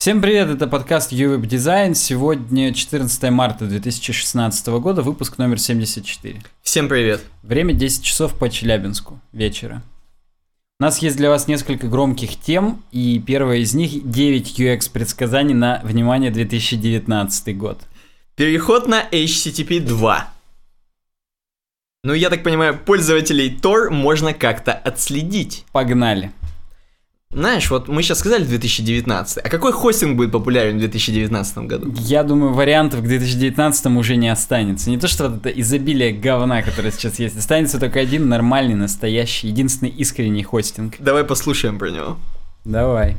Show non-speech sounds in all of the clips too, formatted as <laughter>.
Всем привет, это подкаст UWeb Design. Сегодня 14 марта 2016 года, выпуск номер 74. Всем привет. Время 10 часов по Челябинску вечера. У нас есть для вас несколько громких тем, и первая из них 9 UX предсказаний на, внимание, 2019 год. Переход на HTTP 2. Ну, я так понимаю, пользователей Tor можно как-то отследить. Погнали. Знаешь, вот мы сейчас сказали 2019, а какой хостинг будет популярен в 2019 году? Я думаю, вариантов к 2019 уже не останется. Не то, что вот это изобилие говна, которое сейчас есть. Останется только один нормальный, настоящий, единственный искренний хостинг. Давай послушаем про него. Давай.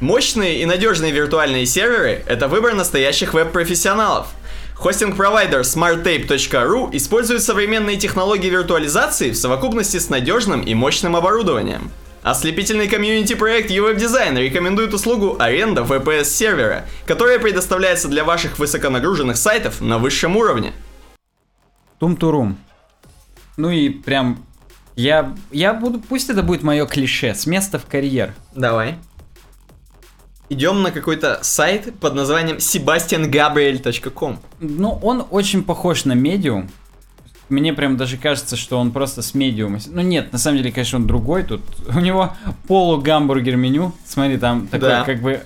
Мощные и надежные виртуальные серверы – это выбор настоящих веб-профессионалов. Хостинг-провайдер smarttape.ru использует современные технологии виртуализации в совокупности с надежным и мощным оборудованием. Ослепительный комьюнити-проект UWeb Design рекомендует услугу аренда VPS-сервера, которая предоставляется для ваших высоконагруженных сайтов на высшем уровне. Тум-турум. Ну и прям... Я, я буду... Пусть это будет мое клише. С места в карьер. Давай. Идем на какой-то сайт под названием sebastiangabriel.com. Ну, он очень похож на медиум. Мне прям даже кажется, что он просто с медиума. Ну нет, на самом деле, конечно, он другой. Тут <laughs> у него полугамбургер меню. Смотри, там такое Да. как бы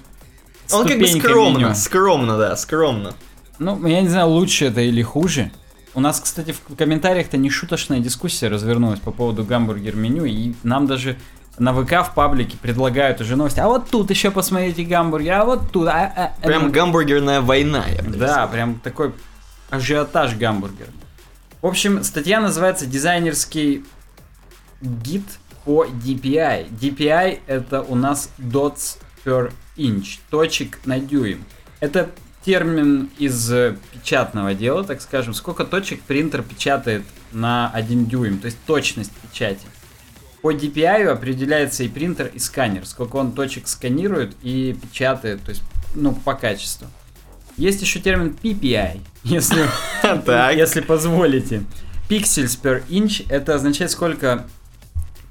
Он как бы скромно, меню. скромно, да, скромно. Ну, я не знаю, лучше это или хуже. У нас, кстати, в комментариях-то не шуточная дискуссия развернулась по поводу гамбургер меню, и нам даже на ВК в паблике предлагают уже новости. А вот тут еще посмотрите гамбургер, а вот тут. а, а, а». Прям гамбургерная война, я бы Да, сказал. прям такой ажиотаж гамбургер. В общем, статья называется «Дизайнерский гид по DPI». DPI это у нас dots per inch, точек на дюйм. Это термин из э, печатного дела, так скажем. Сколько точек принтер печатает на 1 дюйм, то есть точность печати. По DPI определяется и принтер, и сканер. Сколько он точек сканирует и печатает, то есть, ну, по качеству. Есть еще термин PPI, если, <laughs> если позволите. Pixels per inch это означает, сколько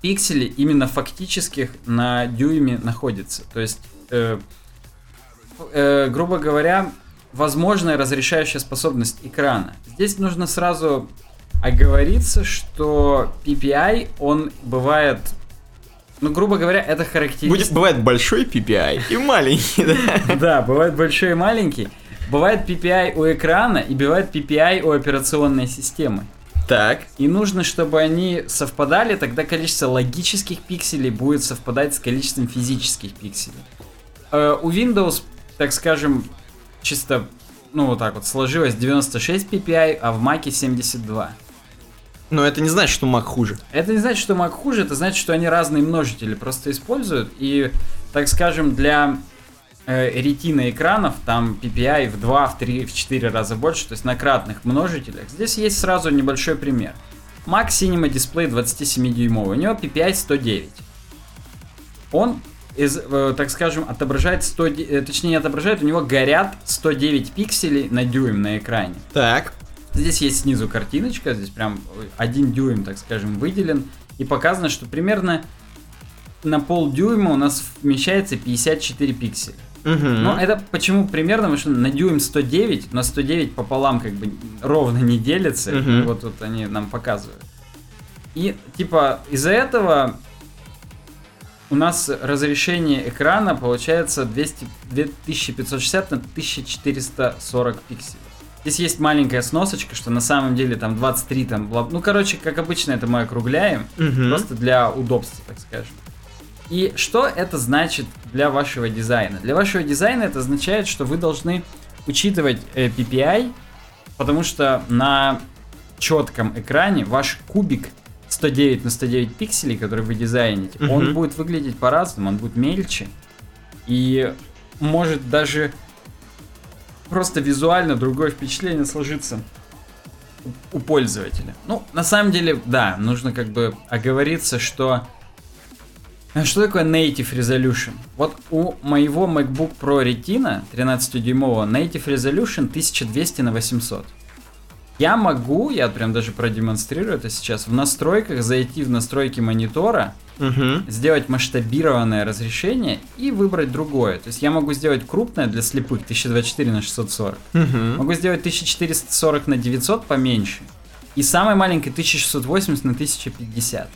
пикселей именно фактических на дюйме находится. То есть, э, э, грубо говоря, возможная разрешающая способность экрана. Здесь нужно сразу оговориться, что PPI, он бывает, ну, грубо говоря, это характеристика... Будет, бывает большой PPI и маленький, <laughs> да? Да, бывает большой и маленький. Бывает PPI у экрана и бывает PPI у операционной системы. Так, И нужно, чтобы они совпадали, тогда количество логических пикселей будет совпадать с количеством физических пикселей. Э, у Windows, так скажем, чисто, ну вот так вот, сложилось 96 PPI, а в Mac 72. но это не значит, что Mac хуже. Это не значит, что Mac хуже, это значит, что они разные множители просто используют. И, так скажем, для ретина экранов там PPI в 2, в 3, в 4 раза больше, то есть на кратных множителях. Здесь есть сразу небольшой пример. Mac Cinema Display 27-дюймовый, у него PPI 109. Он, из, э, так скажем, отображает 100, де- э, точнее не отображает, у него горят 109 пикселей на дюйм на экране. Так, Здесь есть снизу картиночка, здесь прям один дюйм, так скажем, выделен. И показано, что примерно на полдюйма у нас вмещается 54 пикселя. Мгм. Но это почему примерно, потому что на дюйм 109, на 109 пополам как бы ровно не делится. И Вот тут они нам показывают. И типа из-за этого у нас разрешение экрана получается 200, 2560 на 1440 пикселей. Здесь есть маленькая сносочка, что на самом деле там 23 там... Ну, короче, как обычно, это мы округляем. Мгм. Просто для удобства, так скажем. И что это значит для вашего дизайна? Для вашего дизайна это означает, что вы должны учитывать э, PPI, потому что на четком экране ваш кубик 109 на 109 пикселей, который вы дизайните, Мгм. он будет выглядеть по-разному, он будет мельче. И может даже просто визуально другое впечатление сложиться у пользователя. Ну, на самом деле, да, нужно как бы оговориться, что... А Что такое Native Resolution? Вот у моего MacBook Pro Retina 13-дюймового Native Resolution 1200 на 800. Я могу, я прям даже продемонстрирую это сейчас, в настройках зайти в настройки монитора, Угу. сделать масштабированное разрешение и выбрать другое. То есть я могу сделать крупное для слепых 1024 на 640. Угу. Могу сделать 1440 на 900 поменьше. И самое маленькое 1680 на 1050.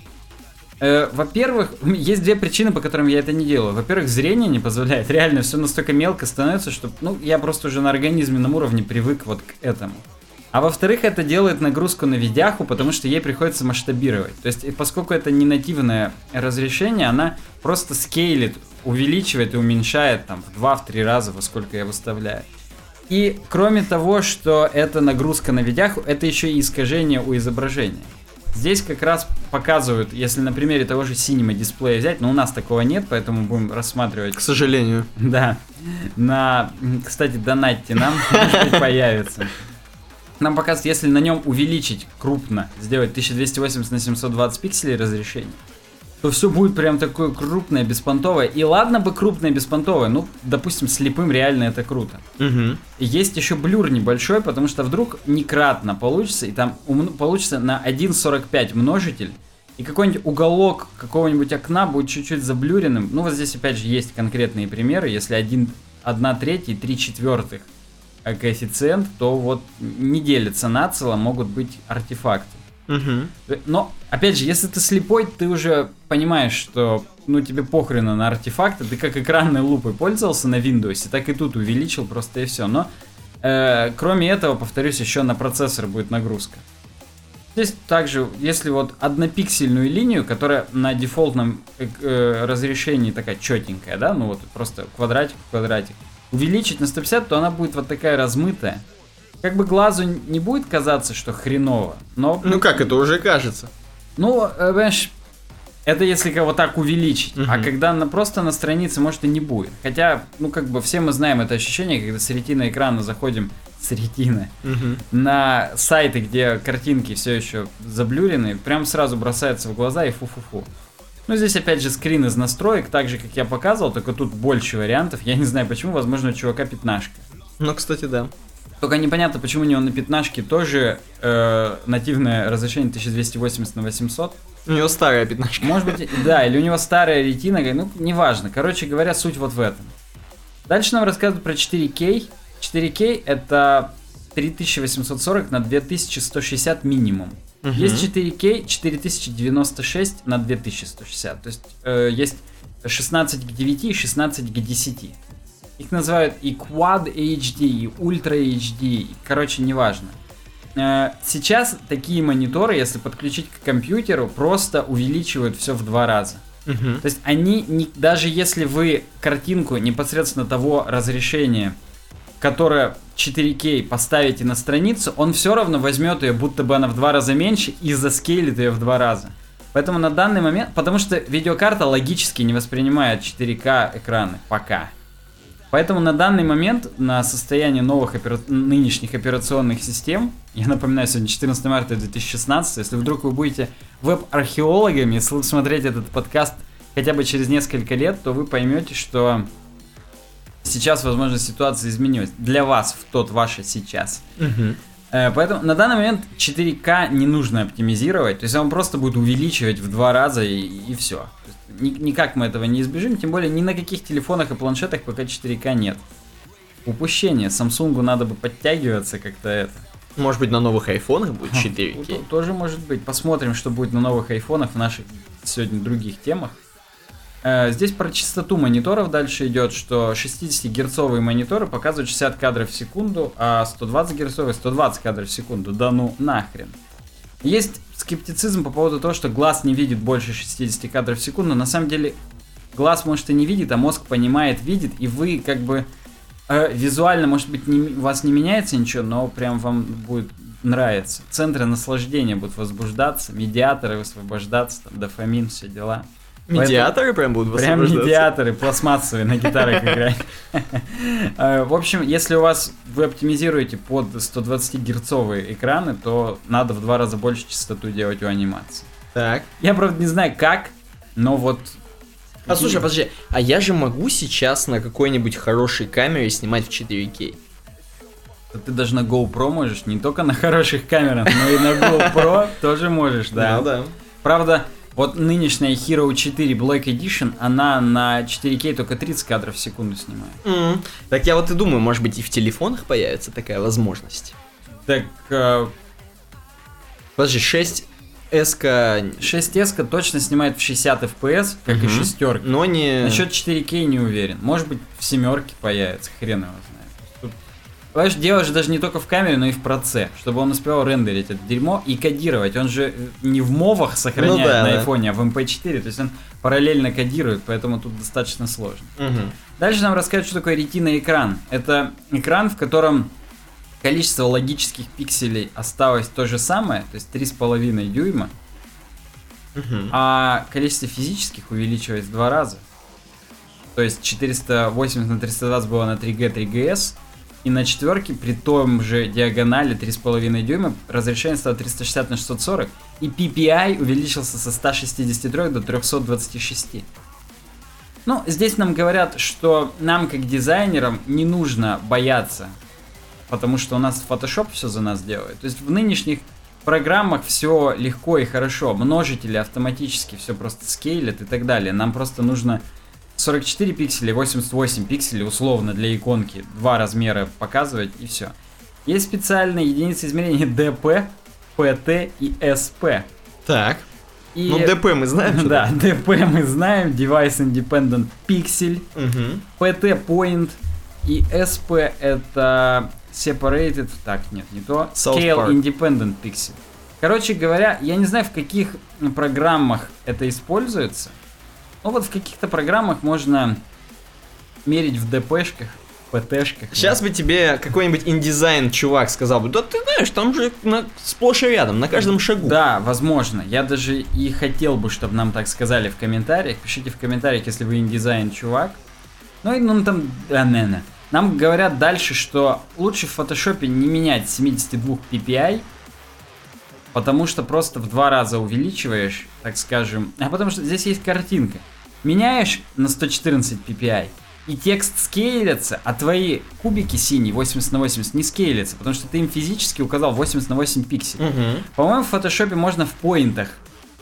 Э, во-первых, есть две причины, по которым я это не делаю. Во-первых, зрение не позволяет. Реально, все настолько мелко становится, что ну, я просто уже на организменном уровне привык вот к этому. А во-вторых, это делает нагрузку на видяху, потому что ей приходится масштабировать. То есть, поскольку это не нативное разрешение, она просто скейлит, увеличивает и уменьшает там в 2-3 раза, во сколько я выставляю. И кроме того, что это нагрузка на видяху, это еще и искажение у изображения. Здесь как раз показывают, если на примере того же синема дисплея взять, но у нас такого нет, поэтому будем рассматривать К сожалению. да. На, кстати, донатьте нам, <laughs> может появится. Нам показывают, если на нем увеличить крупно, сделать 1280 на 720 пикселей разрешение, то все будет прям такое крупное, беспонтовое. И ладно бы крупное, беспонтовое, ну, допустим, слепым реально это круто. Угу. Есть еще блюр небольшой, потому что вдруг некратно получится, и там получится на 1.45 множитель, и какой-нибудь уголок какого-нибудь окна будет чуть-чуть заблюренным. Ну, вот здесь опять же есть конкретные примеры. Если 1, 1 треть и 3 четвертых э, коэффициент, то вот не делится нацело, могут быть артефакты. Угу. Но, опять же, если ты слепой, ты уже понимаешь, что ну тебе похрена на артефакты, ты как экранной лупой пользовался на Windows, так и тут увеличил просто и все. Но э, кроме этого, повторюсь, еще на процессор будет нагрузка. Здесь также, если вот однопиксельную линию, которая на дефолтном э, э, разрешении такая четенькая, да, ну вот просто квадратик в квадратик, увеличить на 150, то она будет вот такая размытая. Как бы глазу не будет казаться, что хреново, но Ну как, это уже кажется. ну, э, понимаешь, это если кого так увеличить. А Мгм. когда на, просто на странице, может, и не будет. Хотя, ну, как бы все мы знаем это ощущение, когда с ретина экрана заходим с ретины Угу. на сайты, где картинки все еще заблюрены, прям сразу бросается в глаза и фу-фу-фу. Ну, здесь опять же скрин из настроек, так же, как я показывал, только тут больше вариантов. Я не знаю почему, возможно, у чувака пятнашка. Ну, кстати, да. Только непонятно, почему у него на пятнашке тоже э, нативное разрешение 1280 на 800. У него старая пятнашка. Может быть, да, или у него старая ретина, ну, неважно. Короче говоря, суть вот в этом. Дальше нам рассказывают про 4К. 4К это 3840 на 2160 минимум. Мгм. Есть 4К 4096 на 2160. То есть э, есть 16 к 9 и 16 к 10. Их называют и Quad HD, и Ultra HD. и, Короче, неважно. Э, Сейчас такие мониторы, если подключить к компьютеру, просто увеличивают все в два раза. Мгм. То есть они, не, даже если вы картинку непосредственно того разрешения, которое 4К поставите на страницу, он все равно возьмет ее, будто бы она в два раза меньше, и заскейлит ее в два раза. Поэтому на данный момент, потому что видеокарта логически не воспринимает 4К экраны пока. Поэтому на данный момент на состояние новых опера- нынешних операционных систем, я напоминаю, сегодня 14 марта 2016, если вдруг вы будете веб-археологами, сл- смотреть этот подкаст хотя бы через несколько лет, то вы поймете, что сейчас, возможно, ситуация изменилась. Для вас, в тот ваше сейчас. Мгм. Э, Поэтому на данный момент 4К не нужно оптимизировать, то есть он просто будет увеличивать в два раза и, все. никак мы этого не избежим, тем более ни на каких телефонах и планшетах пока 4К нет. Упущение, Samsung надо бы подтягиваться как-то это. Может быть, на новых айфонах будет Ну, 4К? то- Тоже может быть. Посмотрим, что будет на новых айфонах в наших сегодня других темах. Э, Здесь про частоту мониторов дальше идет, что 60-герцовые мониторы показывают 60 кадров в секунду, а 120-герцовые 120 кадров в секунду. Да ну нахрен. Есть скептицизм по поводу того, что глаз не видит больше 60 кадров в секунду. На самом деле, глаз, может, и не видит, а мозг понимает, видит, и вы как бы э, визуально, может быть, не, у вас не меняется ничего, но прям вам будет нравится. Центры наслаждения будут возбуждаться, медиаторы высвобождаться, там, дофамин, все дела. Медиаторы прям будут Прям медиаторы пластмассовые на гитарах играть. <laughs> Э, В общем, если у вас вы оптимизируете под 120-герцовые экраны, то надо в два раза больше частоту делать у анимации. Так. Я, правда, не знаю как, но вот... А слушай, подожди, а я же могу сейчас на какой-нибудь хорошей камере снимать в 4К? то ты даже на GoPro можешь, не только на хороших камерах, но и на GoPro тоже можешь, да. Ну да. Правда, вот нынешняя Hero 4 Black Edition, она на 4К только 30 кадров в секунду снимает. М. Так я вот и думаю, может быть и в телефонах появится такая возможность. Так, э, Подожди, 6 СК, 6S точно снимает в 60 FPS, как и Мгм. шестерка. но не... Насчет 4К не уверен. Может быть, в семерке появится, хрен его Понимаешь, дело же даже не только в камере, но и в проце, чтобы он успевал рендерить это дерьмо и кодировать. Он же не в мовах сохраняет Ну да, на да. айфоне, а в MP4, то есть он параллельно кодирует, поэтому тут достаточно сложно. Мгм. Дальше нам расскажут, что такое ретина экран. Это экран, в котором количество логических пикселей осталось то же самое, то есть 3,5 дюйма, Мгм. а количество физических увеличивается в два раза. То есть 480 на 320 было на 3G, 3GS, и на четверке при том же диагонали 3,5 дюйма разрешение стало 360 на 640, и PPI увеличился со 163 до 326. Ну, здесь нам говорят, что нам, как дизайнерам, не нужно бояться, потому что у нас Photoshop все за нас делает. То есть в нынешних программах все легко и хорошо, множители автоматически все просто скейлят и так далее. Нам просто нужно 44 пикселя, 88 пикселей условно для иконки, два размера показывать и все. Есть специальные единицы измерения DP, PT и SP. Так. И... Ну, ДП мы знаем. Да, DP <laughs> мы знаем, Device Independent Pixel. PT Point и SP это Separated, так, нет, не то, South Scale Park. Independent Pixel. Короче говоря, я не знаю, в каких программах это используется, но вот в каких-то программах можно мерить в ДПшках, ПТшках. Сейчас бы тебе какой-нибудь индизайн чувак сказал бы, да ты знаешь, там же на- сплошь и рядом, на каждом шагу. Да, возможно. Я даже и хотел бы, чтобы нам так сказали в комментариях. Пишите в комментариях, если вы индизайн чувак. Ну и ну там... а, не, не. Нам говорят дальше, что лучше в фотошопе не менять 72 PPI, потому что просто в два раза увеличиваешь, так скажем. А потому что здесь есть картинка. Меняешь на 114 PPI, и текст скейлится, а твои кубики синие 80 на 80 не скейлятся, потому что ты им физически указал 80 на 8 пикселей. Мгм. По-моему, в фотошопе можно в поинтах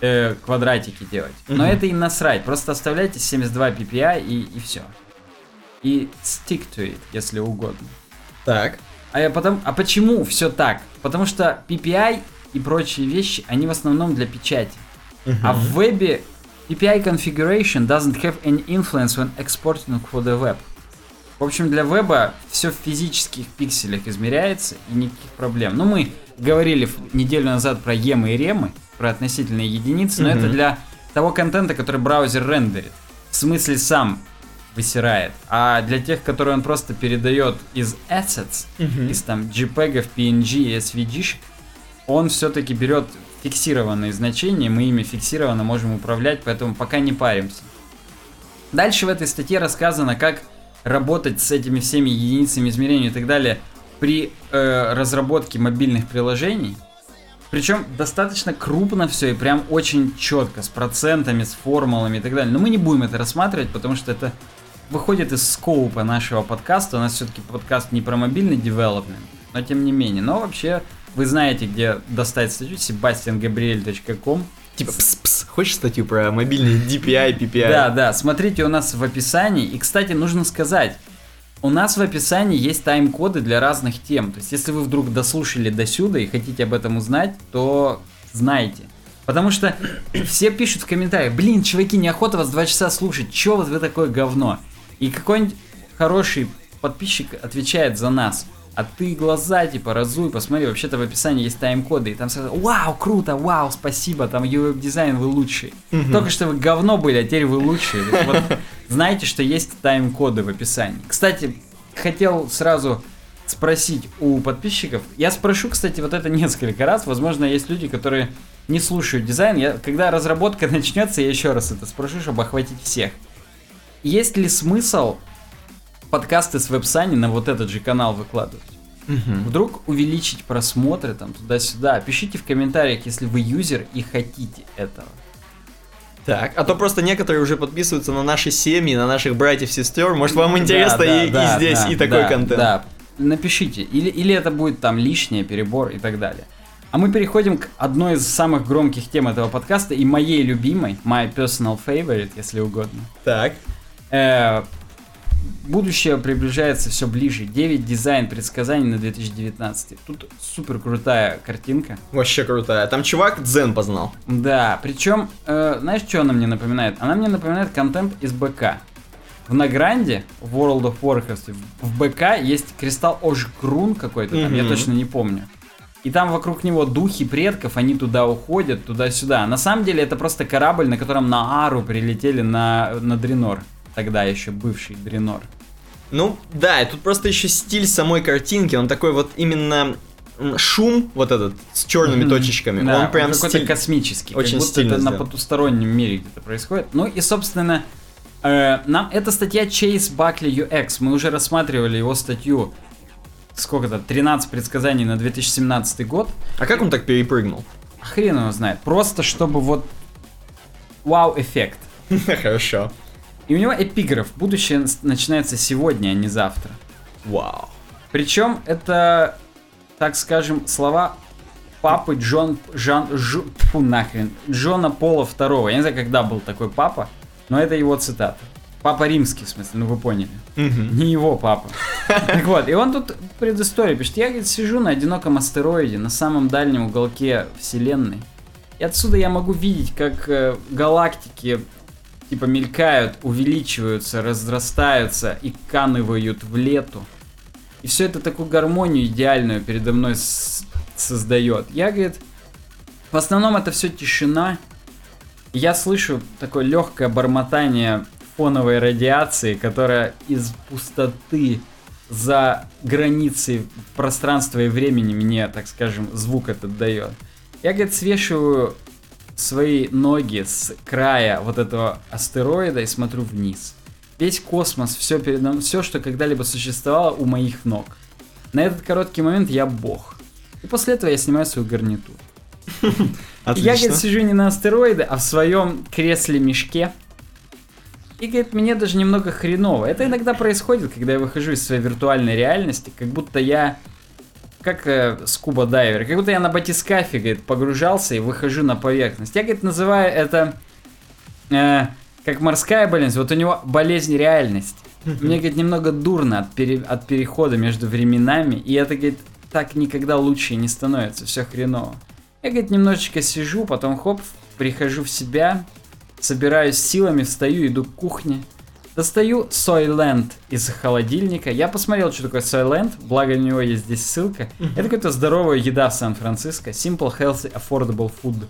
э, квадратики делать. Но Мгм. это и насрать. Просто оставляйте 72 PPI и, и все. И stick to it, если угодно. Так. А, я потом, а почему все так? Потому что PPI и прочие вещи, они в основном для печати. А в вебе PPI configuration doesn't have any influence when exporting for the web. В общем, для веба все в физических пикселях измеряется и никаких проблем. Ну, мы говорили неделю назад про емы и ремы, про относительные единицы, но Мгм. это для того контента, который браузер рендерит. В смысле сам высирает. А для тех, которые он просто передает из assets, Мгм. из там JPEG, PNG и SVG, он все-таки берет фиксированные значения, мы ими фиксированно можем управлять, поэтому пока не паримся. Дальше в этой статье рассказано, как работать с этими всеми единицами измерения и так далее при э, разработке мобильных приложений. Причем достаточно крупно все и прям очень четко, с процентами, с формулами и так далее. Но мы не будем это рассматривать, потому что это выходит из скоупа нашего подкаста. У нас все-таки подкаст не про мобильный девелопмент, но тем не менее. Но вообще вы знаете, где достать статью sebastiangabriel.com. Типа, пс-пс, хочешь статью про мобильный DPI, PPI? Да, да, смотрите у нас в описании. И, кстати, нужно сказать, у нас в описании есть тайм-коды для разных тем. То есть, если вы вдруг дослушали до сюда и хотите об этом узнать, то знайте. Потому что <clears throat> все пишут в комментариях, блин, чуваки, неохота вас два часа слушать, чё вот вы такое говно? И какой-нибудь хороший подписчик отвечает за нас. А ты глаза типа разуй, посмотри, вообще-то в описании есть тайм-коды, и там сразу, вау, круто, вау, спасибо, там UI дизайн вы лучший. Только что вы говно были, а теперь вы лучшие. Вот знаете, что есть тайм-коды в описании. Кстати, хотел сразу спросить у подписчиков. Я спрошу, кстати, вот это несколько раз. Возможно, есть люди, которые не слушают дизайн. Я, когда разработка <laughs> начнется, я еще раз это спрошу, чтобы охватить всех. Есть ли смысл подкасты с веб-сани на вот этот же канал выкладывать? Мгм. Вдруг увеличить просмотры там туда-сюда. Пишите в комментариях, если вы юзер и хотите этого. Так, а то просто некоторые уже подписываются на наши семьи, на наших братьев-сестер. Может, вам интересно Да, и, да, и здесь, да, и такой да, контент. Да. напишите. Или, или это будет там лишнее, перебор и так далее. А мы переходим к одной из самых громких тем этого подкаста и моей любимой, my personal favorite, если угодно. Так. Э, будущее приближается все ближе. 9 дизайн предсказаний на 2019. Тут супер крутая картинка. Вообще крутая. Там чувак дзен познал. Да, причем, э, знаешь, что она мне напоминает? Она мне напоминает контент из БК. В Награнде, в World of Warcraft, в БК есть кристалл Ожгрун какой-то, там, я Мгм. точно не помню. И там вокруг него духи предков, они туда уходят, туда-сюда. На самом деле это просто корабль, на котором на Ару прилетели на, на Дренор. Тогда еще бывший Дренор. Ну, да, и тут просто еще стиль самой картинки, он такой вот именно шум вот этот с черными Мгм. точечками, Да, он прям какой-то стиль. космический. Очень как будто стильно это на сделан. потустороннем мире где-то происходит. Ну и, собственно, э, нам эта статья Chase Buckley UX. Мы уже рассматривали его статью сколько-то, 13 предсказаний на 2017 год. А как он так перепрыгнул? Хрен его знает. Просто чтобы вот вау-эффект. <laughs> Хорошо. И у него эпиграф. Будущее начинается сегодня, а не завтра. Вау. Причем это, так скажем, слова папы Джон... Жан... Ж... Фу, нахрен. Джона Пола второго. Я не знаю, когда был такой папа, но это его цитата. Папа римский, в смысле, ну вы поняли. Мгм. Не его папа. Так вот, и он тут предысторию пишет. Я, говорит, сижу на одиноком астероиде, на самом дальнем уголке Вселенной. И отсюда я могу видеть, как э, галактики типа мелькают, увеличиваются, разрастаются и канывают в лету. И все это такую гармонию идеальную передо мной создает. Я, говорит, в основном это все тишина. Я слышу такое легкое бормотание фоновой радиации, которая из пустоты за границей пространства и времени мне, так скажем, звук этот дает. Я, говорит, свешиваю свои ноги с края вот этого астероида и смотрю вниз. Весь космос, все передо мной, все, что когда-либо существовало у моих ног. На этот короткий момент я бог. И после этого я снимаю свою гарнитуру. Отлично. <laughs> Я, говорит, сижу не на астероиде, а в своем кресле-мешке. И, говорит, мне даже немного хреново. Это иногда происходит, когда я выхожу из своей виртуальной реальности, как будто я как э, скуба дайвер, как будто я на батискафе, говорит, погружался и выхожу на поверхность. Я, говорит, называю это э, как морская болезнь. Вот у него болезнь реальности. Мне, говорит, немного дурно от, пере- от перехода между временами, и это, говорит, так никогда лучше не становится, все хреново. Я, говорит, немножечко сижу, потом хоп, прихожу в себя, собираюсь силами, встаю, иду к кухне, достаю Soylent из холодильника. Я посмотрел, что такое Soylent, благо у него есть здесь ссылка. Это какая-то здоровая еда в Сан-Франциско. Simple, healthy, affordable food.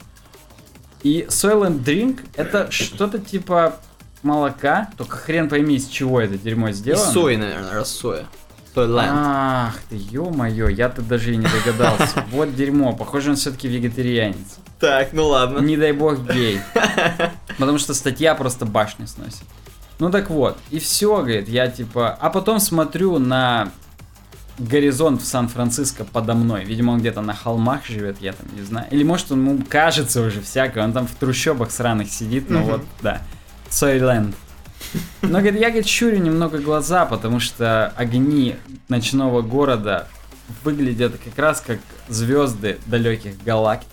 И Soylent Drink это что-то типа молока, только хрен пойми, из чего это дерьмо Из сделано. сои, наверное, раз соя. Сойланд. Ах ты, ё-моё, я-то даже и не догадался. <laughs> Вот дерьмо, похоже, он все-таки вегетарианец. Так, ну ладно. Не дай бог гей. <laughs> Потому что статья просто башню сносит. Ну так вот, и все, говорит, я типа... А потом смотрю на горизонт в Сан-Франциско подо мной. Видимо, он где-то на холмах живет, я там не знаю. Или может он ему кажется уже всякое, он там в трущобах сраных сидит, но Мгм. вот, да. Сойленд. Но, говорит, я, говорит, щурю немного глаза, потому что огни ночного города выглядят как раз как звезды далеких галактик.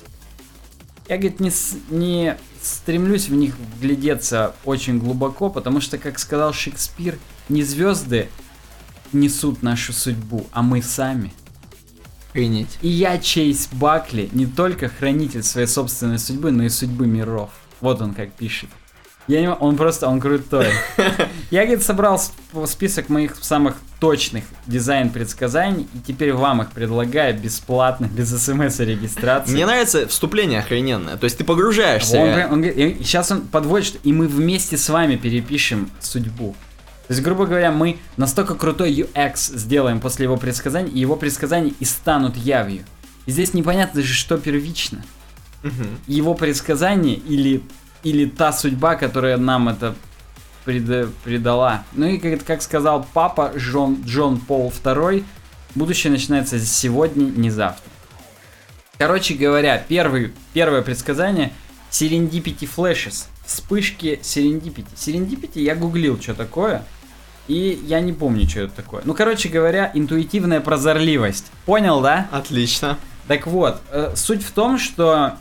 Я, говорит, не, не стремлюсь в них вглядеться очень глубоко, потому что, как сказал Шекспир, не звезды несут нашу судьбу, а мы сами. Охренеть. И я, Чейз Бакли, не только хранитель своей собственной судьбы, но и судьбы миров. Вот он как пишет. Я не он просто, он крутой. <laughs> Я, говорит, собрал сп- список моих самых точных дизайн-предсказаний, и теперь вам их предлагаю бесплатно, без смс и регистрации. Мне нравится вступление охрененное. То есть ты погружаешься. Он, он и сейчас он подводит, что и мы вместе с вами перепишем судьбу. То есть, грубо говоря, мы настолько крутой UX сделаем после его предсказаний, и его предсказания и станут явью. И здесь непонятно даже, что первично. Мгм. Его предсказание или, или та судьба, которая нам это преда- предала. Ну и как, как сказал папа Джон, Джон Пол II, будущее начинается сегодня, не завтра. Короче говоря, первый, первое предсказание Serendipity Flashes. Вспышки Serendipity. Serendipity я гуглил, что такое. И я не помню, что это такое. Ну, короче говоря, интуитивная прозорливость. Понял, да? Отлично. Так вот, э, суть в том, что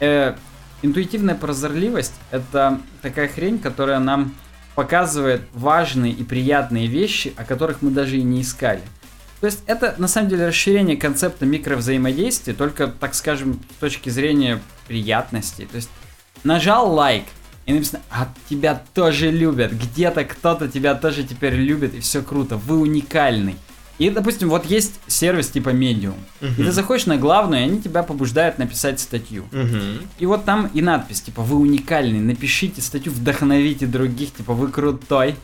э, интуитивная прозорливость это такая хрень, которая нам показывает важные и приятные вещи, о которых мы даже и не искали. То есть это на самом деле расширение концепта микровзаимодействия, только, так скажем, с точки зрения приятности. То есть нажал лайк, и написано, а тебя тоже любят, где-то кто-то тебя тоже теперь любит, и все круто, вы уникальный. И, допустим, вот есть сервис типа Medium, и ты заходишь на главную, и они тебя побуждают написать статью. Мгм. И вот там и надпись, типа, вы уникальный, напишите статью, вдохновите других, типа, вы крутой.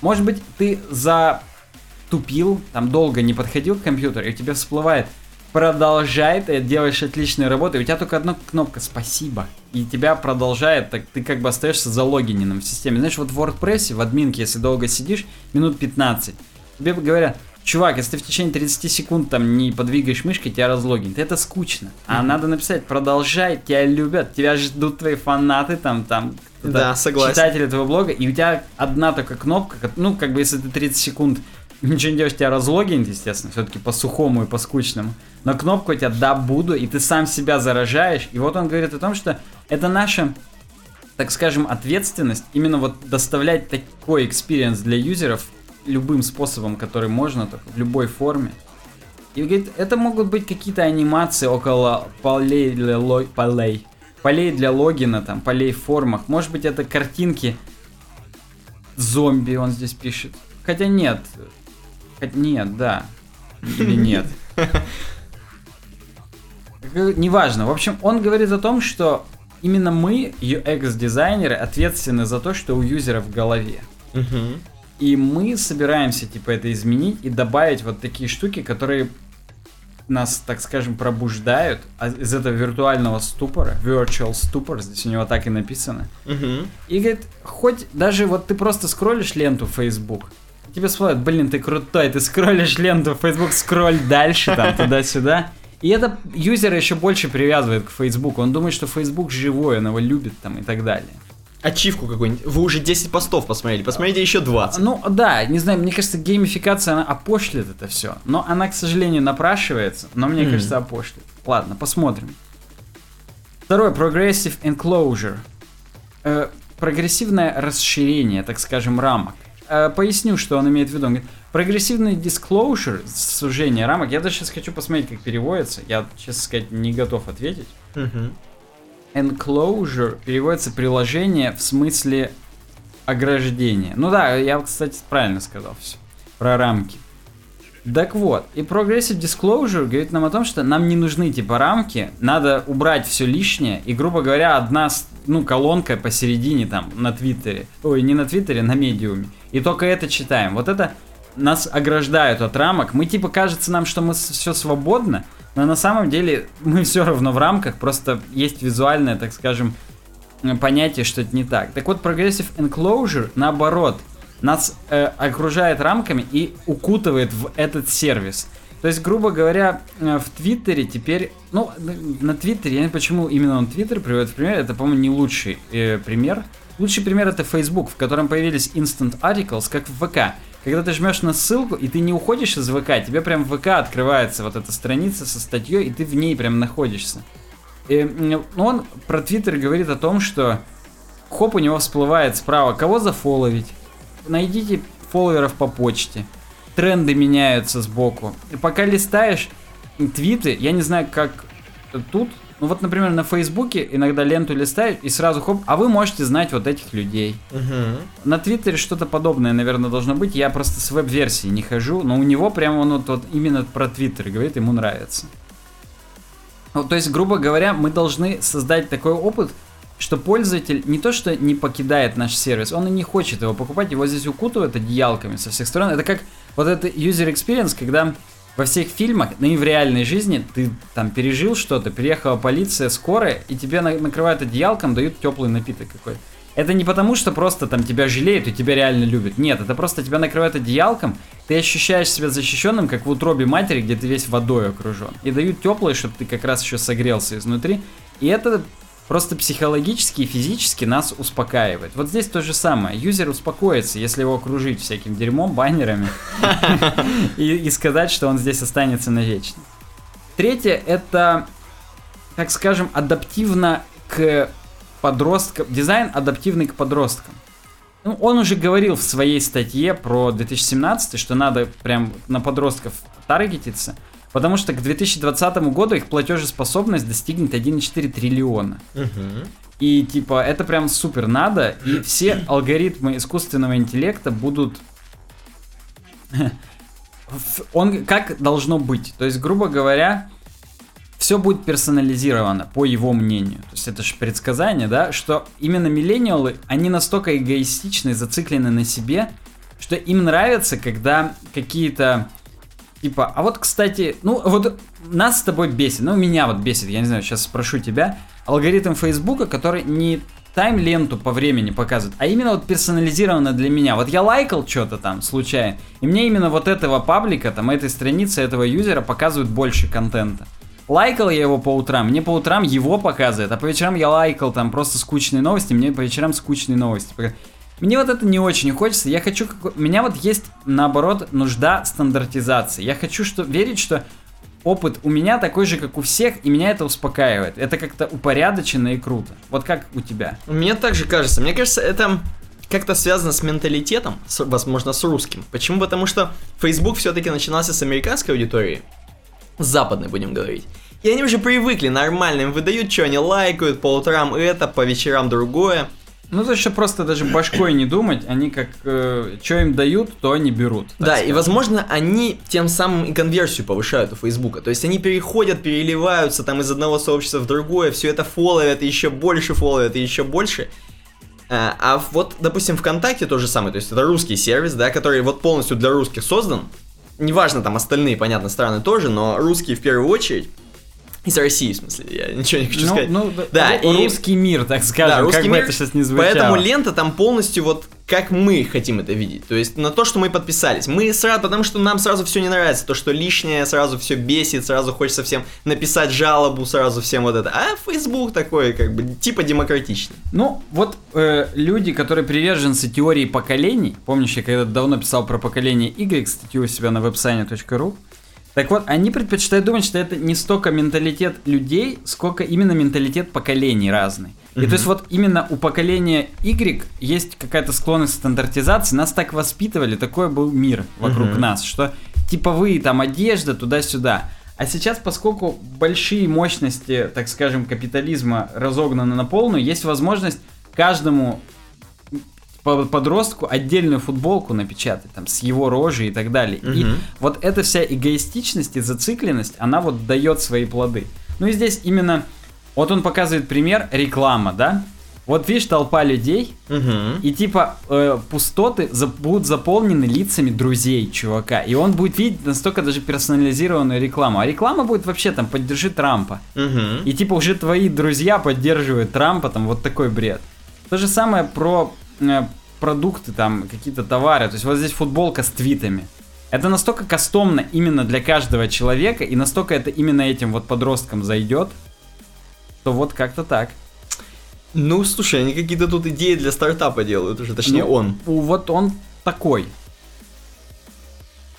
Может быть, ты затупил, там долго не подходил к компьютеру, и у тебя всплывает, продолжай, ты делаешь отличную работу, и у тебя только одна кнопка «Спасибо», и тебя продолжает, так ты как бы остаешься залогиненным в системе. Знаешь, вот в WordPress, в админке, если долго сидишь, минут 15, тебе говорят, чувак, если ты в течение 30 секунд там не подвигаешь мышкой, тебя разлогинит. Это скучно. А надо написать, продолжай, тебя любят, тебя ждут твои фанаты, там, там, Да, согласен. читатели твоего блога, и у тебя одна только кнопка, ну, как бы, если ты 30 секунд <laughs> ничего не делаешь, тебя разлогинит, естественно, все-таки по сухому и по скучному. Но кнопка у тебя «да, буду», и ты сам себя заражаешь. И вот он говорит о том, что это наша так скажем, ответственность именно вот доставлять такой experience для user ов любым способом, который можно, только в любой форме. И говорит, это могут быть какие-то анимации около полей для, ло- полей, полей для логина, там, полей в формах. Может быть, это картинки зомби, он здесь пишет. Хотя нет. Хотя нет, да. Или нет. Неважно. В общем, он говорит о том, что именно мы, UX-дизайнеры, ответственны за то, что у юзера в голове. Мгм. И мы собираемся, типа, это изменить и добавить вот такие штуки, которые нас, так скажем, пробуждают из этого виртуального ступора, virtual stupor, здесь у него так и написано. Мгм. И говорит, хоть даже вот ты просто скроллишь ленту в Facebook, тебе всплывает, блин, ты крутой, ты скроллишь ленту в Facebook, скроль дальше, там, туда-сюда. И это юзера еще больше привязывает к Facebook. Он думает, что Facebook живой, он его любит там и так далее. Ачивку какую-нибудь. Вы уже 10 постов посмотрели, посмотрите еще 20. Ну да, не знаю, мне кажется, геймификация, она опошлит это все. Но она, к сожалению, напрашивается, но мне Мгм. кажется, опошлит. Ладно, посмотрим. Второе, Progressive Enclosure. Э, прогрессивное расширение, так скажем, рамок. Э, поясню, что он имеет в виду. Он говорит, прогрессивный disclosure, сужение рамок. Я даже сейчас хочу посмотреть, как переводится. Я, честно сказать, не готов ответить. Мгм. Enclosure переводится приложение в смысле ограждения. Ну да, я, кстати, правильно сказал все про рамки. Так вот, и Progressive Disclosure говорит нам о том, что нам не нужны типа рамки, надо убрать все лишнее, и, грубо говоря, одна, ну, колонка посередине там на Твиттере, ой, не на Твиттере, на Медиуме, и только это читаем. Вот это нас ограждают от рамок, мы типа кажется нам, что мы все свободно, но на самом деле мы <laughs> все равно в рамках, просто есть визуальное, так скажем, понятие, что это не так. Так вот, Progressive Enclosure, наоборот, нас э, окружает рамками и укутывает в этот сервис. То есть, грубо говоря, э, в Твиттере теперь, ну, на- Твиттере, я не почему именно он Твиттер приводит в пример, это, по-моему, не лучший э, пример. Лучший пример это Facebook, в котором появились Instant Articles, как в ВК. Когда ты жмешь на ссылку, и ты не уходишь из ВК, тебе прям в ВК открывается вот эта страница со статьей, и ты в ней прям находишься. И, он про Твиттер говорит о том, что хоп, у него всплывает справа, кого зафоловить. Найдите фолловеров по почте. Тренды меняются сбоку. И пока листаешь твиты, я не знаю, как тут, ну вот, например, на Фейсбуке иногда ленту листаешь и сразу хоп, а вы можете знать вот этих людей. Мгм. На Твиттере что-то подобное, наверное, должно быть. Я просто с веб-версии не хожу, но у него прямо он вот, вот именно про Твиттер говорит, ему нравится. Ну, то есть, грубо говоря, мы должны создать такой опыт, что пользователь не то что не покидает наш сервис, он и не хочет его покупать, его здесь укутывают одеялками со всех сторон. Это как вот это user experience, когда во всех фильмах, ну и в реальной жизни, ты там пережил что-то, приехала полиция, скорая, и тебе на- накрывают одеялком, дают теплый напиток какой-то. Это не потому, что просто там тебя жалеют и тебя реально любят. Нет, это просто тебя накрывают одеялком, ты ощущаешь себя защищенным, как в утробе матери, где ты весь водой окружен. И дают теплое, чтобы ты как раз еще согрелся изнутри. И это просто психологически и физически нас успокаивает. Вот здесь то же самое. Юзер успокоится, если его окружить всяким дерьмом, баннерами, <laughs> и сказать, что он здесь останется навечно. Третье, это, так скажем, адаптивно к подросткам, дизайн адаптивный к подросткам. Ну, он уже говорил в своей статье про 2017, что надо прям на подростков таргетиться, потому что к 2020 году их платежеспособность достигнет 1,4 триллиона. И типа это прям супер надо, и <clears throat> все алгоритмы искусственного интеллекта будут <laughs> он как должно быть. То есть, грубо говоря, все будет персонализировано, по его мнению. То есть это же предсказание, да, что именно миллениалы, они настолько эгоистичны, зациклены на себе, что им нравится, когда какие-то Типа, а вот, кстати, ну вот нас с тобой бесит, ну меня вот бесит, я не знаю, сейчас спрошу тебя, алгоритм Фейсбука, который не тайм-ленту по времени показывает, а именно вот персонализированно для меня. Вот я лайкал что-то там случайно, и мне именно вот этого паблика, там, этой страницы, этого юзера показывают больше контента. Лайкал я его по утрам, мне по утрам его показывает, а по вечерам я лайкал там просто скучные новости, мне по вечерам скучные новости. Мне вот это не очень хочется, я хочу, как... у меня вот есть наоборот нужда стандартизации. Я хочу что... верить, что опыт у меня такой же, как у всех, и меня это успокаивает. Это как-то упорядочено и круто. Вот как у тебя? Мне также кажется. Мне кажется, это как-то связано с менталитетом, с, возможно, с русским. Почему? Потому что Facebook все-таки начинался с американской аудитории, с западной, будем говорить. И они уже привыкли нормально, им выдают, что они лайкают, по утрам это, по вечерам другое. Ну, то что просто даже башкой не думать, они как, э, что им дают, то они берут. Да, скажем. и возможно, они тем самым и конверсию повышают у Фейсбука. То есть они переходят, переливаются там из одного сообщества в другое, все это фолловят, и еще больше фолловят, и еще больше. А, а вот, допустим, ВКонтакте то же самое, то есть это русский сервис, да, который вот полностью для русских создан. Неважно, там остальные, понятно, страны тоже, но русские в первую очередь. Из России, в смысле, я ничего не хочу ну, сказать. Ну, да, и... русский мир, так скажем, да, русский как мир, бы это сейчас не звучало. Поэтому лента там полностью вот как мы хотим это видеть. То есть на то, что мы подписались. Мы сразу, потому что нам сразу все не нравится. То, что лишнее сразу все бесит, сразу хочется всем написать жалобу, сразу всем вот это. А Facebook такой, как бы, типа демократичный. Ну, вот э, люди, которые приверженцы теории поколений, помнишь, я когда давно писал про поколение Y, статью у себя на вебсайне.ру, так вот, они предпочитают думать, что это не столько менталитет людей, сколько именно менталитет поколений разный. И то есть вот именно у поколения Y есть какая-то склонность к стандартизации, нас так воспитывали, такой был мир вокруг нас, что типовые там одежда туда-сюда. А сейчас, поскольку большие мощности, так скажем, капитализма разогнаны на полную, есть возможность каждому подростку отдельную футболку напечатать, там, с его рожей и так далее. Угу. И вот эта вся эгоистичность и зацикленность, она вот дает свои плоды. Ну и здесь именно, вот он показывает пример, реклама, да? Вот видишь, толпа людей, угу. и типа э, пустоты за, будут заполнены лицами друзей чувака. И он будет видеть настолько даже персонализированную рекламу. А реклама будет вообще там поддержи Трампа. Угу. И типа уже твои друзья поддерживают Трампа, там вот такой бред. То же самое про продукты, там, какие-то товары. То есть вот здесь футболка с твитами. Это настолько кастомно именно для каждого человека, и настолько это именно этим вот подросткам зайдет, то вот как-то так. Ну, слушай, они какие-то тут идеи для стартапа делают уже, точнее ну, он. Вот он такой.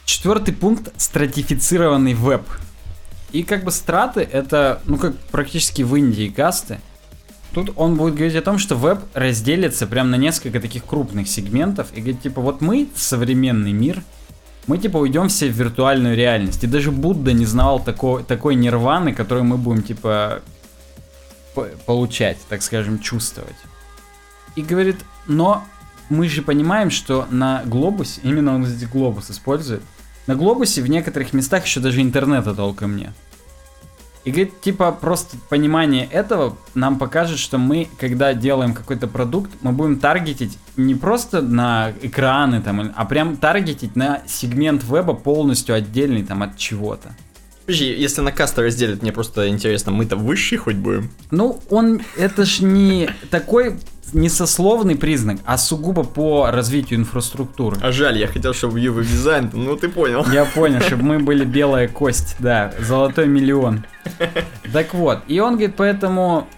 Четвертый пункт – стратифицированный веб. И как бы страты – это, ну, как практически в Индии касты – Тут он будет говорить о том, что веб разделится прям на несколько таких крупных сегментов и говорит, типа, вот мы, современный мир, мы типа уйдем все в виртуальную реальность. И даже Будда не знал такой, такой нирваны, которую мы будем типа получать, так скажем, чувствовать. И говорит, но мы же понимаем, что на глобусе, именно он здесь глобус использует, на глобусе в некоторых местах еще даже интернета толком нет. И говорит, типа, просто понимание этого нам покажет, что мы, когда делаем какой-то продукт, мы будем таргетить не просто на экраны, там, а прям таргетить на сегмент веба полностью отдельный там от чего-то. Подожди, если на касты разделят, мне просто интересно, мы-то высшие хоть будем? Ну, он, это ж не такой не сословный признак, а сугубо по развитию инфраструктуры. А жаль, я хотел, чтобы UV дизайн, ну ты понял. Я понял, чтобы мы были белая кость, да, золотой миллион. Так вот, и он говорит, поэтому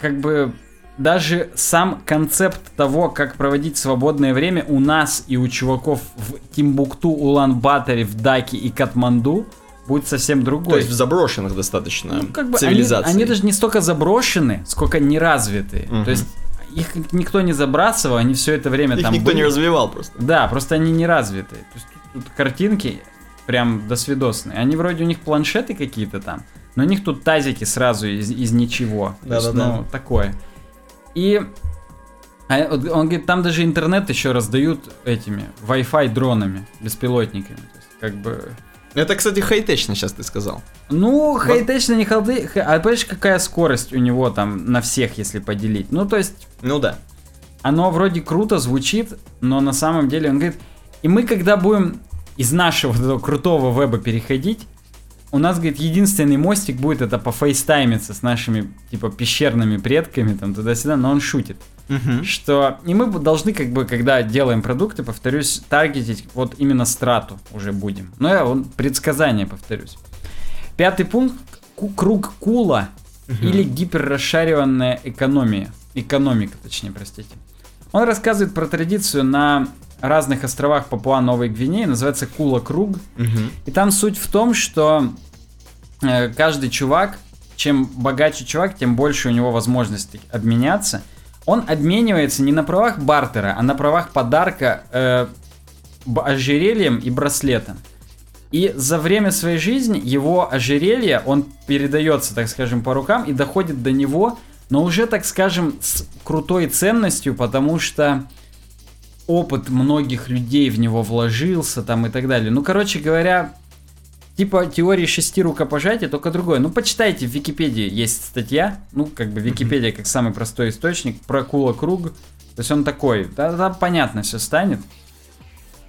как бы даже сам концепт того, как проводить свободное время у нас и у чуваков в Тимбукту, Улан-Баторе, в Даке и Катманду будет совсем другой. То есть в заброшенных достаточно Ну, как бы цивилизациях. Они, они даже не столько заброшены, сколько неразвитые. Мгм. То есть их никто не забрасывал, они все это время Их там никто не были. развивал просто. Да, просто они не развитые. То есть тут, тут картинки прям досвидосные. Они вроде у них планшеты какие-то там, но у них тут тазики сразу из, из ничего. То есть, Да-да-да. ну, такое. И а вот он говорит, там даже интернет еще раздают этими Wi-Fi дронами, беспилотниками. То есть, как бы... Это, кстати, хай-течно сейчас ты сказал. Ну, хай-течно не халды, а понимаешь, какая скорость у него там на всех, если поделить? Ну, то есть, Ну да. оно вроде круто звучит, но на самом деле он говорит, и мы когда будем из нашего вот этого крутого веба переходить, у нас, говорит, единственный мостик будет это пофейстаймиться с нашими, типа, пещерными предками, там, туда-сюда, но он шутит. Мгм. Что, и мы должны, как бы, когда делаем продукты, повторюсь, таргетить вот именно страту уже будем. Но я он предсказание повторюсь. Пятый пункт, круг Кула или гиперрасшариванная экономия. Экономика, точнее, простите. Он рассказывает про традицию на разных островах Папуа-Новой Гвинеи, называется Кула Круг. Мгм. И там суть в том, что э, каждый чувак, чем богаче чувак, тем больше у него возможностей обменяться. Он обменивается не на правах бартера, а на правах подарка э, ожерельем и браслетом. И за время своей жизни его ожерелье, он передается, так скажем, по рукам и доходит до него, но уже, так скажем, с крутой ценностью, потому что опыт многих людей в него вложился там и так далее. Ну, короче говоря, типа теории шести рукопожатий, только другое. Ну, почитайте, в Википедии есть статья, ну, как бы Википедия как самый простой источник, про Кула Круг. То есть он такой, да, там понятно все станет.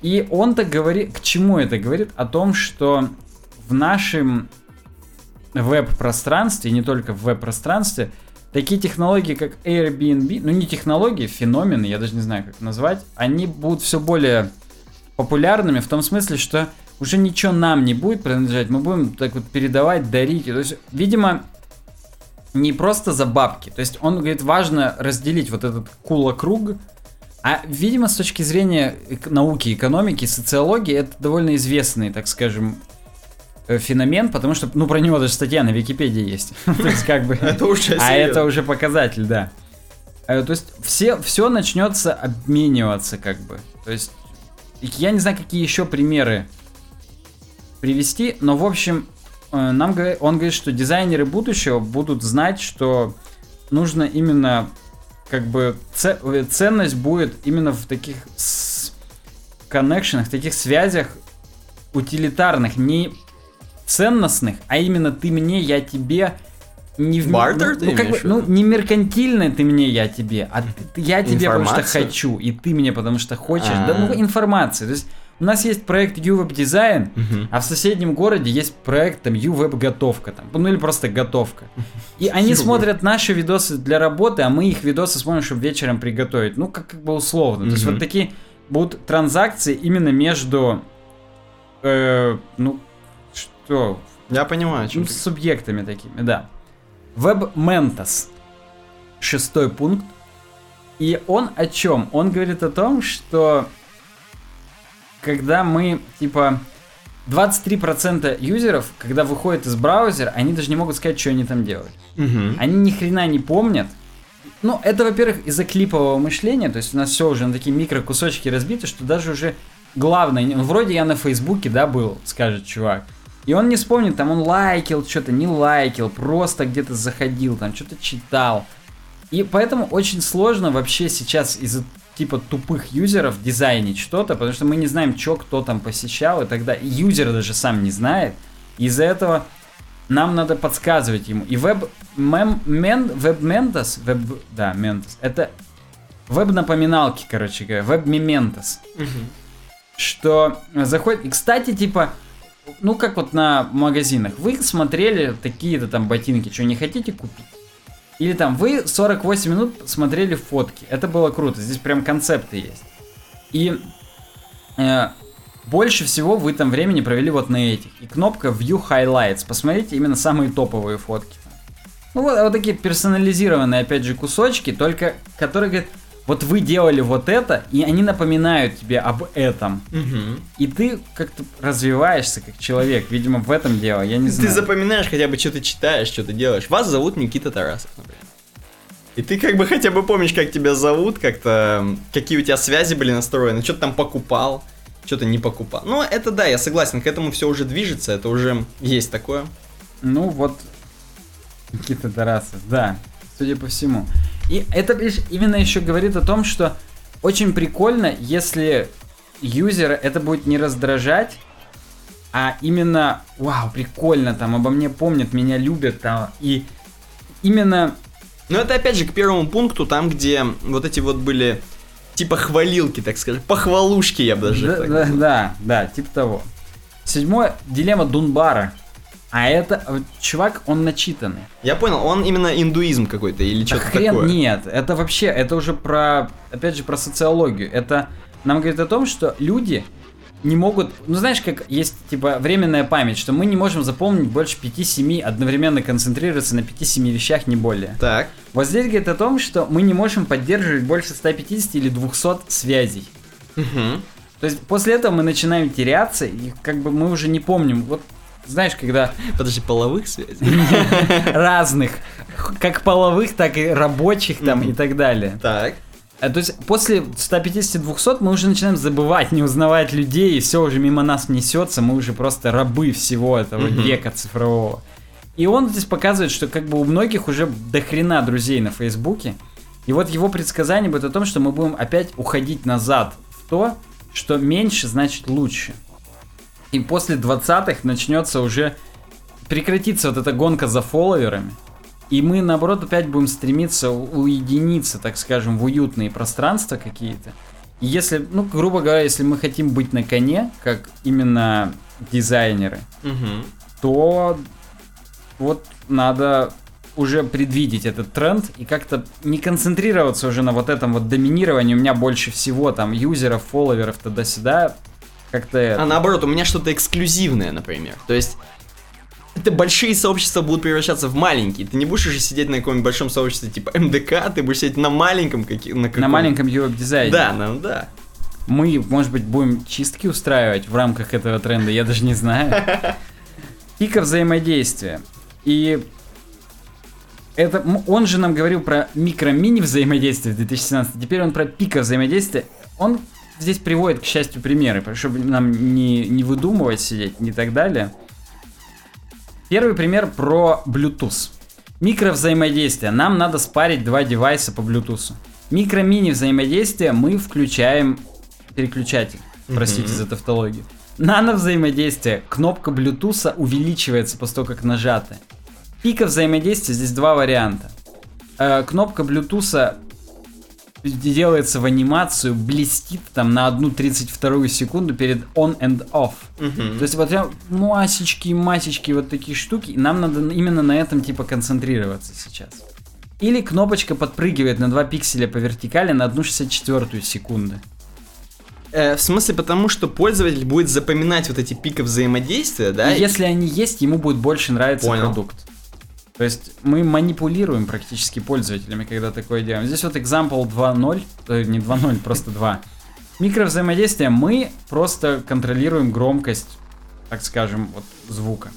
И он-то говорит, к чему это говорит? О том, что в нашем веб-пространстве, не только в веб-пространстве, такие технологии, как Airbnb, ну не технологии, феномены, я даже не знаю, как назвать, они будут все более популярными в том смысле, что уже ничего нам не будет принадлежать, мы будем так вот передавать, дарить. То есть, видимо, не просто за бабки. То есть он говорит, важно разделить вот этот кула-круг. А, видимо, с точки зрения науки, экономики, социологии, это довольно известный, так скажем, э, феномен, потому что, ну, про него даже статья на Википедии есть. <laughs> То есть, как бы... <laughs> Это уже А это уже показатель, да. Э, То есть все, все начнется обмениваться, как бы. То есть я не знаю, какие еще примеры привести, но в общем э, нам он говорит, что дизайнеры будущего будут знать, что нужно именно как бы э, ценность будет именно в таких коннекшенах, таких связях утилитарных, не ценностных, а именно ты мне, я тебе. Не в Бартер ну, ты ну, как бы, ну, не меркантильное ты мне, я тебе, а ты- я тебе потому что Информация? хочу, и ты мне потому что хочешь. Да, ну, А. информация. То есть у нас есть проект UWeb Design, Мгм. а в соседнем городе есть проект там UWeb Готовка, там, ну или просто Готовка. И они смотрят наши видосы для работы, а мы их видосы смотрим, чтобы вечером приготовить. Ну, как, как бы условно. То есть вот такие будут транзакции именно между, э, ну, что, Я понимаю, чем ну, ты. с субъектами такими, да. WebMentos. Шестой пункт. И он о чем? Он говорит о том, что когда мы, типа, 23% юзеров, когда выходят из браузера, они даже не могут сказать, что они там делают. Мгм. Они ни хрена не помнят. Ну, это, во-первых, из-за клипового мышления, то есть у нас все уже на такие микрокусочки разбиты, что даже уже главное, ну, вроде я на Фейсбуке, да, был, скажет чувак, и он не вспомнит, там он лайкил что-то, не лайкил, просто где-то заходил, там что-то читал. И поэтому очень сложно вообще сейчас из-за типа тупых юзеров дизайнить что-то, потому что мы не знаем, что кто там посещал, и тогда юзер даже сам не знает. Из-за этого нам надо подсказывать ему. И веб мем, мен, веб ментос, веб, да, ментос, это веб напоминалки, короче говоря, веб мементос что заходит... И, кстати, типа, ну, как вот на магазинах, вы смотрели такие-то там ботинки, что не хотите купить? Или там, вы 48 минут смотрели фотки, это было круто, здесь прям концепты есть. И э, больше всего вы там времени провели вот на этих. И кнопка View Highlights, посмотрите именно самые топовые фотки. Ну вот, вот такие персонализированные, опять же, кусочки, только которые говорят, вот вы делали вот это, и они напоминают тебе об этом. Мгм. И ты как-то развиваешься как человек. Видимо, в этом дело, я не Ты знаю. запоминаешь хотя бы, что ты читаешь, что ты делаешь. Вас зовут Никита Тарасов, например. И ты как бы хотя бы помнишь, как тебя зовут, как-то, какие у тебя связи были настроены, что ты там покупал, что ты не покупал. Ну, это да, я согласен, к этому все уже движется, это уже есть такое. Ну вот, Никита Тарасов, да, судя по всему. И это видишь, именно еще говорит о том, что очень прикольно, если юзера это будет не раздражать, а именно, вау, прикольно, там обо мне помнят, меня любят, там, и именно Но это опять же к первому пункту, там, где вот эти вот были типа хвалилки, так сказать, похвалушки, я бы даже Да, да, да, да, типа того. Седьмое, дилемма Дунбара. А это, э, чувак, он начитанный. Я понял, он именно индуизм какой-то или Да что-то хрен такое. нет, это вообще, это уже про, опять же, про социологию. Это нам говорит о том, что люди не могут, ну знаешь, как есть типа временная память, что мы не можем запомнить больше 5-7, одновременно концентрироваться на 5-7 вещах, не более. Так. Вот здесь говорит о том, что мы не можем поддерживать больше 150 или 200 связей. Мгм. То есть после этого мы начинаем теряться, и как бы мы уже не помним. Вот знаешь, когда <laughs> Подожди, половых связей? <laughs> разных, как половых, так и рабочих там и так далее. Так. А, То есть после 150-200 мы уже начинаем забывать, не узнавать людей, и все уже мимо нас несется, мы уже просто рабы всего этого века цифрового. И он здесь показывает, что как бы у многих уже до хрена друзей на Фейсбуке. И вот его предсказание будет о том, что мы будем опять уходить назад в то, что меньше значит лучше. И после 20-х начнется уже прекратится вот эта гонка за фолловерами. И мы, наоборот, опять будем стремиться уединиться, так скажем, в уютные пространства какие-то. И если, ну, грубо говоря, если мы хотим быть на коне, как именно дизайнеры, Мгм. то вот надо уже предвидеть этот тренд и как-то не концентрироваться уже на вот этом вот доминировании. У меня больше всего там юзеров, фолловеров, туда-сюда. Как-то это. А наоборот, у меня что-то эксклюзивное, например. То есть, это большие сообщества будут превращаться в маленькие. Ты не будешь уже сидеть на каком-нибудь большом сообществе типа МДК, ты будешь сидеть на маленьком какие на, на каком- маленьком веб-дизайне. Да, ну да. Мы, может быть, будем чистки устраивать в рамках этого тренда, я даже не знаю. <laughs> Пика взаимодействия. И это, он же нам говорил про микро-мини взаимодействие в 2017, теперь он про пика взаимодействия. Он здесь приводит, к счастью, примеры, чтобы нам не, не выдумывать сидеть и так далее. Первый пример про Bluetooth. Микро-взаимодействие. Нам надо спарить два девайса по Bluetooth. Микро-мини взаимодействие мы включаем переключатель. Простите Мгм. за тавтологию. Нано взаимодействие. Кнопка Bluetooth увеличивается после того, как нажата. Пика взаимодействия здесь два варианта. Э, кнопка Bluetooth делается в анимацию, блестит там на одну 32 секунду перед on and off. Мгм. То есть вот прям масечки, масечки, вот такие штуки, и нам надо именно на этом типа концентрироваться сейчас. Или кнопочка подпрыгивает на 2 пикселя по вертикали на 1,64 секунды. Э, в смысле, потому что пользователь будет запоминать вот эти пики взаимодействия, да? И если они есть, ему будет больше нравиться Понял. продукт. То есть мы манипулируем практически пользователями, когда такое делаем. Здесь вот example 2.0, э, не 2.0, просто 2. Микровзаимодействие мы просто контролируем громкость, так скажем, вот звука.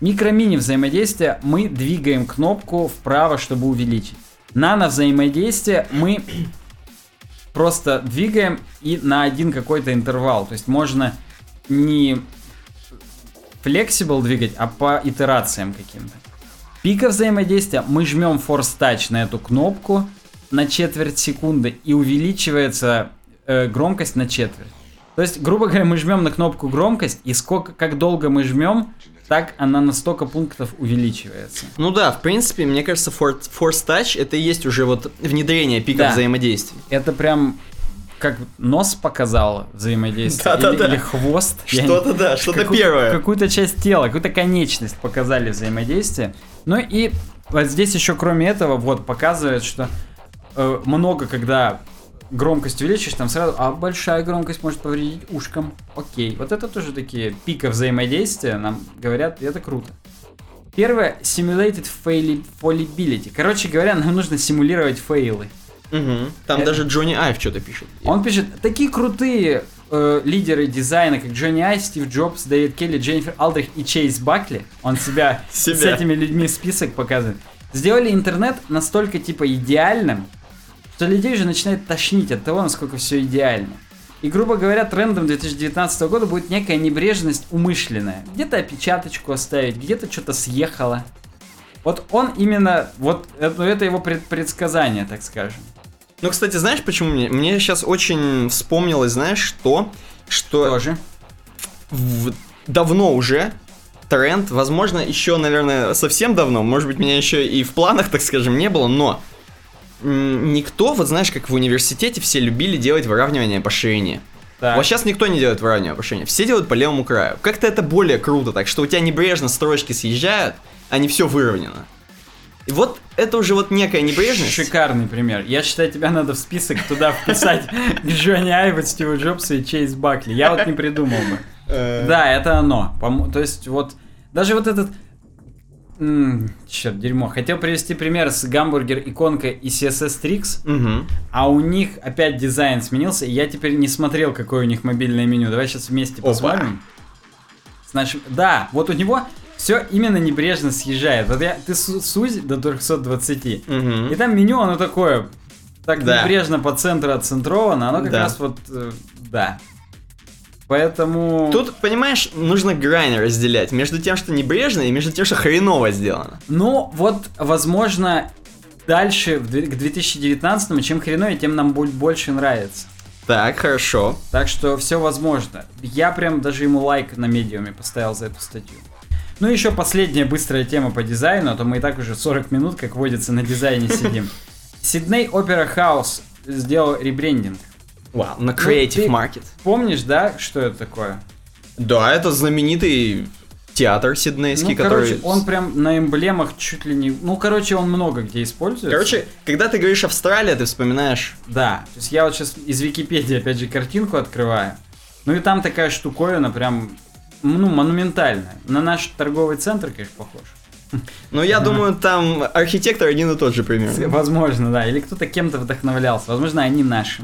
Микро-мини взаимодействие мы двигаем кнопку вправо, чтобы увеличить. Нано взаимодействие мы просто двигаем и на один какой-то интервал. То есть можно не flexible двигать, а по итерациям каким-то. Пика взаимодействия мы жмем Force Touch на эту кнопку на четверть секунды и увеличивается э, громкость на четверть. То есть, грубо говоря, мы жмем на кнопку громкость, и сколько, как долго мы жмем, так она на столько пунктов увеличивается. Ну да, в принципе, мне кажется, For- Force Touch это и есть уже вот внедрение пика Да. взаимодействий. Это прям как нос показал взаимодействие. или, Да-да-да. или хвост. я не- Что-то да, что-то какую- первое. Какую-то часть тела, какую-то конечность показали взаимодействие. Ну и вот здесь еще кроме этого вот показывает, что э, много когда громкость увеличишь, там сразу, а большая громкость может повредить ушкам. Окей. Вот это тоже такие пика взаимодействия нам говорят, и это круто. Первое, simulated faili- fallibility. Короче говоря, нам нужно симулировать фейлы. Мгм. Там Это- даже Джонни Айв что-то пишет. Он пишет, такие крутые э, лидеры дизайна, как Джонни Ай, Стив Джобс, Дэвид Келли, Дженнифер Алдрих и Чейз Бакли, он себя, <laughs> с Себя. этими людьми список показывает, сделали интернет настолько типа идеальным, что людей уже начинает тошнить от того, насколько все идеально. И, грубо говоря, трендом 2019 года будет некая небрежность умышленная. Где-то опечаточку оставить, где-то что-то съехало. Вот он именно, вот это, это его пред- предсказание, так скажем. Ну, кстати, знаешь, почему мне? Мне сейчас очень вспомнилось, знаешь, что? Что Тоже. в- давно уже тренд, возможно, еще, наверное, совсем давно, может быть, меня еще и в планах, так скажем, не было, но никто, вот знаешь, как в университете все любили делать выравнивание по ширине. Так. Вот сейчас никто не делает выравнивание по ширине, все делают по левому краю. Как-то это более круто, так что у тебя небрежно строчки съезжают, а не все выровнено. И вот это уже вот некая небрежность. Шикарный пример. Я считаю, тебя надо в список туда вписать <laughs> Джонни Айва, Стива Джобса и Чейз Бакли. Я вот не придумал бы. Э, Да, это оно. То есть вот даже вот этот... черт, дерьмо. Хотел привести пример с гамбургер иконкой и CSS Tricks, а у них опять дизайн сменился, и я теперь не смотрел, какое у них мобильное меню. Давай сейчас вместе посмотрим. С нашим... Да, вот у него все именно небрежно съезжает. Вот я, ты су- сузь до 320. Мгм. И там меню, оно такое, так Да. небрежно по центру отцентровано, оно как Да. раз вот, э, да. Поэтому... Тут, понимаешь, нужно грань разделять между тем, что небрежно, и между тем, что хреново сделано. Ну, вот, возможно, дальше, к 2019, чем хреновее, тем нам будет больше нравится. Так, хорошо. Так что все возможно. Я прям даже ему лайк на медиуме поставил за эту статью. Ну, еще последняя быстрая тема по дизайну, а то мы и так уже 40 минут, как водится, на дизайне <laughs> сидим. Сидней Опера Хаус сделал ребрендинг. Вау, на Creative ты- Market. Помнишь, да, что это такое? Да, это знаменитый театр сиднейский, ну, короче, который... он прям на эмблемах чуть ли не... Ну, короче, он много где используется. Короче, когда ты говоришь Австралия, ты вспоминаешь... Да, то есть я вот сейчас из Википедии, опять же, картинку открываю. Ну и там такая штуковина прям, ну, монументальная. На наш торговый центр, конечно, похож. Ну, я думаю, там архитектор один и тот же примерно. Возможно, да. Или кто-то кем-то вдохновлялся. Возможно, они наши.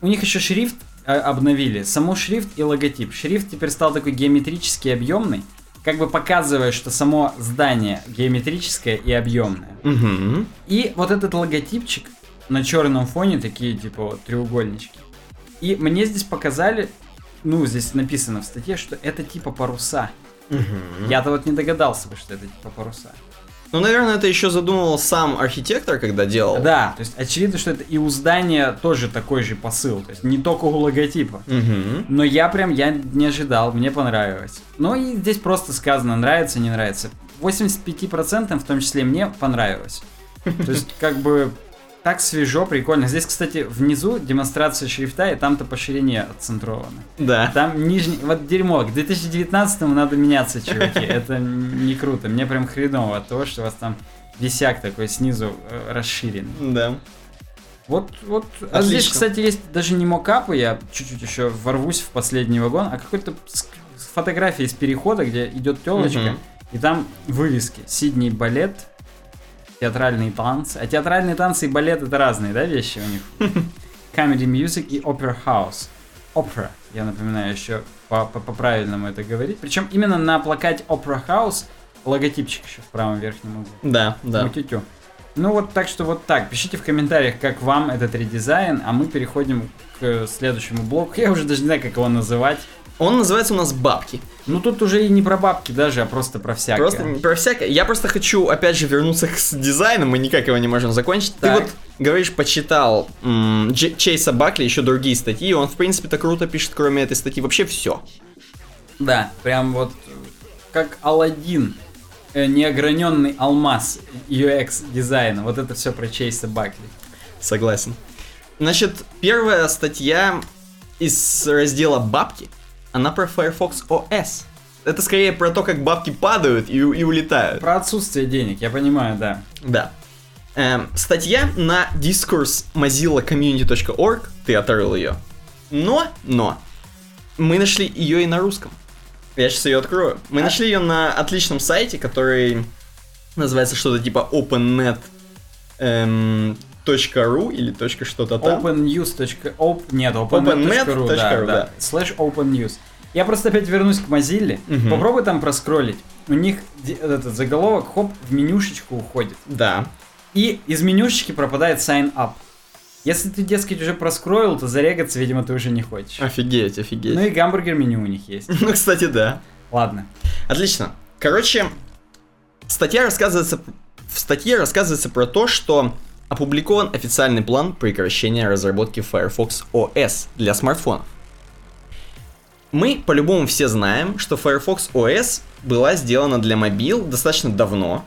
У них еще шрифт э, обновили. Само шрифт и логотип. Шрифт теперь стал такой геометрический, объемный. Как бы показывая, что само здание геометрическое и объемное. Мгм. И вот этот логотипчик на черном фоне, такие типа вот треугольнички. И мне здесь показали, ну, здесь написано в статье, что это типа паруса. Мгм. Я-то вот не догадался бы, что это типа паруса. Ну, наверное, это еще задумывал сам архитектор, когда делал. Да, то есть очевидно, что это и у здания тоже такой же посыл. То есть не только у логотипа. Мгм. Но я прям, я не ожидал, мне понравилось. Ну и здесь просто сказано, нравится, не нравится. 85% в том числе мне понравилось. То есть как бы так свежо, прикольно. Здесь, кстати, внизу демонстрация шрифта, и там-то по ширине отцентровано. Да. Там нижний... Вот дерьмо, к 2019 надо меняться, чуваки. <laughs> Это не круто. Мне прям хреново от того, что у вас там висяк такой снизу э, расширен. Да. Вот, вот. А здесь, кстати, есть даже не мокапы, я чуть-чуть еще ворвусь в последний вагон, а какой-то фотографии из перехода, где идет телочка, и там вывески. Сидней балет, театральные танцы. А театральные танцы и балет это разные, да, вещи у них? <laughs> Comedy Music и Opera House. Opera, я напоминаю еще по- по- по-правильному это говорить. Причем именно на плакате Opera House логотипчик еще в правом верхнем углу. Да, да. Тю-тю-тю. Ну вот так что вот так. Пишите в комментариях, как вам этот редизайн, а мы переходим к следующему блоку. Я уже даже не знаю, как его называть. Он называется у нас «Бабки». Ну тут уже и не про бабки даже, а просто про всякое. Просто про всякое. Я просто хочу, опять же, вернуться к с дизайну, мы никак его не можем закончить. Так. Ты вот, говоришь, почитал м, Дж- Чейса Бакли, еще другие статьи, и он, в принципе-то, круто пишет, кроме этой статьи, вообще все. Да, прям вот как Алладин, э, неограненный алмаз UX дизайна. Вот это все про Чейса Бакли. Согласен. Значит, первая статья из раздела «Бабки», она про Firefox OS. Это скорее про то, как бабки падают и, и улетают. Про отсутствие денег, я понимаю, да. Да. Эм, статья на discourse mozillacommunity.org, ты оторвал ее. Но, но, мы нашли ее и на русском. Я сейчас ее открою. Мы А? нашли ее на отличном сайте, который Называется что-то типа OpenNet эм, .ru или точка что-то там. OpenNews. Op... Нет, OpenNet.ru, да, OpenNet.ru, да. да. Slash OpenNews. Я просто опять вернусь к Mozilla. Мгм. Попробуй там проскроллить. У них этот заголовок, хоп, в менюшечку уходит. Да. И из менюшечки пропадает sign up. Если ты, дескать, уже проскроил, то зарегаться, видимо, ты уже не хочешь. Офигеть, офигеть. Ну и гамбургер меню у них есть. <laughs> Ну, кстати, да. Ладно. Отлично. Короче, статья рассказывается, в статье рассказывается про то, что опубликован официальный план прекращения разработки Firefox OS для смартфонов. Мы по-любому все знаем, что Firefox OS была сделана для мобил достаточно давно,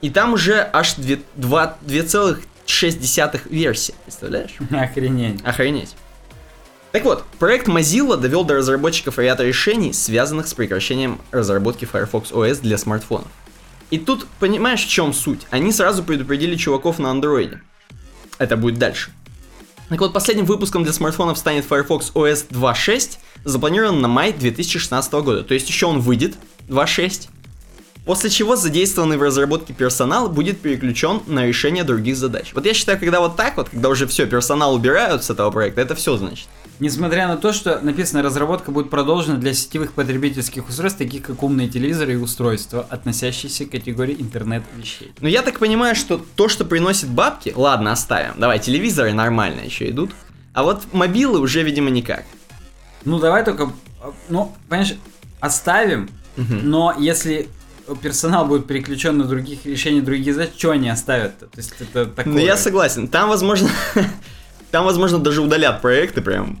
и там уже аж две- два- 2,6 версии, представляешь? <laughs> Охренеть. Охренеть. Так вот, проект Mozilla довел до разработчиков ряд решений, связанных с прекращением разработки Firefox OS для смартфонов. И тут, понимаешь, в чем суть? Они сразу предупредили чуваков на андроиде. Это будет дальше. Так вот, последним выпуском для смартфонов станет Firefox OS 2.6, запланирован на май 2016 года. То есть еще он выйдет, 2.6. После чего задействованный в разработке персонал будет переключен на решение других задач. Вот я считаю, когда вот так вот, когда уже все, персонал убирают с этого проекта, это все значит. Несмотря на то, что написано, разработка будет продолжена для сетевых потребительских устройств, таких как умные телевизоры и устройства, относящиеся к категории интернет-вещей. Но я так понимаю, что то, что приносит бабки, ладно, оставим. Давай, телевизоры нормально еще идут. А вот мобилы уже, видимо, никак. Ну, давай только, ну, понимаешь, оставим, Мгм. но если персонал будет переключен на других решений других задач, что они оставят-то? То есть это такое... Ну, я согласен. Там, возможно, <laughs> там, возможно, даже удалят проекты прям.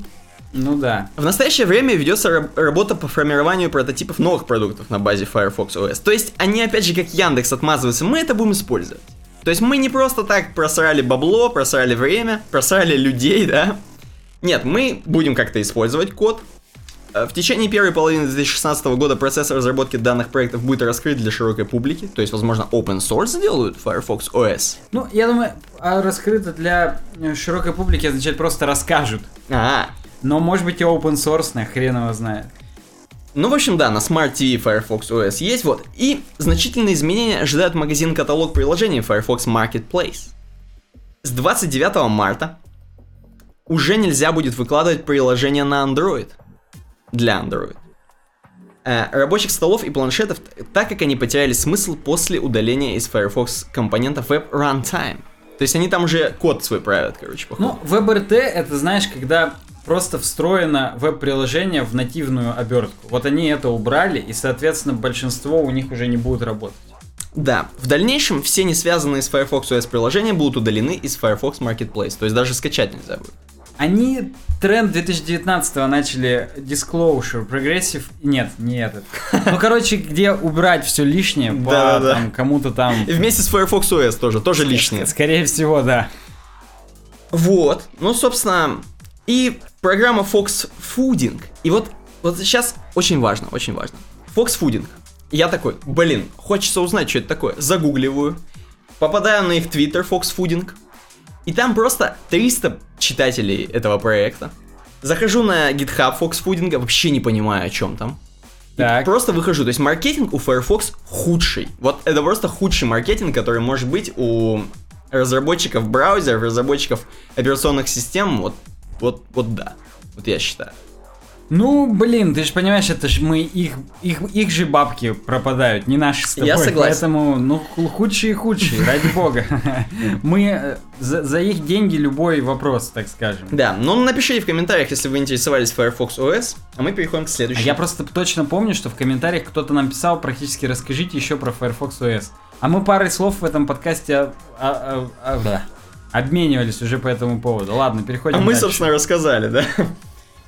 Ну да. В настоящее время ведется раб- работа по формированию прототипов новых продуктов на базе Firefox OS. То есть они, опять же, как Яндекс отмазываются, мы это будем использовать. То есть мы не просто так просрали бабло, просрали время, просрали людей, <laughs> да? Нет, мы будем как-то использовать код. Э, В течение первой половины 2016 года процесс разработки данных проектов будет раскрыт для широкой публики. То есть, возможно, open source сделают Firefox OS. Ну, я думаю, а раскрыто для э, широкой публики означает просто расскажут. А, Но может быть и open source, хрен его знает. Ну, в общем, да, на Smart TV Firefox OS есть, вот. И значительные изменения ожидают магазин-каталог приложений Firefox Marketplace. С 29 марта уже нельзя будет выкладывать приложения на Android. Для Android. Э, рабочих столов и планшетов, так как они потеряли смысл после удаления из Firefox компонентов Web Runtime. То есть они там уже код свой правят, короче, походу. Ну, WebRT это, знаешь, когда просто встроено веб-приложение в нативную обертку. Вот они это убрали, и, соответственно, большинство у них уже не будут работать. Да, в дальнейшем все не связанные с Firefox OS приложения будут удалены из Firefox Marketplace, то есть даже скачать нельзя будет. Они тренд 2019 начали disclosure, прогрессив... Нет, не этот. Ну, короче, где убрать все лишнее по Да-да-да. там, кому-то там... И вместе с Firefox OS тоже, тоже лишнее. Скорее всего, да. Вот, ну, собственно, и программа Fox Fooding. И вот, вот сейчас очень важно, очень важно. Fox Fooding. Я такой, блин, хочется узнать, что это такое. Загугливаю, попадаю на их твиттер Fox Fooding. И там просто 300 читателей этого проекта. Захожу на GitHub Fox Fooding, вообще не понимаю, о чем там. Так. Просто выхожу. То есть маркетинг у Firefox худший. Вот это просто худший маркетинг, который может быть у разработчиков браузеров, разработчиков операционных систем. Вот, вот, вот да. Вот я считаю. Ну, блин, ты же понимаешь, это же мы их, их, их же бабки пропадают, не наши с тобой. Я согласен. Поэтому, ну, ху- худшие и худшие, ради <laughs> бога. Мы э, за, за их деньги любой вопрос, так скажем. Да, ну напишите в комментариях, если вы интересовались Firefox OS, а мы переходим к А следующему. Я просто точно помню, что в комментариях кто-то нам писал, практически расскажите еще про Firefox OS. А мы парой слов в этом подкасте а- а- а- а- да, обменивались уже по этому поводу. Ладно, переходим А мы, дальше. собственно, рассказали, да?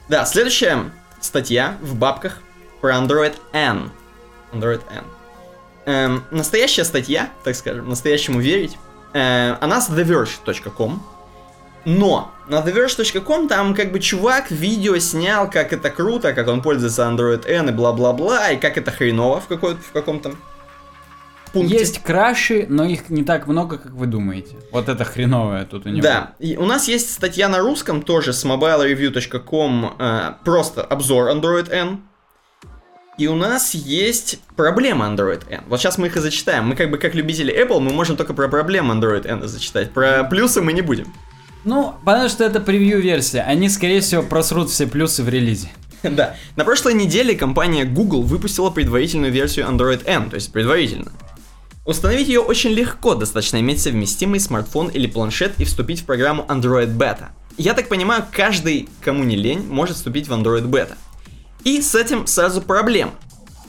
Да, следующая статья в бабках про Android N. Android N. Эм, настоящая статья, так скажем, настоящему верить, э, она с TheVerge.com. Но на TheVerge.com там как бы чувак видео снял, как это круто, как он пользуется Android N и бла-бла-бла, и как это хреново в, какой- в каком-то пункте. Есть краши, но их не так много, как вы думаете. Вот это хреновое тут у него. Да, и у нас есть статья на русском тоже с mobilereview.com, э, просто обзор Android N. И у нас есть проблема Android N. Вот сейчас мы их и зачитаем. Мы как бы как любители Apple, мы можем только про проблемы Android N зачитать. Про плюсы мы не будем. Ну, потому что это превью-версия. Они, скорее всего, просрут все плюсы в релизе. <laughs> Да. На прошлой неделе компания Google выпустила предварительную версию Android N, то есть предварительно. Установить ее очень легко, достаточно иметь совместимый смартфон или планшет и вступить в программу Android Beta. Я так понимаю, каждый, кому не лень, может вступить в Android Beta. И с этим сразу проблема.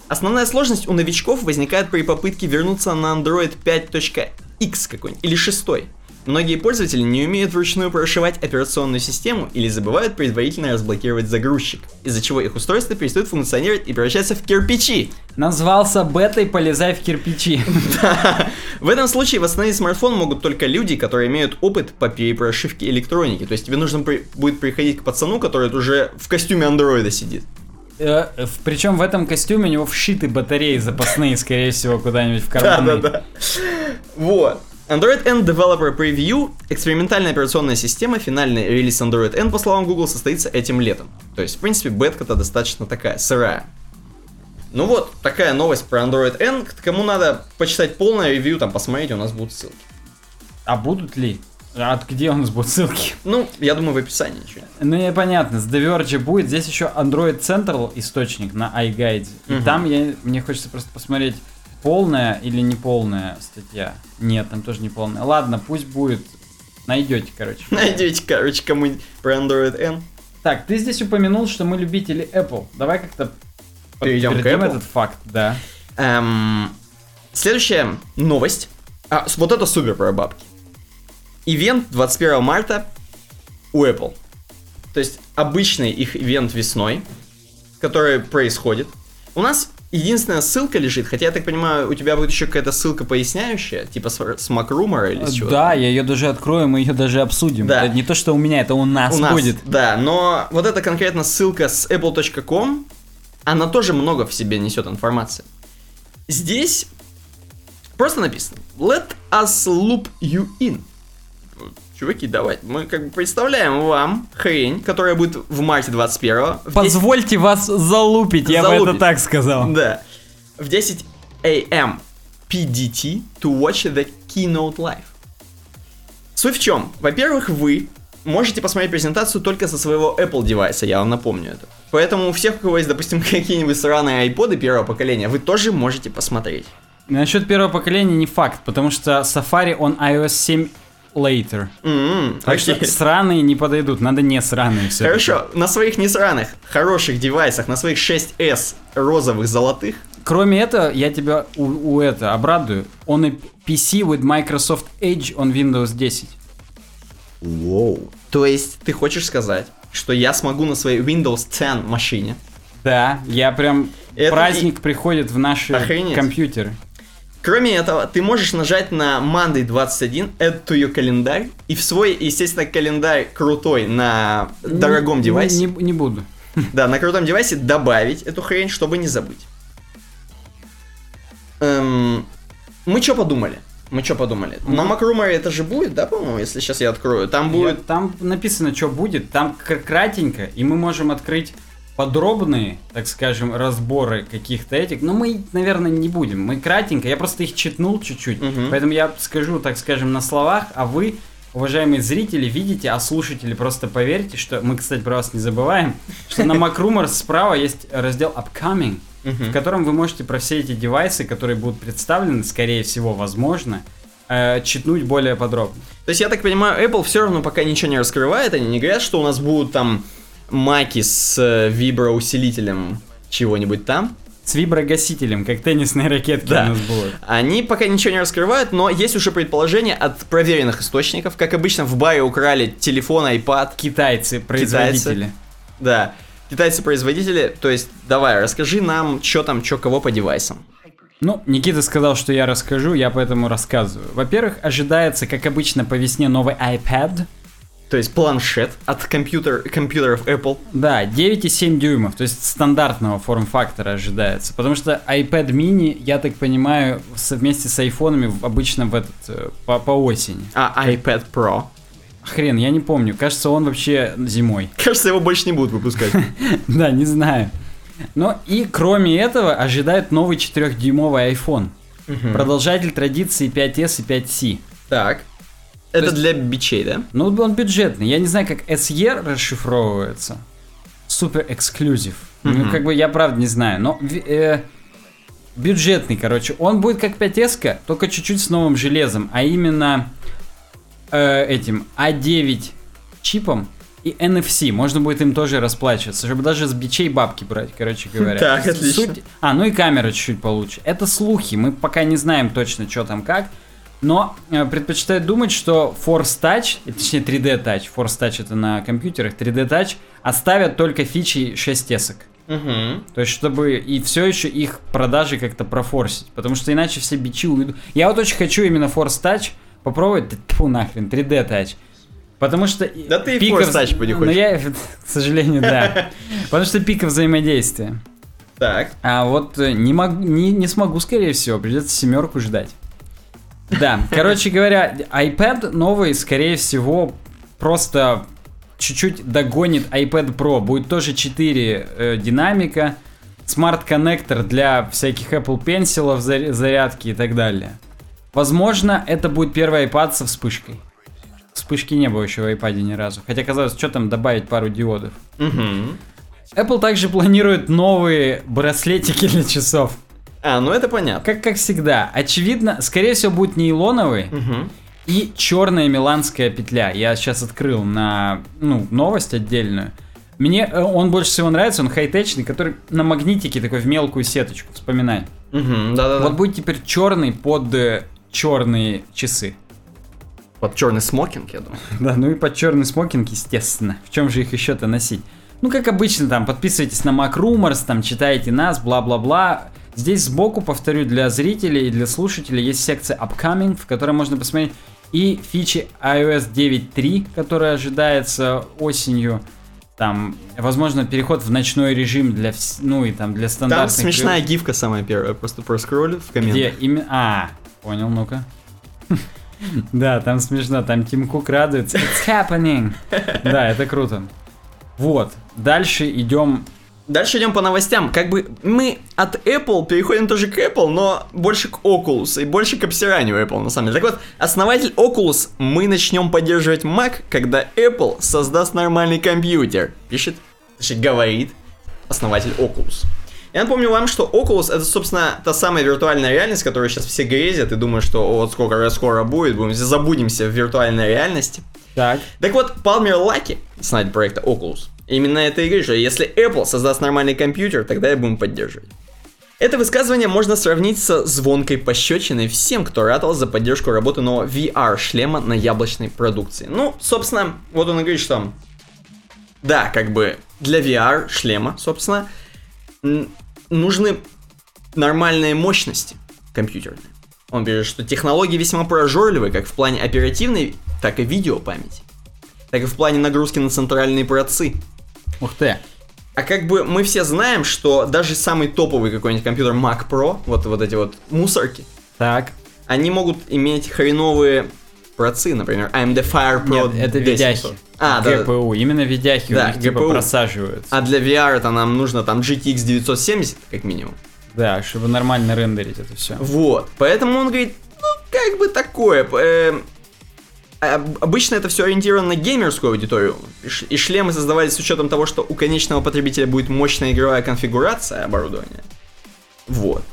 Основная сложность у новичков возникает при попытке вернуться на Android 5.x какой-нибудь или 6. Многие пользователи не умеют вручную прошивать операционную систему или забывают предварительно разблокировать загрузчик, из-за чего их устройство перестает функционировать и превращается в кирпичи. Назвался бетой «Полезай в кирпичи». <laughs> В этом случае восстановить смартфон могут только люди, которые имеют опыт по перепрошивке электроники. То есть тебе нужно будет приходить к пацану, который уже в костюме андроида сидит. Э, Причем в этом костюме у него вшиты батареи запасные, скорее всего, куда-нибудь в <laughs> карманы. Да-да-да. Вот. Android N Developer Preview, экспериментальная операционная система, финальный релиз Android N, по словам Google, состоится этим летом. То есть, в принципе, бетка-то достаточно такая, сырая. Ну вот, такая новость про Android N. Кому надо почитать полное ревью, там посмотреть, у нас будут ссылки. А будут ли? А где у нас будут ссылки? Ну, я думаю, в описании ничего. Ну, и понятно, с The Verge будет. Здесь еще Android Central источник на iGuide. И там я, мне хочется просто посмотреть, полная или неполная статья. Нет, там тоже не полная. Ладно, пусть будет. Найдете, короче. Найдите, короче, кому про Android N. Так, ты здесь упомянул, что мы любители Apple. Давай как-то Перейдем к Apple? этот факт, да. Эм, следующая новость. А, вот это супер про бабки. Ивент 21 марта у Apple. То есть обычный их ивент весной, который происходит. У нас единственная ссылка лежит, хотя я так понимаю, у тебя будет еще какая-то ссылка поясняющая, типа с, с Макрумора или с чего Да, я ее даже открою, мы ее даже обсудим. Да. Это не то, что у меня, это у нас, у нас, будет. Да, но вот эта конкретно ссылка с apple.com, она тоже много в себе несет информации. Здесь просто написано Let us loop you in. Чуваки, давайте, мы как бы представляем вам хрень, которая будет в марте 21 в 10 Позвольте вас залупить, я бы это Залупить. так сказал. Да. В 10 a.m. PDT to watch the keynote live. Суть в чем? Во-первых, вы можете посмотреть презентацию только со своего Apple девайса, я вам напомню это. Поэтому у всех, у кого есть, допустим, <laughs> какие-нибудь сраные iPod первого поколения, вы тоже можете посмотреть. Насчет первого поколения не факт, потому что Safari он iOS 7 later. М-м, Так окей. что сраные не подойдут, надо не сраные все. Хорошо, на своих не сраных, хороших девайсах, на своих 6s розовых, золотых, Кроме этого, я тебя у, у это обрадую. Он и PC with Microsoft Edge on Windows 10. Воу. То есть, ты хочешь сказать, что я смогу на своей Windows 10 машине Да, я прям... Это праздник приходит в наши Охренеть. компьютеры. Кроме этого, ты можешь нажать на Monday 21, add to your календарь, и в свой, естественно, календарь крутой на дорогом Не- девайсе, Не, не буду. <laughs> да, на крутом девайсе добавить эту хрень, чтобы не забыть. Эм, мы что подумали? Мы что подумали? На Макруморе это же будет, да, по-моему, если сейчас я открою? Там Я- будет... там написано, что будет. Там кр- кратенько, и мы можем открыть подробные, так скажем, разборы каких-то этих. Но мы, наверное, не будем. Мы кратенько. Я просто их читнул чуть-чуть. Мгм. Поэтому я скажу, так скажем, на словах, а вы, уважаемые зрители, видите, а слушатели просто поверьте, что мы, кстати, про вас не забываем, что на MacRumors справа есть раздел Upcoming, в котором вы можете про все эти девайсы, которые будут представлены, скорее всего, возможно, э, читнуть более подробно. То есть, я так понимаю, Apple все равно пока ничего не раскрывает, они не говорят, что у нас будут там маки с э, виброусилителем чего-нибудь там. С виброгасителем, как теннисные ракетки Да. у нас будут. Они пока ничего не раскрывают, но есть уже предположение от проверенных источников. Как обычно, в баре украли телефон, iPad. Китайцы, производители. Да, китайцы-производители. То есть, давай, расскажи нам, что там, что кого по девайсам. Ну, Никита сказал, что я расскажу, я поэтому рассказываю. Во-первых, ожидается, как обычно, по весне новый iPad. То есть, планшет от компьютер, компьютеров Apple. Да, 9,7 дюймов, то есть стандартного форм-фактора ожидается. Потому что iPad mini, я так понимаю, вместе с айфонами обычно в этот, э, по, по осени. А iPad Pro. Хрен, я не помню, кажется, он вообще зимой. <laughs> Кажется, его больше не будут выпускать. <laughs> Да, не знаю. Но и кроме этого ожидают новый 4-дюймовый iPhone. Продолжатель традиции 5s и 5c. Так. Это есть- для бичей, да? Ну, он бюджетный. Я не знаю, как SE расшифровывается. Супер эксклюзив. Ну, Мгм. как бы я правда не знаю. Но э, бюджетный, короче. Он будет как 5S, только чуть-чуть с новым железом. А именно э, этим A9 чипом и NFC. Можно будет им тоже расплачиваться, чтобы даже с бичей бабки брать, короче говоря. Так, отлично. суть- А, ну и камера чуть-чуть получше. Это слухи. Мы пока не знаем точно, что там как. Но э, предпочитаю думать, что Force Touch, э, точнее 3D Touch, Force Touch это на компьютерах, 3D Touch оставят только фичи 6 Угу. То есть, чтобы и все еще их продажи как-то профорсить. Потому что иначе все бичи уйдут. Я вот очень хочу именно Force Touch попробовать. Фу, нахрен, 3D Touch. Потому что... Да ты и Force Touch поди Ну, хочешь. я, <laughs> к сожалению, да. Потому что пика взаимодействия. Так. А вот э, не, мог, не, не смогу, скорее всего, придется семерку ждать. Да, короче говоря, iPad новый, скорее всего, просто чуть-чуть догонит iPad Pro. Будет тоже 4 э, динамика, смарт-коннектор для всяких Apple Pencil, зарядки и так далее. Возможно, это будет первый iPad со вспышкой. Вспышки не было еще в iPad ни разу. Хотя казалось, что там добавить пару диодов. Угу. Apple также планирует новые браслетики <laughs> для часов. А, ну это понятно. Как, как всегда, очевидно, скорее всего, будет нейлоновый Угу. и черная миланская петля. Я сейчас открыл на ну, новость отдельную. Мне э, он больше всего нравится, он хай-течный, который на магнитике такой в мелкую сеточку, вспоминай. Угу. Да-да-да. Вот будет теперь черный под э, черные часы. Под черный смокинг, я думаю. <laughs> Да, ну и под черный смокинг, естественно. В чем же их еще-то носить? Ну, как обычно, там, подписывайтесь на Mac Rumors, там, читайте нас, бла-бла-бла. Здесь сбоку, повторю, для зрителей и для слушателей есть секция Upcoming, в которой можно посмотреть и фичи iOS 9.3, которая ожидается осенью. Там, возможно, переход в ночной режим для, вс- ну и там для Там стандартных... смешная гифка самая первая. Просто проскроллю в Где комментах. именно... А, понял, ну-ка. <laughs> Да, там смешно, там Тим Кук радуется. It's happening. <laughs> Да, это круто. Вот, дальше идем... Дальше идем по новостям. Как бы мы от Apple переходим тоже к Apple, но больше к Oculus и больше к обсиранию Apple, на самом деле. Так вот, основатель Oculus, мы начнем поддерживать Mac, когда Apple создаст нормальный компьютер. Пишет, точнее говорит основатель Oculus. Я напомню вам, что Oculus это, собственно, та самая виртуальная реальность, которую сейчас все грезят и думают, что «О, вот скоро скоро будет, будем забудемся в виртуальной реальности. Так, Так вот, Палмер Лаки, основатель проекта Oculus, именно это и говорит, что если Apple создаст нормальный компьютер, тогда и будем поддерживать. Это высказывание можно сравнить со звонкой пощечиной всем, кто ратовал за поддержку работы нового VR-шлема на яблочной продукции. Ну, собственно, вот он и говорит, что да, как бы для VR-шлема, собственно, нужны нормальные мощности компьютерные. Он пишет, что технологии весьма прожорливы как в плане оперативной, так и видеопамяти. Так и в плане нагрузки на центральные процы. Ух ты. А как бы мы все знаем, что даже самый топовый какой-нибудь компьютер Mac Pro, вот, вот эти вот мусорки, Так, они могут иметь хреновые процы, например, AMD Fire Pro нет, это 10 видяхи. А, да, да. ГПУ, именно видяхи Да, у них типа GPU. просаживаются. А для VR это нам нужно там GTX 970, как минимум. Да, чтобы нормально рендерить это все. Вот. Поэтому он говорит, ну, как бы такое. а- Обычно это все ориентировано на геймерскую аудиторию, и шлемы создавались с учетом того, что у конечного потребителя будет мощная игровая конфигурация оборудования. Вот.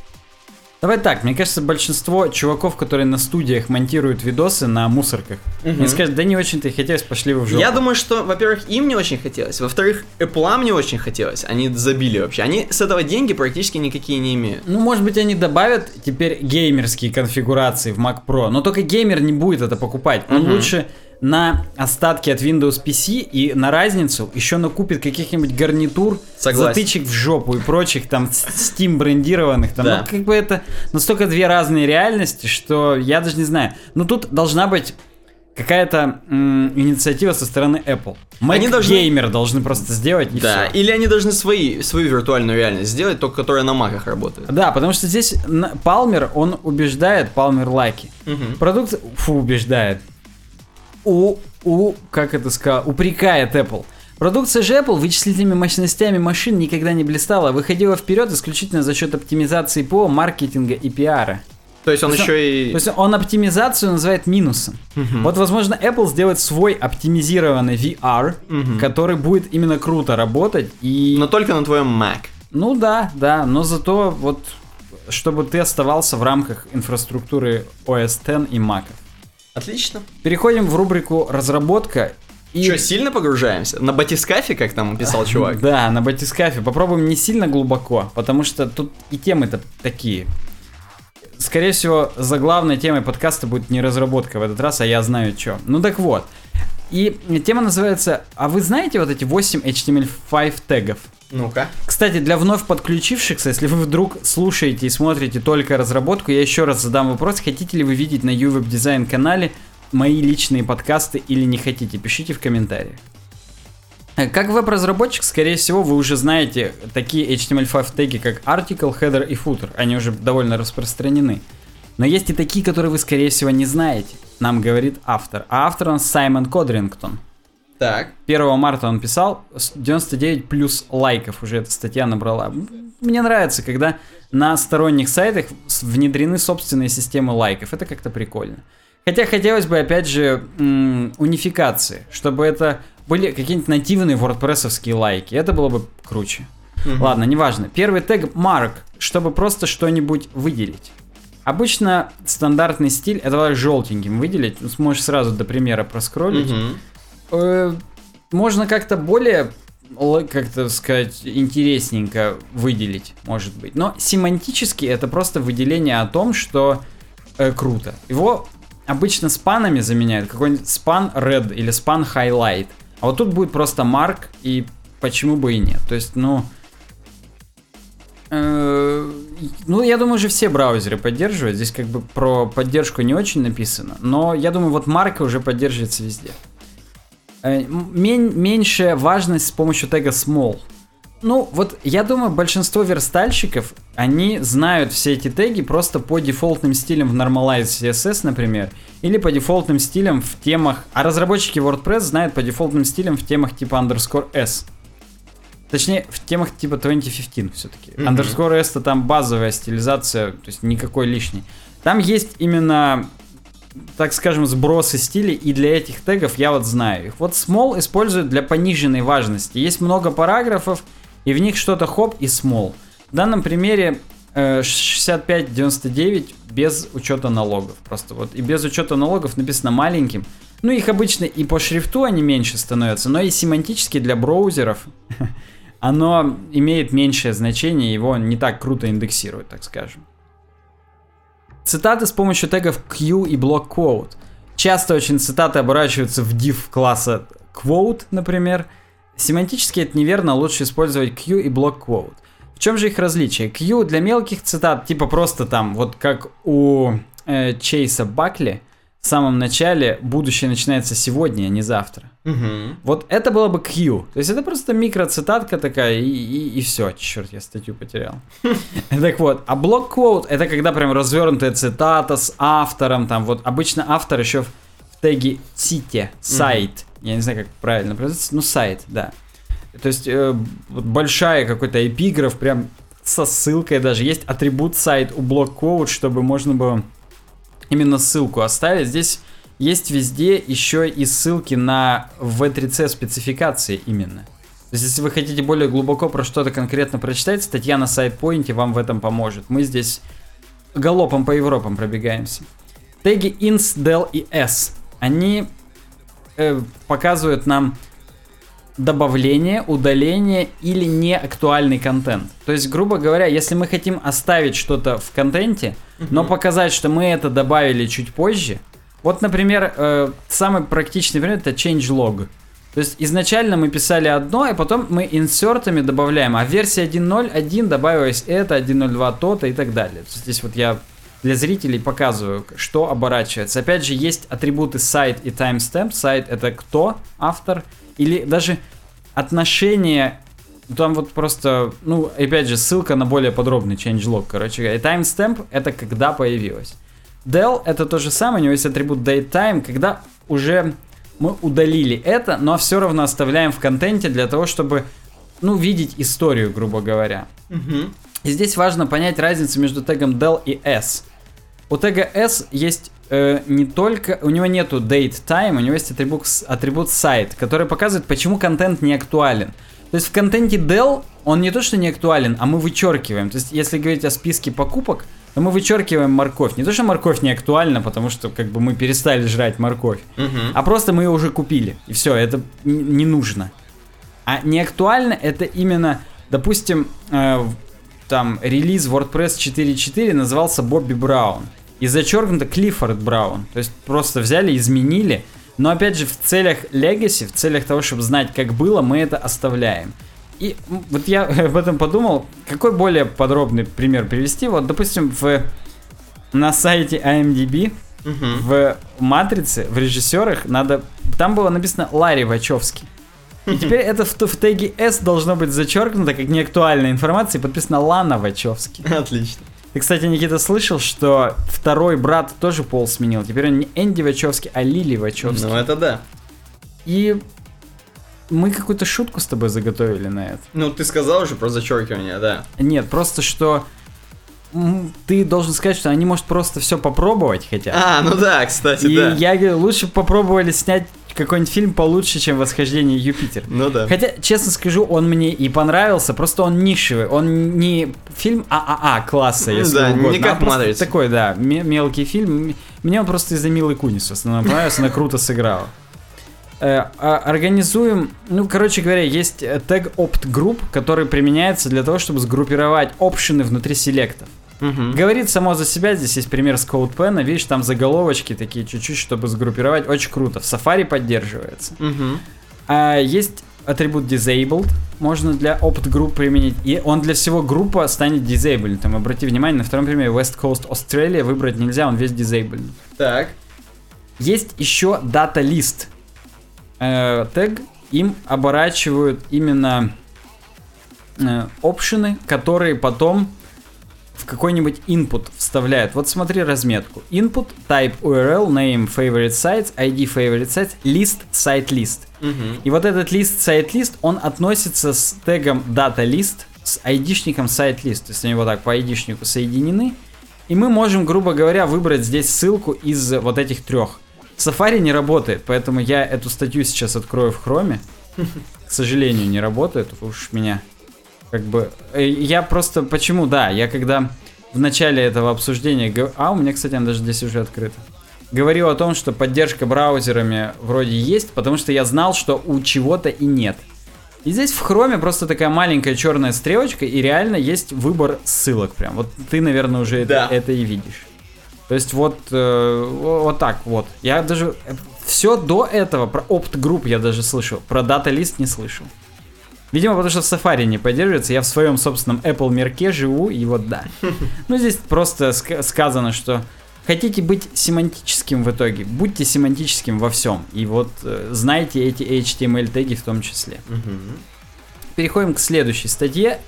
Давай так, мне кажется, большинство чуваков, которые на студиях монтируют видосы на мусорках, Мгм. они скажут, да не очень-то и хотелось, пошли вы в жопу. Я думаю, что, во-первых, им не очень хотелось, во-вторых, Apple не очень хотелось, они забили вообще. Они с этого деньги практически никакие не имеют. Ну, может быть, они добавят теперь геймерские конфигурации в Mac Pro, но только геймер не будет это покупать. Он Мгм. лучше на остатки от Windows PC и на разницу еще накупит каких-нибудь гарнитур, Согласен. затычек в жопу и прочих там Steam брендированных. Там, Да. Ну, как бы это настолько две разные реальности, что я даже не знаю. Ну, тут должна быть какая-то м, инициатива со стороны Apple. Mac Они должны- геймер должны просто сделать и да, всё. или они должны свои, свою виртуальную реальность сделать, только которая на маках работает. Да, потому что здесь Палмер, он убеждает, Палмер Лаки. Мгм. Продукт, фу, убеждает. У, у, как это сказал, упрекает Apple. Продукция же Apple вычислительными мощностями машин никогда не блистала, выходила вперед исключительно за счет оптимизации ПО, маркетинга и пиара. То есть он То есть еще и... То есть он оптимизацию называет минусом. Вот, возможно, Apple сделает свой оптимизированный VR, который будет именно круто работать и... Но только на твоем Mac. Ну да, да, но зато вот чтобы ты оставался в рамках инфраструктуры OS X и Mac. Отлично. Переходим в рубрику разработка. И... Че, сильно погружаемся? На батискафе, как там писал <laughs> чувак? Да, на батискафе. Попробуем не сильно глубоко, потому что тут и темы-то такие. Скорее всего, за главной темой подкаста будет не разработка в этот раз, а я знаю что. Ну так вот. И тема называется «А вы знаете вот эти 8 HTML5 тегов?» Ну-ка. Кстати, для вновь подключившихся, если вы вдруг слушаете и смотрите только разработку, я еще раз задам вопрос, хотите ли вы видеть на UWeb Design канале мои личные подкасты или не хотите, пишите в комментариях. Э, Как веб-разработчик, скорее всего, вы уже знаете такие HTML5 теги, как article, header и footer. Они уже довольно распространены. Но есть и такие, которые вы, скорее всего, не знаете. Нам говорит автор. А автор он Саймон Кодрингтон. Так. 1 марта он писал, с 99 плюс лайков уже эта статья набрала. Мне нравится, когда на сторонних сайтах внедрены собственные системы лайков. Это как-то прикольно. Хотя хотелось бы, опять же, унификации, чтобы это были какие-нибудь нативные wordpress лайки. Это было бы круче. Ладно, неважно. Первый тег mark, чтобы просто что-нибудь выделить. Обычно стандартный стиль это желтеньким выделить. Сможешь сразу до примера проскроллить. Мгм. Э, можно как-то более, как-то сказать, интересненько выделить, может быть. Но семантически это просто выделение о том, что э, круто. Его обычно спанами заменяют. Какой-нибудь спан red или спан highlight. А вот тут будет просто mark и почему бы и нет. То есть, ну... э, ну, я думаю, уже все браузеры поддерживают. Здесь как бы про поддержку не очень написано. Но я думаю, вот марка уже поддерживается везде. Э, м- мен- меньшая важность с помощью тега small. Ну, вот я думаю, большинство верстальщиков, они знают все эти теги просто по дефолтным стилям в Normalize CSS, например, или по дефолтным стилям в темах, а разработчики WordPress знают по дефолтным стилям в темах типа underscore s. Точнее, в темах типа 2015 все-таки. Underscore s это там базовая стилизация, то есть никакой лишней. Там есть именно так скажем, сбросы стилей, и для этих тегов я вот знаю их. Вот small используют для пониженной важности. Есть много параграфов, и в них что-то хоп и small. В данном примере э, 65-99 без учета налогов. Просто вот. И без учета налогов написано маленьким. Ну, их обычно и по шрифту они меньше становятся, но и семантически для браузеров <laughs> оно имеет меньшее значение, его не так круто индексируют, так скажем. Цитаты с помощью тегов Q и block quote. Часто очень цитаты оборачиваются в div класса quote, например. Семантически это неверно, лучше использовать Q и block quote. В чем же их различие? Q для мелких цитат, типа просто там, вот как у э, Чейса Бакли, в самом начале будущее начинается сегодня, а не завтра. Мгм. Вот это было бы Q. То есть это просто микроцитатка такая, и, и, все. Черт, я статью потерял. <laughs> Так вот, а блок quote это когда прям развернутая цитата с автором. Там вот обычно автор еще в, в теге сите, сайт. Я не знаю, как правильно произносится, ну сайт, да. То есть э, вот большая какой-то эпиграф, прям со ссылкой даже. Есть атрибут сайт у блок quote, чтобы можно было именно ссылку оставить. Здесь есть везде еще и ссылки на V3C спецификации именно. То есть, если вы хотите более глубоко про что-то конкретно прочитать, статья на сайт-поинте вам в этом поможет. Мы здесь галопом по Европам пробегаемся. Теги ins, del и s, они э, показывают нам добавление, удаление или неактуальный контент. То есть, грубо говоря, если мы хотим оставить что-то в контенте, но показать, что мы это добавили чуть позже, вот, например, э, самый практичный пример это changelog. То есть изначально мы писали одно, и потом мы инсертами добавляем, а в версии 1.0.1 добавилось это, 1.0.2 то-то и так далее. Здесь вот я для зрителей показываю, что оборачивается. Опять же, есть атрибуты сайт и timestamp. Сайт это кто, автор, или даже отношение там вот просто, ну, опять же, ссылка на более подробный changelog, короче говоря. И timestamp это когда появилось. Del это то же самое, у него есть атрибут datetime, когда уже мы удалили это, но все равно оставляем в контенте для того, чтобы, ну, видеть историю, грубо говоря. Мгм. И здесь важно понять разницу между тегом del и s. У тега s есть э, не только... У него нету date time, у него есть атрибут, атрибут site, который показывает, почему контент не актуален. То есть в контенте del он не то, что не актуален, а мы вычеркиваем. То есть если говорить о списке покупок, то мы вычеркиваем морковь. Не то, что морковь не актуальна, потому что как бы мы перестали жрать морковь, Мгм. а просто мы ее уже купили. И все, это не нужно. А не актуально это именно, допустим, э, там релиз WordPress 4.4 назывался Бобби Браун. И зачеркнуто Клиффорд Браун. То есть просто взяли, изменили. Но опять же, в целях Legacy, в целях того, чтобы знать, как было, мы это оставляем. И вот я <laughs> об этом подумал, какой более подробный пример привести. Вот, допустим, в, на сайте IMDb Мгм. в Матрице, в режиссерах надо... Там было написано Ларри Вачовский. И теперь это в, в теге S должно быть зачеркнуто как неактуальная информация и подписано Лана Вачовский. <laughs> Отлично. Ты, кстати, Никита, слышал, что второй брат тоже пол сменил. Теперь он не Энди Вачовский, а Лили Вачовский. Ну это да. И мы какую-то шутку с тобой заготовили на это. Ну ты сказал уже про зачеркивание, да. Нет, просто что ты должен сказать, что они, может, просто все попробовать хотят. А, ну да, кстати, И да. я говорю, лучше попробовали снять какой-нибудь фильм получше, чем «Восхождение Юпитер». Ну да. Хотя, честно скажу, он мне и понравился, просто он нишевый. Он не фильм ААА класса, если Да, угодно, не как а такой, да, ме- мелкий фильм. Мне он просто из-за Милы Кунис в основном понравился, она круто сыграла. Э, а- Организуем, ну, короче говоря, есть тег opt group, который применяется для того, чтобы сгруппировать опшены внутри селектов. Мгм. Говорит само за себя, здесь есть пример с CodePen, видишь, там заголовочки такие чуть-чуть, чтобы сгруппировать, очень круто. В Safari поддерживается. Мгм. А есть атрибут disabled, можно для opt group применить, и он для всего группа станет disabled. Там, обрати внимание, на втором примере West Coast Australia выбрать нельзя, он весь disabled. Так. Есть еще data list. Э, тег, им оборачивают именно э, опшены, которые потом в какой-нибудь input вставляют. Вот смотри разметку. Input, type URL, name, favorite sites, ID favorite sites, list, site list. Мгм. И вот этот лист site list, он относится с тегом data list с айдишником site list. То есть они вот так по айдишнику соединены. И мы можем, грубо говоря, выбрать здесь ссылку из вот этих трех. Safari не работает, поэтому я эту статью сейчас открою в Chrome. К сожалению, не работает, уж меня как бы... э, Я просто... Почему? Да, я когда в начале этого обсуждения... А, у меня, кстати, она даже здесь уже открыта. Говорил о том, что поддержка браузерами вроде есть, потому что я знал, что у чего-то и нет. И здесь в хроме просто такая маленькая черная стрелочка, и реально есть выбор ссылок прям. Вот ты, наверное, уже Да. это, это и видишь. То есть вот, э, вот так вот. Я даже... Все до этого, про опт групп я даже слышал, про дата лист не слышал. Видимо, потому что в Safari не поддерживается. Я в своем собственном Apple мерке живу, и вот да. <laughs> Ну, здесь просто ска- сказано, что хотите быть семантическим в итоге, будьте семантическим во всем. И вот э, знайте эти HTML теги в том числе. Мгм. Переходим к следующей статье.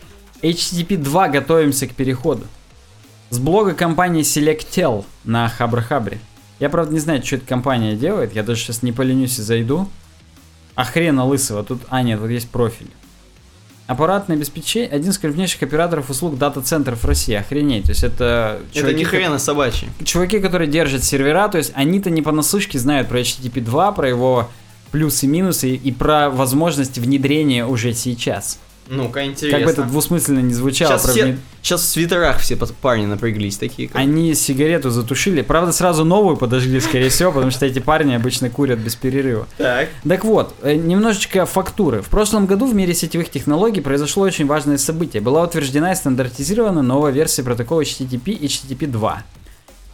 HTTP 2 готовимся к переходу. С блога компании Selectel на Хабр-Хабре. Я, правда, не знаю, что эта компания делает. Я даже сейчас не поленюсь и зайду. А хрена лысого. Тут, а нет, вот есть профиль. Аппаратное обеспечение. Один из крупнейших операторов услуг дата-центров в России. Охренеть. То есть это... Это чуваки, ни хрена собачий. чуваки, которые держат сервера, то есть они-то не понаслышке знают про HTTP 2, про его плюсы и минусы и про возможность внедрения уже сейчас. Ну-ка, интересно. Как бы это двусмысленно не звучало. Сейчас, про все, внед- сейчас в свитерах все парни напряглись такие. как- Они сигарету затушили. Правда, сразу новую подожгли, скорее всего, потому что эти парни обычно курят без перерыва. Так. Так вот, э, немножечко фактуры. В прошлом году в мире сетевых технологий произошло очень важное событие. Была утверждена и стандартизирована новая версия протокола HTTP HTTP 2.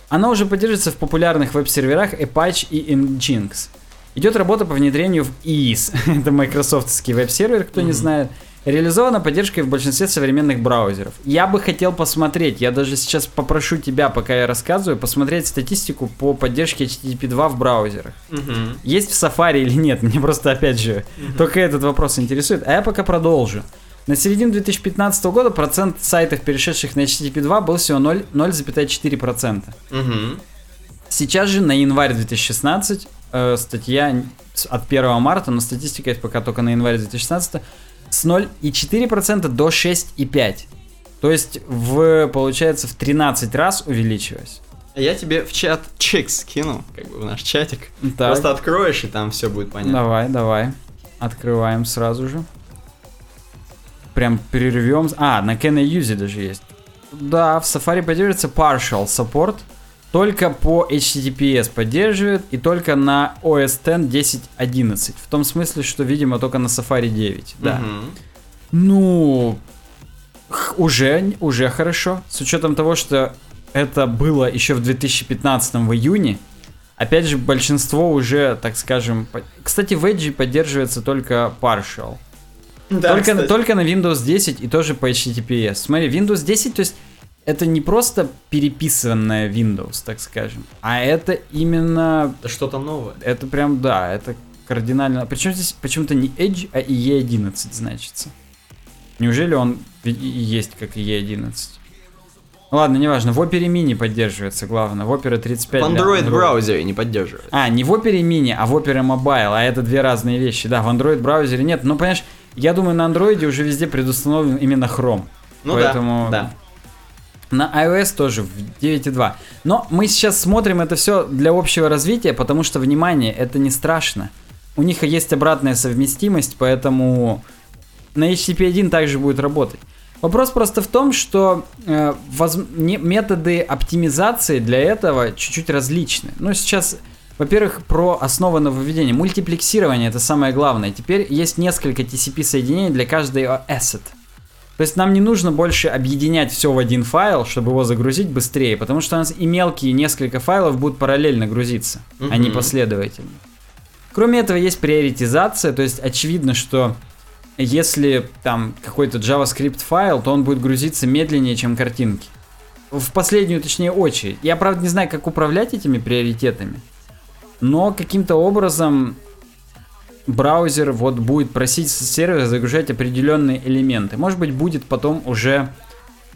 Она уже поддерживается в популярных веб-серверах Apache и Nginx. Идет работа по внедрению в EAS. <laughs> Это майкрософтский веб-сервер, кто не знает. Реализована поддержкой в большинстве современных браузеров. Я бы хотел посмотреть, я даже сейчас попрошу тебя, пока я рассказываю, посмотреть статистику по поддержке HTTP 2 в браузерах. Мгм. Есть в Safari или нет? Мне просто, опять же, только этот вопрос интересует. А я пока продолжу. На середину 2015 года процент сайтов, перешедших на HTTP 2, был всего 0 0,4%. Мгм. Сейчас же на январь 2016 э, статья от 1 марта, но статистика есть пока только на январь 2016, с 0,4% до 6,5%. То есть, в, получается, в 13 раз увеличилось. А Я тебе в чат чек скину, как бы в наш чатик. Так, Просто откроешь, и там все будет понятно. давай, давай. Открываем сразу же. Прям перервем. А, на Can I Use даже есть. Да, в Safari поддерживается partial support. Только по HTTPS поддерживает и только на OS X 10.11. В том смысле, что, видимо, только на Safari 9. Да. Мгм. Ну, уже, уже хорошо. С учетом того, что это было еще в 2015 в июне. Опять же, большинство уже, так скажем... по- Кстати, в Edge поддерживается только partial. Да, только, кстати. только на Windows 10 и тоже по HTTPS. Смотри, Windows 10, то есть это не просто переписанная Windows, так скажем, а это именно... Что-то новое. Это прям, да, это кардинально... Причем здесь почему-то не Edge, а IE11 значится. Неужели он и- есть как IE11? Ну Ладно, неважно, в Opera Mini поддерживается, главное. В Opera 35 В для Android браузере не поддерживает. а, не в Opera Mini, а в Opera Mobile, а это две разные вещи. Да, в Android браузере нет. Ну, понимаешь, я думаю, на Android уже везде предустановлен именно Chrome. Ну Поэтому- да, На iOS тоже в 9.2. Но мы сейчас смотрим это все для общего развития, потому что, внимание, это не страшно. У них есть обратная совместимость, поэтому на HTTP1 также будет работать. Вопрос просто в том, что э, воз- не- методы оптимизации для этого чуть-чуть различны. Ну, сейчас, во-первых, про основы нововведения. Мультиплексирование это самое главное. Теперь есть несколько TCP-соединений для каждой asset. То есть нам не нужно больше объединять все в один файл, чтобы его загрузить быстрее, потому что у нас и мелкие несколько файлов будут параллельно грузиться, а не последовательно. Кроме этого есть приоритизация, то есть очевидно, что если там какой-то JavaScript файл, то он будет грузиться медленнее, чем картинки. В последнюю, точнее, очередь. Я, правда, не знаю, как управлять этими приоритетами, но каким-то образом браузер вот будет просить с сервера загружать определенные элементы. Может быть, будет потом уже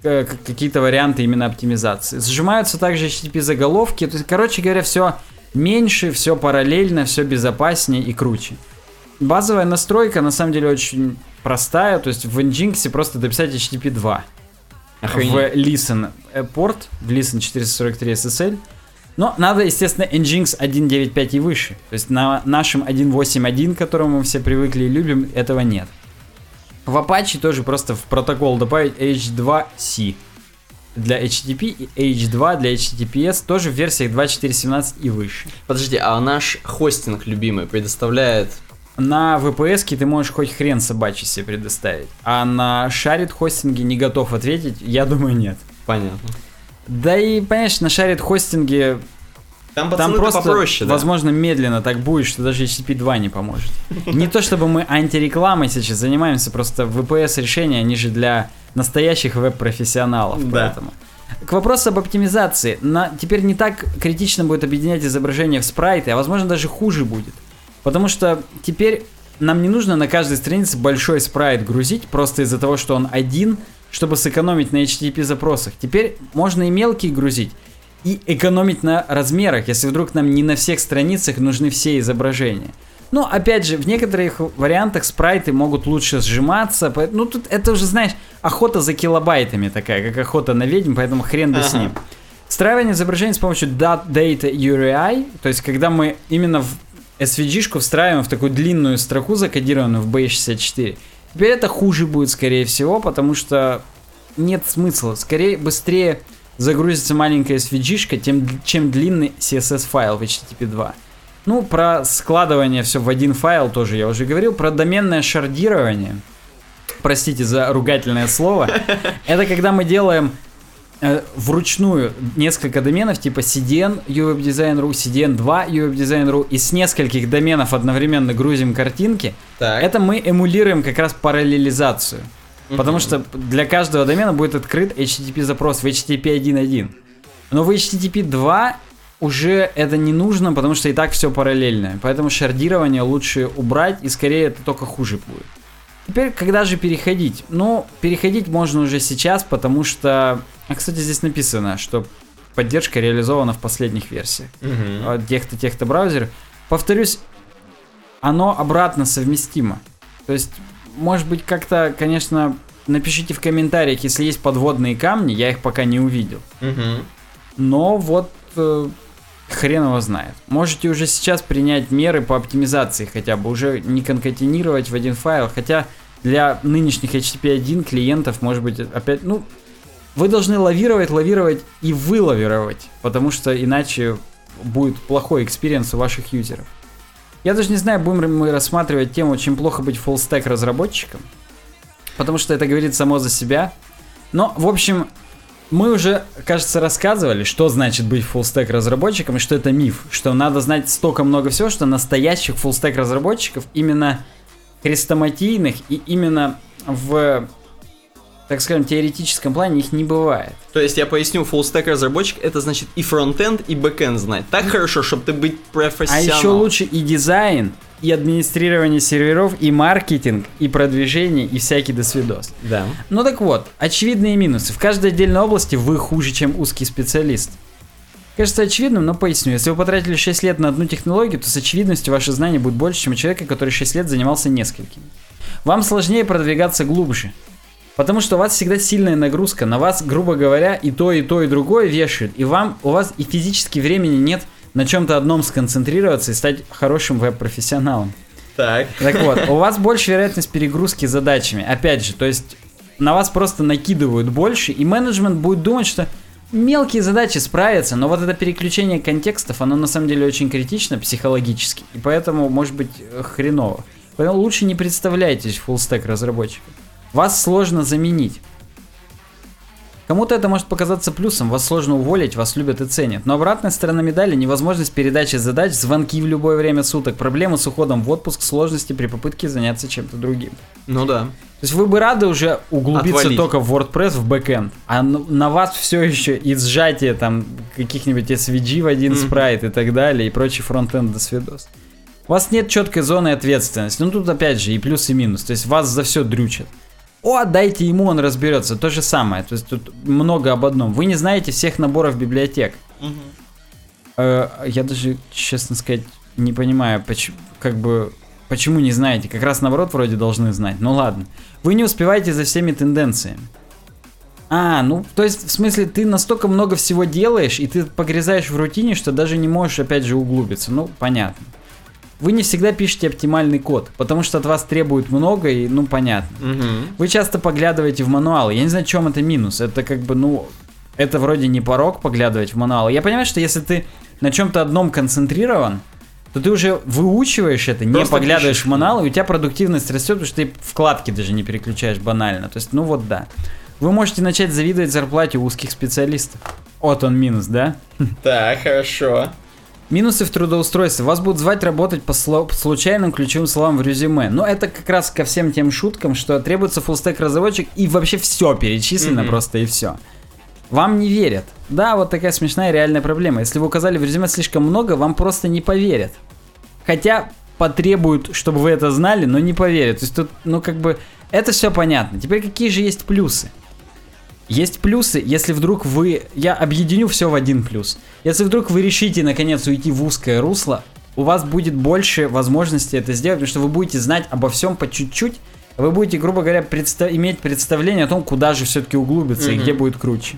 э, какие-то варианты именно оптимизации. Сжимаются также HTTP заголовки. То есть, короче говоря, все меньше, все параллельно, все безопаснее и круче. Базовая настройка на самом деле очень простая. То есть в Nginx просто дописать HTTP 2 Охренеть. в Listen порт, в Listen 443 SSL. Но надо, естественно, Nginx 1.9.5 и выше. То есть на нашем 1.8.1, к которому мы все привыкли и любим, этого нет. В Apache тоже просто в протокол добавить H2C для HTTP и H2 для HTTPS тоже в версиях 2.4.17 и выше. Подожди, а наш хостинг любимый предоставляет... На VPS ты можешь хоть хрен собачий себе предоставить, а на шарит хостинге не готов ответить, я думаю, нет. Понятно. Да и, понимаешь, на шарит хостинге Там Там просто, попроще, да? возможно, медленно так будет, что даже HTTP 2 не поможет. <laughs> Не то чтобы мы антирекламой сейчас занимаемся, просто VPS решения, они же для настоящих веб-профессионалов, Да. поэтому. К вопросу об оптимизации. На, теперь не так критично будет объединять изображения в спрайты, а возможно даже хуже будет. Потому что теперь нам не нужно на каждой странице большой спрайт грузить, просто из-за того, что он один, чтобы сэкономить на HTTP запросах. Теперь можно и мелкие грузить, и экономить на размерах, если вдруг нам не на всех страницах нужны все изображения. Ну, опять же, в некоторых вариантах спрайты могут лучше сжиматься, ну тут это уже, знаешь, охота за килобайтами такая, как охота на ведьм, поэтому хрен бы с Ага. ним. Встраивание изображений с помощью Dat Data URI, то есть когда мы именно в SVG-шку встраиваем в такую длинную строку, закодированную в B64, теперь это хуже будет, скорее всего, потому что нет смысла. Скорее, быстрее загрузится маленькая SVG-шка, тем, чем длинный CSS-файл в HTTP 2. Ну, про складывание все в один файл тоже я уже говорил. Про доменное шардирование. Простите за ругательное слово. <laughs> Это когда мы делаем вручную несколько доменов типа CDN UWebDesign.ru, CDN2 UWebDesign.ru и с нескольких доменов одновременно грузим картинки. Так. Это мы эмулируем как раз параллелизацию. Потому что для каждого домена будет открыт HTTP запрос в HTTP 1.1. Но в HTTP 2 уже это не нужно, потому что и так все параллельное. Поэтому шардирование лучше убрать, и скорее это только хуже будет. Теперь, когда же переходить? Ну, переходить можно уже сейчас, потому что... А, кстати, здесь написано, что поддержка реализована в последних версиях от тех-то, тех-то браузеров. повторюсь, оно обратно совместимо. То есть, может быть, как-то, конечно, напишите в комментариях, если есть подводные камни, я их пока не увидел. Мгм. Но вот э, хрен его знает. Можете уже сейчас принять меры по оптимизации хотя бы, уже не конкатенировать в один файл, хотя для нынешних HTTP1 клиентов, может быть, опять, ну, вы должны лавировать, лавировать и вылавировать, потому что иначе будет плохой experience у ваших user ов. Я даже не знаю, будем ли мы рассматривать тему, чем плохо быть full stack разработчиком, потому что это говорит само за себя. Но, в общем, мы уже, кажется, рассказывали, что значит быть full stack разработчиком и что это миф, что надо знать столько много всего, что настоящих stack разработчиков именно хрестоматийных и именно в, так скажем, теоретическом плане их не бывает. То есть я поясню, stack разработчик это значит и фронтенд, и бэкенд знать. Так хорошо, чтобы ты быть А профессионалом. еще лучше и дизайн, и администрирование серверов, и маркетинг, и продвижение, и всякий досвидос. Да. Ну так вот, очевидные минусы. В каждой отдельной области вы хуже, чем узкий специалист. Кажется очевидным, но поясню. Если вы потратили 6 лет на одну технологию, то с очевидностью ваши знания будут больше, чем у человека, который 6 лет занимался несколькими. Вам сложнее продвигаться глубже. Потому что у вас всегда сильная нагрузка. На вас, грубо говоря, и то, и то, и другое вешают. И вам, у вас и физически времени нет на чем-то одном сконцентрироваться и стать хорошим веб-профессионалом. Так. Так вот, <laughs> у вас больше вероятность перегрузки задачами. Опять же, то есть на вас просто накидывают больше, и менеджмент будет думать, что мелкие задачи справятся, но вот это переключение контекстов, оно на самом деле очень критично психологически, и поэтому может быть э, хреново. Поэтому лучше не представляйтесь stack разработчиком. Вас сложно заменить. Кому-то это может показаться плюсом, вас сложно уволить, вас любят и ценят. Но обратная сторона медали – невозможность передачи задач, звонки в любое время суток, проблемы с уходом в отпуск, сложности при попытке заняться чем-то другим. Ну да. То есть вы бы рады уже углубиться Отвалить. только в WordPress, в бэкэнд, а на вас все еще и сжатие там каких-нибудь SVG в один Мгм. спрайт и так далее, и прочий фронтенд до свидос. У вас нет четкой зоны ответственности. Ну тут опять же и плюс, и минус. То есть вас за все дрючат. О, дайте ему, он разберется. То же самое. То есть тут много об одном. Вы не знаете всех наборов библиотек. Э, я даже, честно сказать, не понимаю, почему, как бы, почему не знаете. Как раз наоборот вроде должны знать. Ну ладно. Вы не успеваете за всеми тенденциями. А, ну, то есть, в смысле, ты настолько много всего делаешь, и ты погрязаешь в рутине, что даже не можешь, опять же, углубиться. Ну, понятно. Вы не всегда пишете оптимальный код, потому что от вас требуют много, и, ну, понятно. Мгм. Вы часто поглядываете в мануалы. Я не знаю, в чем это минус. Это как бы, ну, это вроде не порог поглядывать в мануалы. Я понимаю, что если ты на чем-то одном концентрирован, то ты уже выучиваешь это, не Просто поглядываешь пишешь, в мануалы, и у тебя продуктивность растет, потому что ты вкладки даже не переключаешь банально. То есть, ну вот да. Вы можете начать завидовать зарплате узких специалистов. Вот он минус, да? <laughs> Так, хорошо. Минусы в трудоустройстве. Вас будут звать работать по, случайным ключевым словам в резюме. Но это как раз ко всем тем шуткам, что требуется фуллстек разработчик и вообще все перечислено Мгм. просто и все. Вам не верят. Да, вот такая смешная реальная проблема. Если вы указали в резюме слишком много, вам просто не поверят. Хотя потребуют, чтобы вы это знали, но не поверят. То есть тут, ну как бы, это все понятно. Теперь какие же есть плюсы? Есть плюсы, если вдруг вы... Я объединю все в один плюс. Если вдруг вы решите, наконец, уйти в узкое русло, у вас будет больше возможности это сделать, потому что вы будете знать обо всем по чуть-чуть, вы будете, грубо говоря, предста- иметь представление о том, куда же все-таки углубиться и Мгм. где будет круче.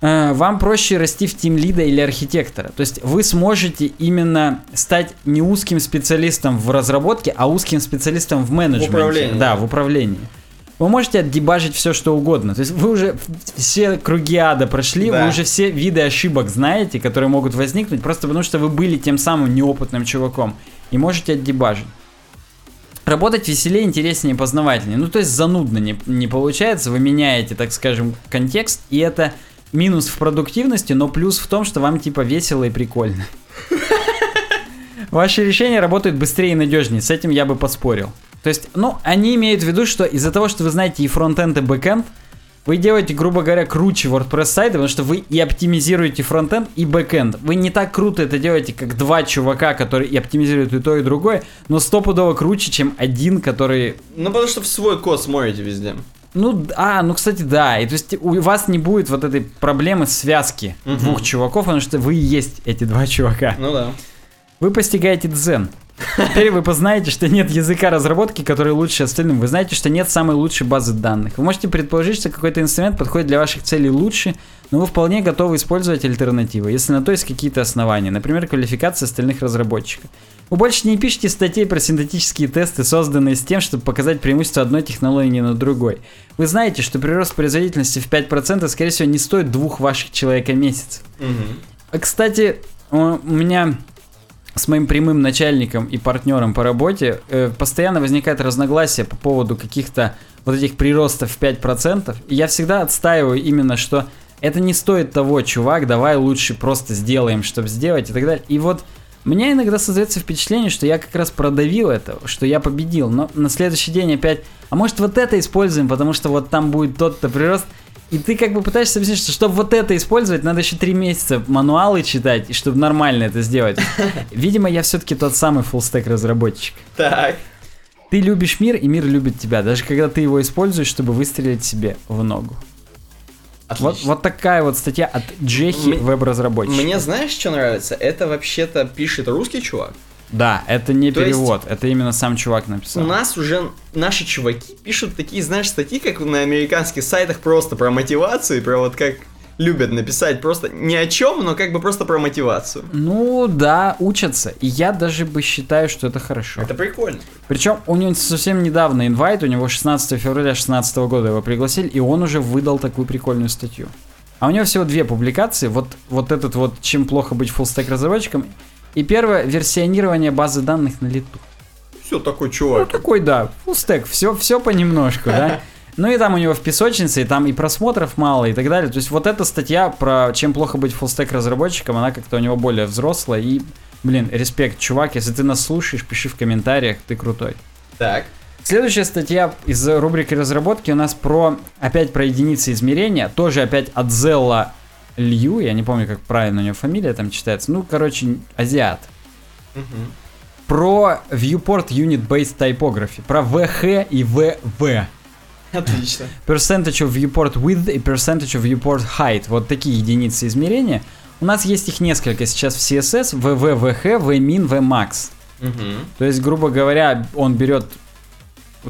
Э, Вам проще расти в тим лида или архитектора. То есть вы сможете именно стать не узким специалистом в разработке, а узким специалистом в менеджменте. управлении. Да, в управлении. Вы можете отдебажить все, что угодно. То есть вы уже все круги ада прошли, Да. вы уже все виды ошибок знаете, которые могут возникнуть, просто потому что вы были тем самым неопытным чуваком. И можете отдебажить. Работать веселее, интереснее, познавательнее. Ну, то есть занудно не, не получается. Вы меняете, так скажем, контекст, и это минус в продуктивности, но плюс в том, что вам типа весело и прикольно. <laughs> Ваши решения работают быстрее и надежнее. С этим я бы поспорил. То есть, ну, они имеют в виду, что из-за того, что вы знаете и фронтенд, и бэкенд, вы делаете, грубо говоря, круче WordPress сайты, потому что вы и оптимизируете фронтенд, и бэкенд. Вы не так круто это делаете, как два чувака, которые и оптимизируют и то, и другое, но стопудово круче, чем один, который Ну, потому что в свой код смотрите везде. ну, а, ну, кстати, да. И то есть у вас не будет вот этой проблемы связки Мгм. двух чуваков, потому что вы и есть эти два чувака. Ну да. Вы постигаете дзен. Теперь вы познаете, что нет языка разработки, который лучше остальным. Вы знаете, что нет самой лучшей базы данных. Вы можете предположить, что какой-то инструмент подходит для ваших целей лучше, но вы вполне готовы использовать альтернативы, если на то есть какие-то основания, например, квалификация остальных разработчиков. Вы больше не пишете статей про синтетические тесты, созданные с тем, чтобы показать преимущество одной технологии над другой. Вы знаете, что прирост производительности в 5% скорее всего не стоит двух ваших человека месяцев. А, Кстати, у меня с моим прямым начальником и партнером по работе э, постоянно возникает разногласие по поводу каких-то вот этих приростов в 5%. И я всегда отстаиваю именно, что это не стоит того, чувак, давай лучше просто сделаем, чтобы сделать и так далее. И вот меня иногда создается впечатление, что я как раз продавил это, что я победил, но на следующий день опять, а может вот это используем, потому что вот там будет тот-то прирост, и ты как бы пытаешься объяснить, что чтобы вот это использовать, надо еще три месяца мануалы читать, и чтобы нормально это сделать. <laughs> Видимо, я все-таки тот самый фуллстек разработчик. Так. Ты любишь мир, и мир любит тебя, даже когда ты его используешь, чтобы выстрелить себе в ногу. Вот, Отлично. вот такая вот статья от Джехи, М- веб-разработчик. Мне знаешь, что нравится? Это вообще-то пишет русский чувак. Да, это не То есть- перевод, это именно сам чувак У написал. нас уже наши чуваки пишут такие, знаешь, статьи, как на американских сайтах, просто про мотивацию, про вот как любят написать просто ни о чем, но как бы просто про мотивацию. Ну да, учатся. И я даже бы считаю, что это хорошо. Это прикольно. Причем у него совсем недавно инвайт, у него 16 февраля 2016 года его пригласили, и он уже выдал такую прикольную статью. А у него всего две публикации. Вот, вот этот вот «Чем плохо быть фуллстек разработчиком» и первое «Версионирование базы данных на лету». Все такой Ну, чувак. такой, да, фуллстек, все, все понемножку, да. <laughs> Ну и там у него в песочнице, и там и просмотров мало, и так далее. То есть вот эта статья про чем плохо быть фуллстек разработчиком, она как-то у него более взрослая. И, блин, респект, чувак, если ты нас слушаешь, пиши в комментариях, ты крутой. Так. Следующая статья из рубрики разработки у нас про, опять про единицы измерения, тоже опять от Зелла Лью, я не помню, как правильно у него фамилия там читается, ну, короче, азиат. Мгм. Про Viewport Unit Based Typography, про VH и VV. Oтлично. <laughs> Percentage of Viewport Width и Percentage of Viewport Height, вот такие единицы измерения. У нас есть их несколько сейчас в CSS, VV, VH, VMin, VMax. Мгм. То есть, грубо говоря, он берет,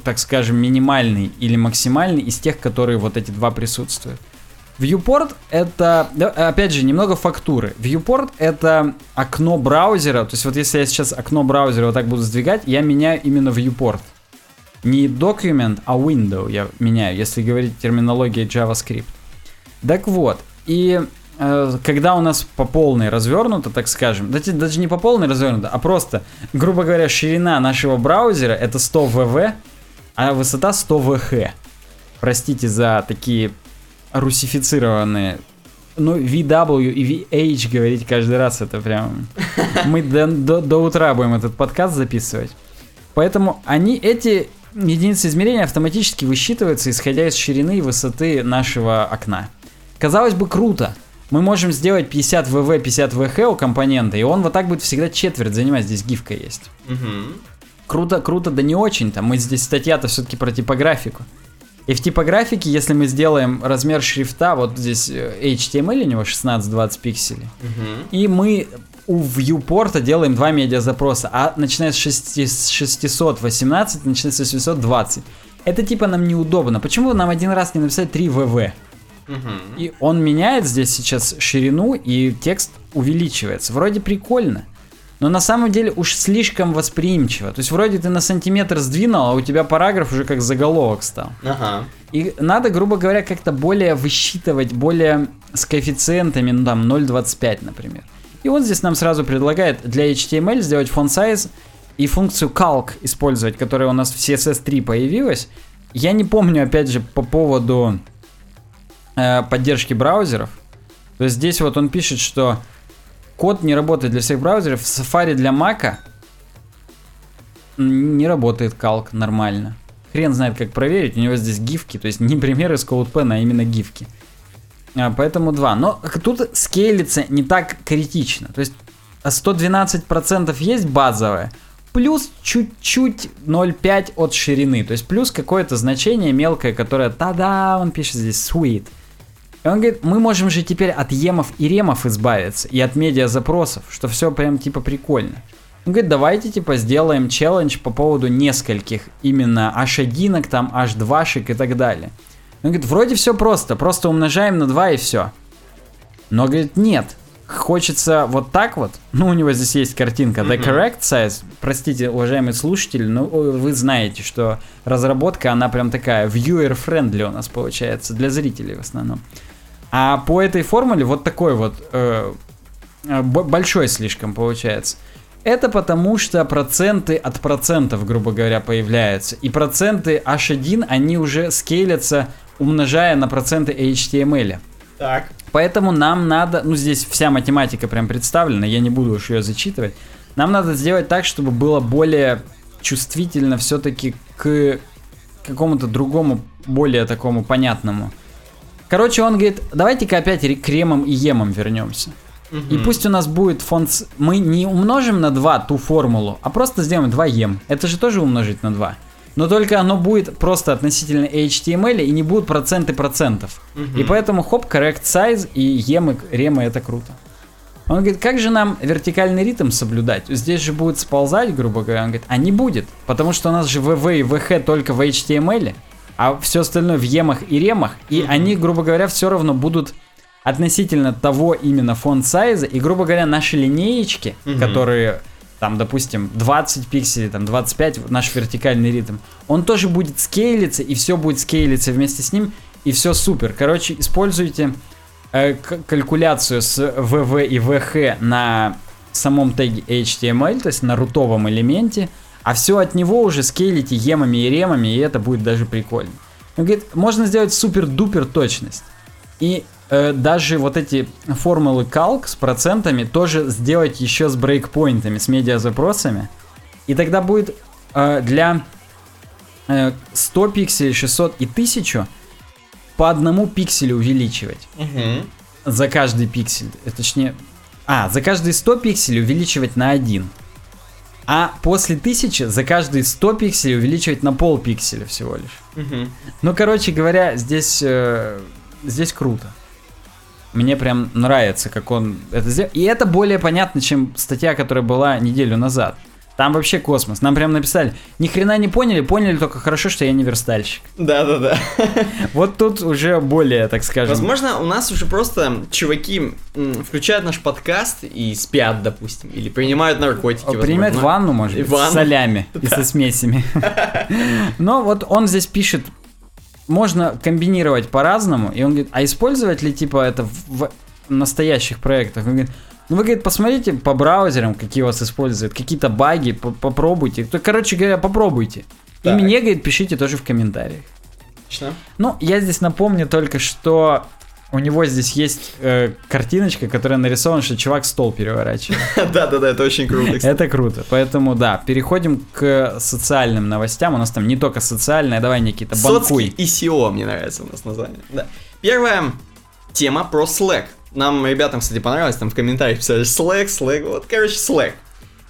так скажем, минимальный или максимальный из тех, которые вот эти два присутствуют. Viewport это, опять же, немного фактуры. Viewport это окно браузера, то есть вот если я сейчас окно браузера вот так буду сдвигать, я меняю именно Viewport. Не document, а window я меняю, если говорить терминологией JavaScript. Так вот, и э, когда у нас по полной развернуто, так скажем, да, те- даже не по полной развернуто, а просто, грубо говоря, ширина нашего браузера это 100 ВВ, а высота 100 ВХ. Простите за такие русифицированные. Ну, VW и VH говорить каждый раз это прям... <laughs> Мы до, до- до утра будем этот подкаст записывать. Поэтому они, эти единицы измерения автоматически высчитываются, исходя из ширины и высоты нашего окна. Казалось бы, круто. Мы можем сделать 50 ВВ, 50 ВХ у компонента, и он вот так будет всегда четверть занимать. Здесь гифка есть. Круто, круто, да не очень-то. Мы здесь статья-то все-таки про типографику. И в типографике, если мы сделаем размер шрифта, вот здесь э, HTML у него 16-20 пикселей, Мгм. и мы у viewport делаем два медиазапроса, а начиная с 6 с 618, начиная с 820. Это типа нам неудобно. Почему нам один раз не написать 3 ВВ? И он меняет здесь сейчас ширину, и текст увеличивается. Вроде прикольно. Но на самом деле уж слишком восприимчиво. То есть вроде ты на сантиметр сдвинул, а у тебя параграф уже как заголовок стал. Ага. И надо, грубо говоря, как-то более высчитывать, более с коэффициентами, ну там 0.25, например. И он здесь нам сразу предлагает для HTML сделать font size и функцию calc использовать, которая у нас в CSS3 появилась. Я не помню, опять же, по поводу э, поддержки браузеров. То есть здесь вот он пишет, что код не работает для всех браузеров. В Safari для Mac не работает calc нормально. Хрен знает, как проверить. У него здесь гифки, то есть не примеры из CodePen, а именно гифки. А, поэтому 2. Но тут скейлится не так критично. То есть а 112% есть базовое, плюс чуть-чуть 0,5 от ширины. То есть плюс какое-то значение мелкое, которое, та-да, он пишет здесь sweet. И он говорит, мы можем же теперь от емов и ремов избавиться, и от медиа-запросов, что все прям типа прикольно. Он говорит, давайте типа сделаем челлендж по поводу нескольких именно H1, там H2 и так далее. Он говорит, вроде все просто, просто умножаем на 2 и все. Но говорит, нет, хочется вот так вот. <laughs> Ну, у него здесь есть картинка. The correct size. Простите, уважаемые слушатели, но вы знаете, что разработка, она прям такая viewer-friendly у нас получается, для зрителей в основном. А по этой формуле вот такой вот э, э большой слишком получается. Это потому, что проценты от процентов, грубо говоря, появляются. И проценты H1, они уже скейлятся, умножая на проценты HTML. Так. Поэтому нам надо, ну здесь вся математика прям представлена, я не буду уж ее зачитывать. Нам надо сделать так, чтобы было более чувствительно все-таки к какому-то другому, более такому понятному. Короче, он говорит, давайте-ка опять к ремам и емам вернемся. Угу. И пусть у нас будет фонд... Мы не умножим на 2 ту формулу, а просто сделаем 2 ем. Это же тоже умножить на 2 но только оно будет просто относительно HTML и не будут проценты процентов. Угу. И поэтому хоп, correct size и емы, ремы это круто. Он говорит, как же нам вертикальный ритм соблюдать? Здесь же будет сползать, грубо говоря. Он говорит, а не будет, потому что у нас же VV и VH только в HTML, а все остальное в емах и ремах, и они, грубо говоря, все равно будут относительно того именно фонд сайза, и, грубо говоря, наши линеечки, mm которые там, допустим, 20 пикселей, там 25, наш вертикальный ритм, он тоже будет скейлиться, и все будет скейлиться вместе с ним, и все супер. Короче, используйте э, калькуляцию с VV и VH на самом теге HTML, то есть на рутовом элементе, а все от него уже скейлите емами и ремами, и это будет даже прикольно. Он говорит, можно сделать супер-дупер точность. И э, даже вот эти формулы calc с процентами тоже сделать еще с брейкпоинтами, с медиа-запросами. И тогда будет э, для э, 100 пикселей, 600 и 1000 по одному пикселю увеличивать. Угу. За каждый пиксель. Точнее... А, за каждые 100 пикселей увеличивать на 1. А после 1000 за каждые 100 пикселей увеличивать на пол пикселя всего лишь. Угу. Ну, короче говоря, здесь, э, здесь круто. Мне прям нравится, как он это сделал. И это более понятно, чем статья, которая была неделю назад. Там вообще космос. Нам прям написали, ни хрена не поняли, поняли только хорошо, что я не верстальщик. Да, да, да. Вот тут уже более, так скажем. Возможно, у нас уже просто чуваки включают наш подкаст и спят, допустим, или принимают наркотики. Принимают ванну, может быть, с солями <laughs> и со смесями. <laughs> Но вот он здесь пишет можно комбинировать по-разному. И он говорит, а использовать ли типа это в настоящих проектах? Он говорит, ну вы, говорит, посмотрите по браузерам, какие у вас используют, какие-то баги, попробуйте. То, короче говоря, попробуйте. Так. И мне, говорит, пишите тоже в комментариях. Отлично. Ну, я здесь напомню только, что у него здесь есть э, картиночка, которая нарисована, что чувак стол переворачивает. <laughs> Да-да-да, это очень круто. Это круто. Поэтому, да, переходим к социальным новостям. У нас там не только социальные, давай, Никита, банкуй. и SEO, мне нравится у нас название. Да. Первая тема про Slack. Нам ребятам, кстати, понравилось, там в комментариях писали Slack, Slack, вот, короче, Slack.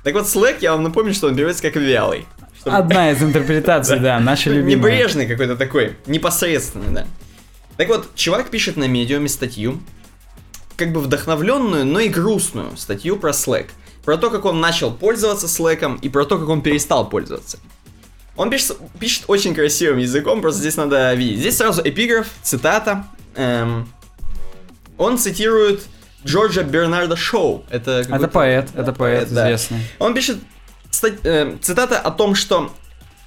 Так вот, Slack, я вам напомню, что он берется как вялый. Одна из интерпретаций, <laughs> да, наша любимая. Небрежный какой-то такой, непосредственный, да. Так вот, чувак пишет на медиуме статью, как бы вдохновленную, но и грустную статью про Slack. Про то, как он начал пользоваться Slack и про то, как он перестал пользоваться. Он пишет, пишет очень красивым языком, просто здесь надо видеть. Здесь сразу эпиграф, цитата. Эм, он цитирует Джорджа Бернарда Шоу. Это, это поэт, это поэт, поэт да. известный. Он пишет стать, э, цитата о том, что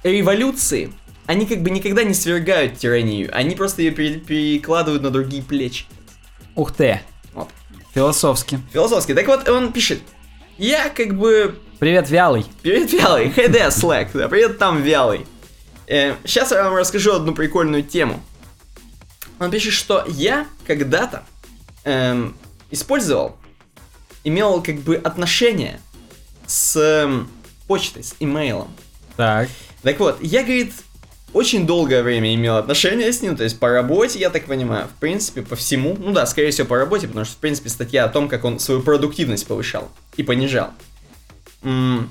революции они как бы никогда не свергают тиранию, они просто ее перекладывают на другие плечи. Ух ты. Вот. Философски. Философски. Так вот, он пишет, я как бы... Привет, Вялый. Привет, Вялый. HD Slack. Да, привет, там Вялый. Э, сейчас я вам расскажу одну прикольную тему. Он пишет, что я когда-то эм, использовал, имел как бы отношение с эм, почтой, с имейлом. Так. Так вот, я, говорит, очень долгое время имел отношение с ним, то есть по работе, я так понимаю, в принципе, по всему. Ну да, скорее всего, по работе, потому что, в принципе, статья о том, как он свою продуктивность повышал и понижал. М-м-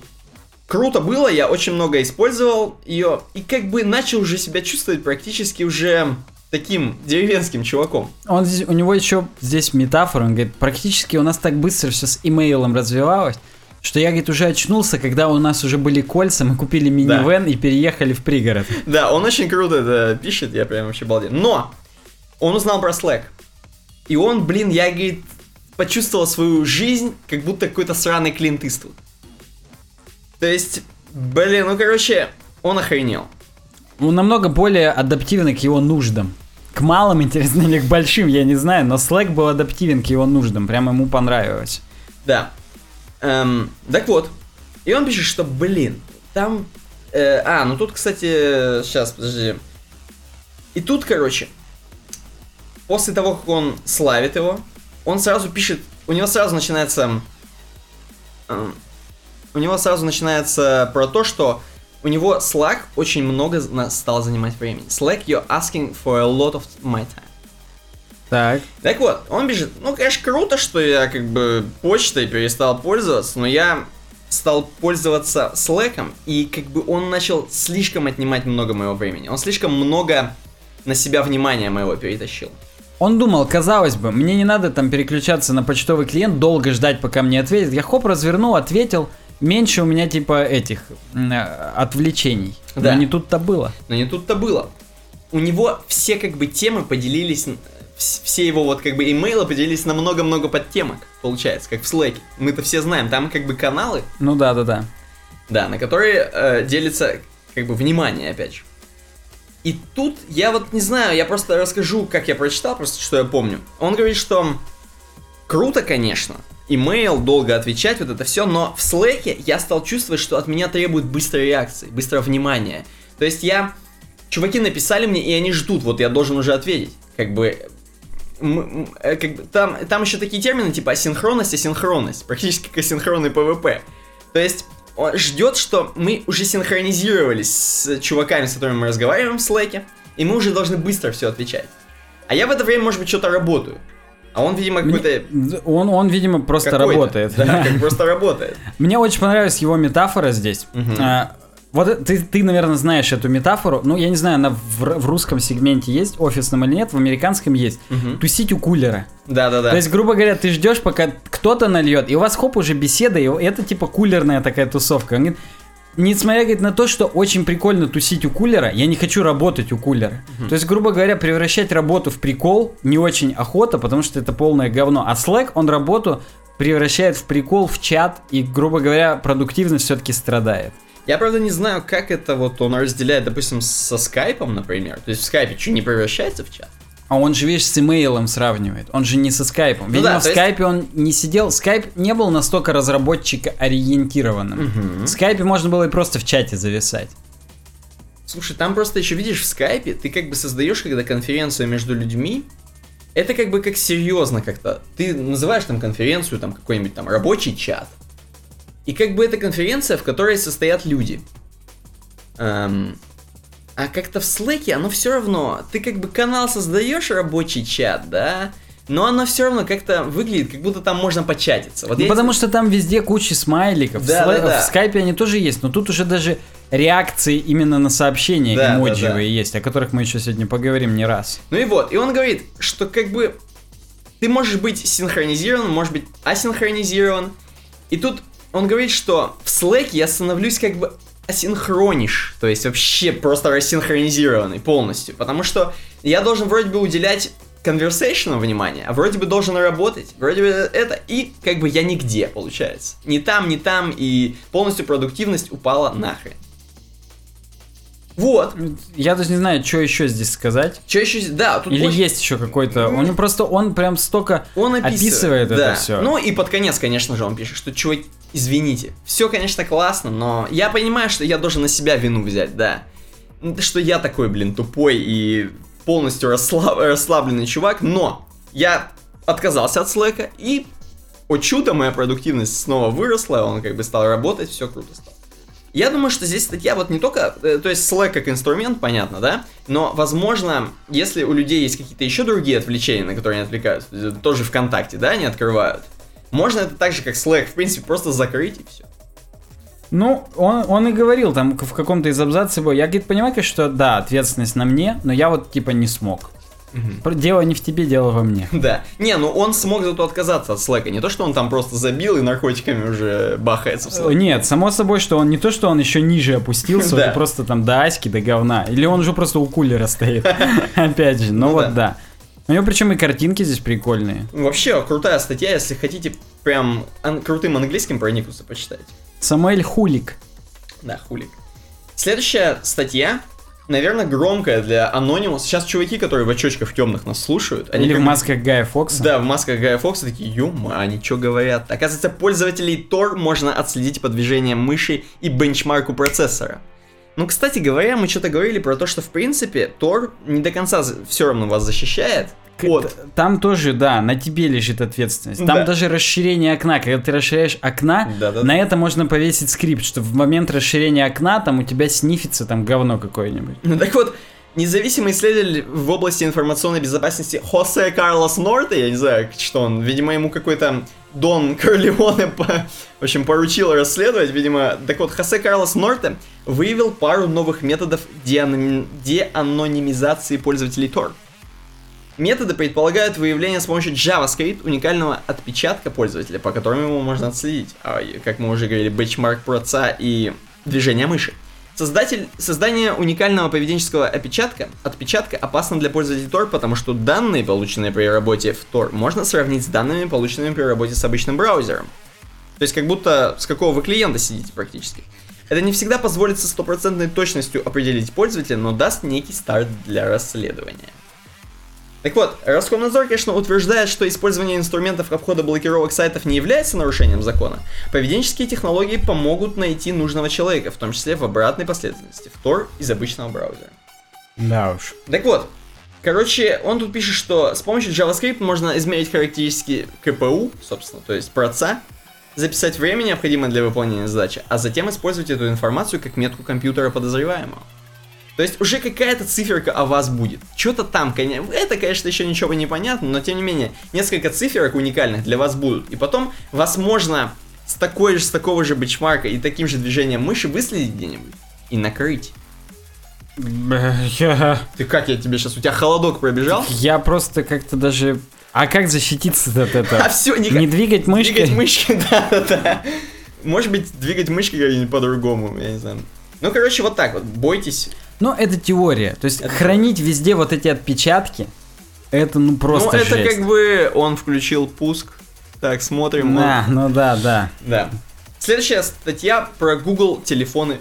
круто было, я очень много использовал ее, и как бы начал уже себя чувствовать практически уже таким деревенским чуваком. Он здесь, у него еще здесь метафора, он говорит, практически у нас так быстро все с имейлом развивалось, что я, говорит, уже очнулся, когда у нас уже были кольца, мы купили минивэн и переехали в пригород. Да, он очень круто это пишет, я прям вообще балдею. Но он узнал про Slack. И он, блин, я, говорит, почувствовал свою жизнь, как будто какой-то сраный Клинт Иствуд. То есть, блин, ну, короче, он охренел. Он намного более адаптивный к его нуждам. К малым, <laughs> интересно, или к большим, я не знаю, но Slack был адаптивен к его нуждам, прям ему понравилось. Да. Эм, так вот. И он пишет, что, блин, там... э, а, ну тут, кстати, сейчас, подожди. И тут, короче, после того, как он славит его, он сразу пишет, у него сразу начинается... эм, у него сразу начинается про то, что у него Slack очень много стал занимать времени. Slack, you're asking for a lot of my time. Так. Так вот, он пишет, ну, конечно, круто, что я как бы почтой перестал пользоваться, но я стал пользоваться Slack, и как бы он начал слишком отнимать много моего времени. Он слишком много на себя внимания моего перетащил. Он думал, казалось бы, мне не надо там переключаться на почтовый клиент, долго ждать, пока мне ответят. Я хоп, развернул, ответил. Меньше у меня типа этих э, отвлечений. Да. Но не тут-то было. Но не тут-то было. У него все как бы темы поделились, все его вот как бы имейлы поделились на много-много подтемок, получается, как в Slack. Мы-то все знаем, там как бы каналы, Ну да, да, да. Да, на которые э, делится как бы внимание, опять же. И тут я вот не знаю, я просто расскажу, как я прочитал, просто что я помню. Он говорит, что круто, конечно, имейл, долго отвечать, вот это все, но в Slack я стал чувствовать, что от меня требуют быстрой реакции, быстрого внимания. То есть я... Чуваки написали мне, и они ждут, вот я должен уже ответить. Как бы э, как бы, там, там еще такие термины, типа асинхронность, асинхронность, практически как асинхронный PvP. То есть он ждет, что мы уже синхронизировались с чуваками, с которыми мы разговариваем в Slack, и мы уже должны быстро все отвечать. А я в это время, может быть, что-то работаю. А он, видимо, какой-то... Он, он, видимо, просто какой-то. работает. Да, как <laughs> просто работает. Мне очень понравилась его метафора здесь. А, вот э- ты, ты, наверное, знаешь эту метафору. Ну, я не знаю, она в, в русском сегменте есть, офисном или нет, в американском есть. Мгм. Тусить у кулера. Да-да-да. То есть, грубо говоря, ты ждешь, пока кто-то нальет, и у вас хоп уже беседа, и это типа кулерная такая тусовка. Он говорит, Несмотря говорит, на то, что очень прикольно тусить у кулера, я не хочу работать у кулера. То есть, грубо говоря, превращать работу в прикол не очень охота, потому что это полное говно. А Slack, он работу превращает в прикол, в чат, и, грубо говоря, продуктивность все-таки страдает. Я, правда, не знаю, как это вот он разделяет, допустим, со скайпом, например. То есть в скайпе что, не превращается в чат? А он же, видишь, с имейлом сравнивает. Он же не со скайпом. Ну Видимо, да, в то есть- скайпе он не сидел. Скайп не был настолько разработчика ориентированным. В скайпе можно было и просто в чате зависать. Слушай, там просто еще видишь в скайпе, ты как бы создаешь когда конференцию между людьми, это как бы как серьезно как-то. Ты называешь там конференцию, там какой-нибудь там рабочий чат. И как бы это конференция, в которой состоят люди. Эм, а как-то в Slack оно все равно, ты как бы канал создаешь рабочий чат, да? Но оно все равно как-то выглядит, как будто там можно початиться. Вот Ну, потому что там везде куча смайликов. Да, в, да, да. в скайпе они тоже есть, но тут уже даже реакции именно на сообщения Да, да, эмоджевые да. есть, о которых мы еще сегодня поговорим не раз. Ну и вот, и он говорит, что как бы ты можешь быть синхронизирован, можешь быть асинхронизирован. И тут он говорит, что в Slack я становлюсь как бы асинхрониш, то есть вообще просто рассинхронизированный полностью, потому что я должен вроде бы уделять conversation внимание, а вроде бы должен работать, вроде бы это, и как бы я нигде, получается. Ни там, ни там, и полностью продуктивность упала нахрен. Вот. Я даже не знаю, что еще здесь сказать. Что еще? Да, тут Или очень- есть еще какой-то. У него просто он прям столько Он описывает, описывает да. это все. Ну и под конец, конечно же, он пишет, что чувак, извините, все, конечно, классно, но я понимаю, что я должен на себя вину взять, да. Что я такой, блин, тупой и полностью расслаб- расслабленный чувак, но я отказался от слэка и, о чудо, моя продуктивность снова выросла, он как бы стал работать, все круто стало. Я думаю, что здесь статья вот не только, э, то есть Slack как инструмент, понятно, да? Но, возможно, если у людей есть какие-то еще другие отвлечения, на которые они отвлекаются, э, тоже ВКонтакте, да, они открывают, можно это так же, как Slack, в принципе, просто закрыть и все. Ну, он, он и говорил там в каком-то из абзацев, его, я, говорит, понимаю, что да, ответственность на мне, но я вот типа не смог. Про- Дело не в тебе, дело во мне. <laughs> Да. Не, ну он смог зато отказаться от Slack. Не то, что он там просто забил и наркотиками уже бахается в Slack. Нет, само собой, что он не то, что он еще ниже опустился, <laughs> Да. это просто там до аськи, до говна. Или он уже просто у кулера стоит. <laughs> Опять же, ну Ну вот да. У него причем и картинки здесь прикольные. Вообще, крутая статья, если хотите прям ан- крутым английским про Никуса почитать. Самуэль Хулик. Да, хулик. Следующая статья, наверное, громкая для Anonymous. Сейчас чуваки, которые в очочках темных нас слушают, они Или в как бы- масках Гая Фокса. Да, в масках Гая Фокса такие, ё они что говорят? Оказывается, пользователей Tor можно отследить по движениям мыши и бенчмарку процессора. Ну, кстати говоря, мы что-то говорили про то, что, в принципе, Tor не до конца все равно вас защищает К- от... Там тоже, да, на тебе лежит ответственность. Там Да. даже расширение окна, когда ты расширяешь окна, Да-да-да. на это можно повесить скрипт, что в момент расширения окна там у тебя снифится там говно какое-нибудь. Ну так вот, независимый исследователь в области информационной безопасности Хосе Карлос Норте, я не знаю, что он, видимо, ему какой-то Дон Корлеоне, в общем, поручил расследовать, видимо. Так вот, Хосе Карлос Норте выявил пару новых методов деаноним- деанонимизации пользователей Tor. Методы предполагают выявление с помощью JavaScript уникального отпечатка пользователя, по которому его можно отследить. А, как мы уже говорили, бэчмарк проца и движение мыши. Создатель, создание уникального поведенческого отпечатка, отпечатка опасно для пользователей Tor, потому что данные, полученные при работе в Tor, можно сравнить с данными, полученными при работе с обычным браузером. То есть как будто с какого вы клиента сидите практически. Это не всегда позволит со стопроцентной точностью определить пользователя, но даст некий старт для расследования. Так вот, Роскомнадзор, конечно, утверждает, что использование инструментов обхода блокировок сайтов не является нарушением закона. Поведенческие технологии помогут найти нужного человека, в том числе в обратной последовательности, в Tor из обычного браузера. Да уж. Так вот, короче, он тут пишет, что с помощью JavaScript можно измерить характеристики КПУ, собственно, то есть проца, записать время, необходимое для выполнения задачи, а затем использовать эту информацию как метку компьютера подозреваемого. То есть уже какая-то циферка о вас будет. Что-то там, конечно, это, конечно, еще ничего не понятно, но тем не менее, несколько циферок уникальных для вас будут. И потом вас можно с такой же, с такого же бенчмарка и таким же движением мыши выследить где-нибудь и накрыть. Я, <laughs> Ты как, я тебе сейчас, у тебя холодок пробежал? я просто как-то даже... А как защититься от <laughs> А этого? все, Не двигать мышкой? Двигать мышкой, <laughs> да, да, да. Может быть, двигать мышкой как-нибудь по-другому, я не знаю. Ну, короче, вот так вот, бойтесь. Ну, это теория. То есть Это- хранить везде вот эти отпечатки, это ну просто ну, это жесть. как бы он включил пуск. Так, смотрим. Да, ну да, да. Да. Следующая статья про Google телефоны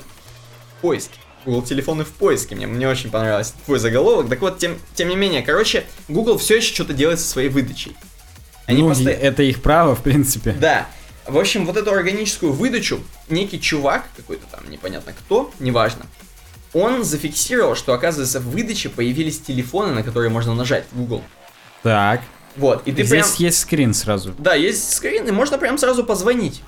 в поиске. Google телефоны в поиске. Мне, мне очень понравился твой заголовок. Так вот, тем, тем не менее, короче, Google все еще что-то делает со своей выдачей. Они ну, посто- это их право, в принципе. Да. В общем, вот эту органическую выдачу некий чувак, какой-то там непонятно кто, неважно, он зафиксировал, что, оказывается, в выдаче появились телефоны, на которые можно нажать в Google. Так. Вот, и ты Здесь прям... есть скрин сразу. Да, есть скрин, и можно прям сразу позвонить.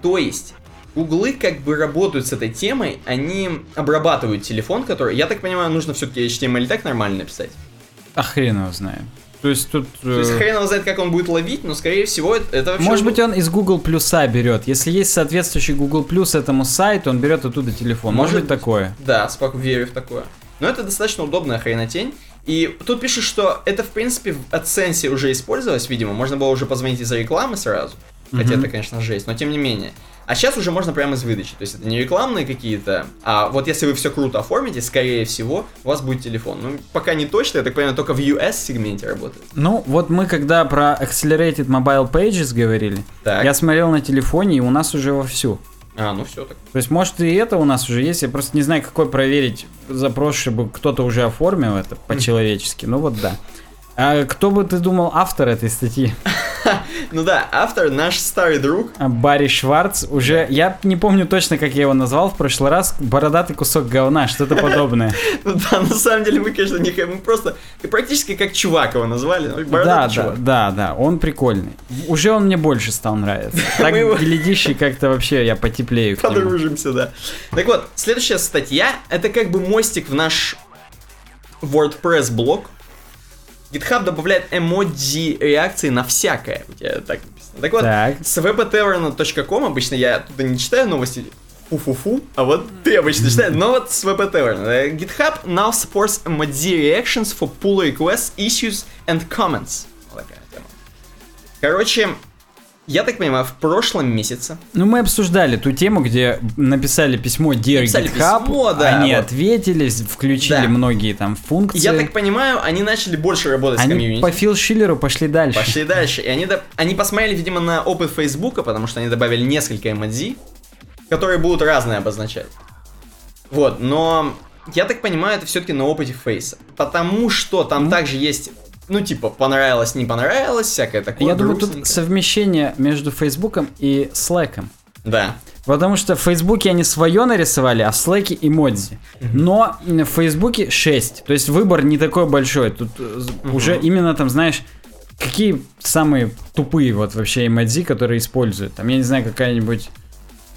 То есть, Гуглы как бы работают с этой темой, они обрабатывают телефон, который, я так понимаю, нужно все-таки HTML так нормально написать. А хрен его знает. То есть тут... То есть э, хрен его знает, как он будет ловить, но скорее всего это, это вообще... Может быть, он из Google Плюса берет. Если есть соответствующий Google Плюс этому сайту, он берет оттуда телефон. Может, Может быть такое. Да, спок верю в такое. Но это достаточно удобная хренотень. И тут пишет, что это, в принципе, в AdSense уже использовалось, видимо. Можно было уже позвонить из-за рекламы сразу. Хотя Мгм. это, конечно, жесть, но тем не менее. А сейчас уже можно прямо из выдачи. То есть это не рекламные какие-то, а вот если вы все круто оформите, скорее всего, у вас будет телефон. Ну, пока не точно, я так понимаю, только в US-сегменте работает. Ну, вот мы когда про Accelerated Mobile Pages говорили, Так. я смотрел на телефоне, и у нас уже вовсю. А, ну все так. То есть, может, и это у нас уже есть. Я просто не знаю, какой проверить запрос, чтобы кто-то уже оформил это по-человечески. Ну вот да. А кто бы ты думал автор этой статьи? <laughs> Ну да, автор наш старый друг. А, Барри Шварц уже, я не помню точно, как я его назвал в прошлый раз, бородатый кусок говна, что-то подобное. <laughs> Ну да, на самом деле мы, конечно, не мы просто практически как чувак его назвали. ну, Да, да, да, да, он прикольный. Уже он мне больше стал нравиться. <laughs> Так глядишь, и как-то вообще я потеплею. Подружимся, да. Так вот, следующая статья, это как бы мостик в наш WordPress блог. GitHub добавляет эмодзи реакции на всякое. У тебя так написано. Так вот, Так. с webtavern.com, обычно я туда не читаю новости фу-фу-фу, а вот ты обычно читаешь. Но вот с VP Tavern. Э, GitHub now supports emoji reactions for pull requests, issues and comments. Вот такая тема. Короче, я так понимаю, в прошлом месяце Ну, мы обсуждали ту тему, где написали письмо Dear Написали GitHub, письмо, да, они вот. ответили, включили Да. многие там функции. Я так понимаю, они начали больше работать с они комьюнити. по Фил Шиллеру пошли дальше. Пошли дальше. И они, они посмотрели, видимо, на опыт Фейсбука, потому что они добавили несколько эмодзи, которые будут разные обозначать. Вот, но я так понимаю, это все-таки на опыте Фейса. Потому что там также есть, ну, типа, понравилось, не понравилось, всякое такое. Я думаю, тут совмещение между Фейсбуком и Slack'ом. Да. Потому что в Фейсбуке они свое нарисовали, а в Slack'е эмодзи. Но в Фейсбуке 6. То есть выбор не такой большой. Тут э, уже именно там, знаешь, какие самые тупые вот вообще эмодзи, которые используют. Там, я не знаю, какая-нибудь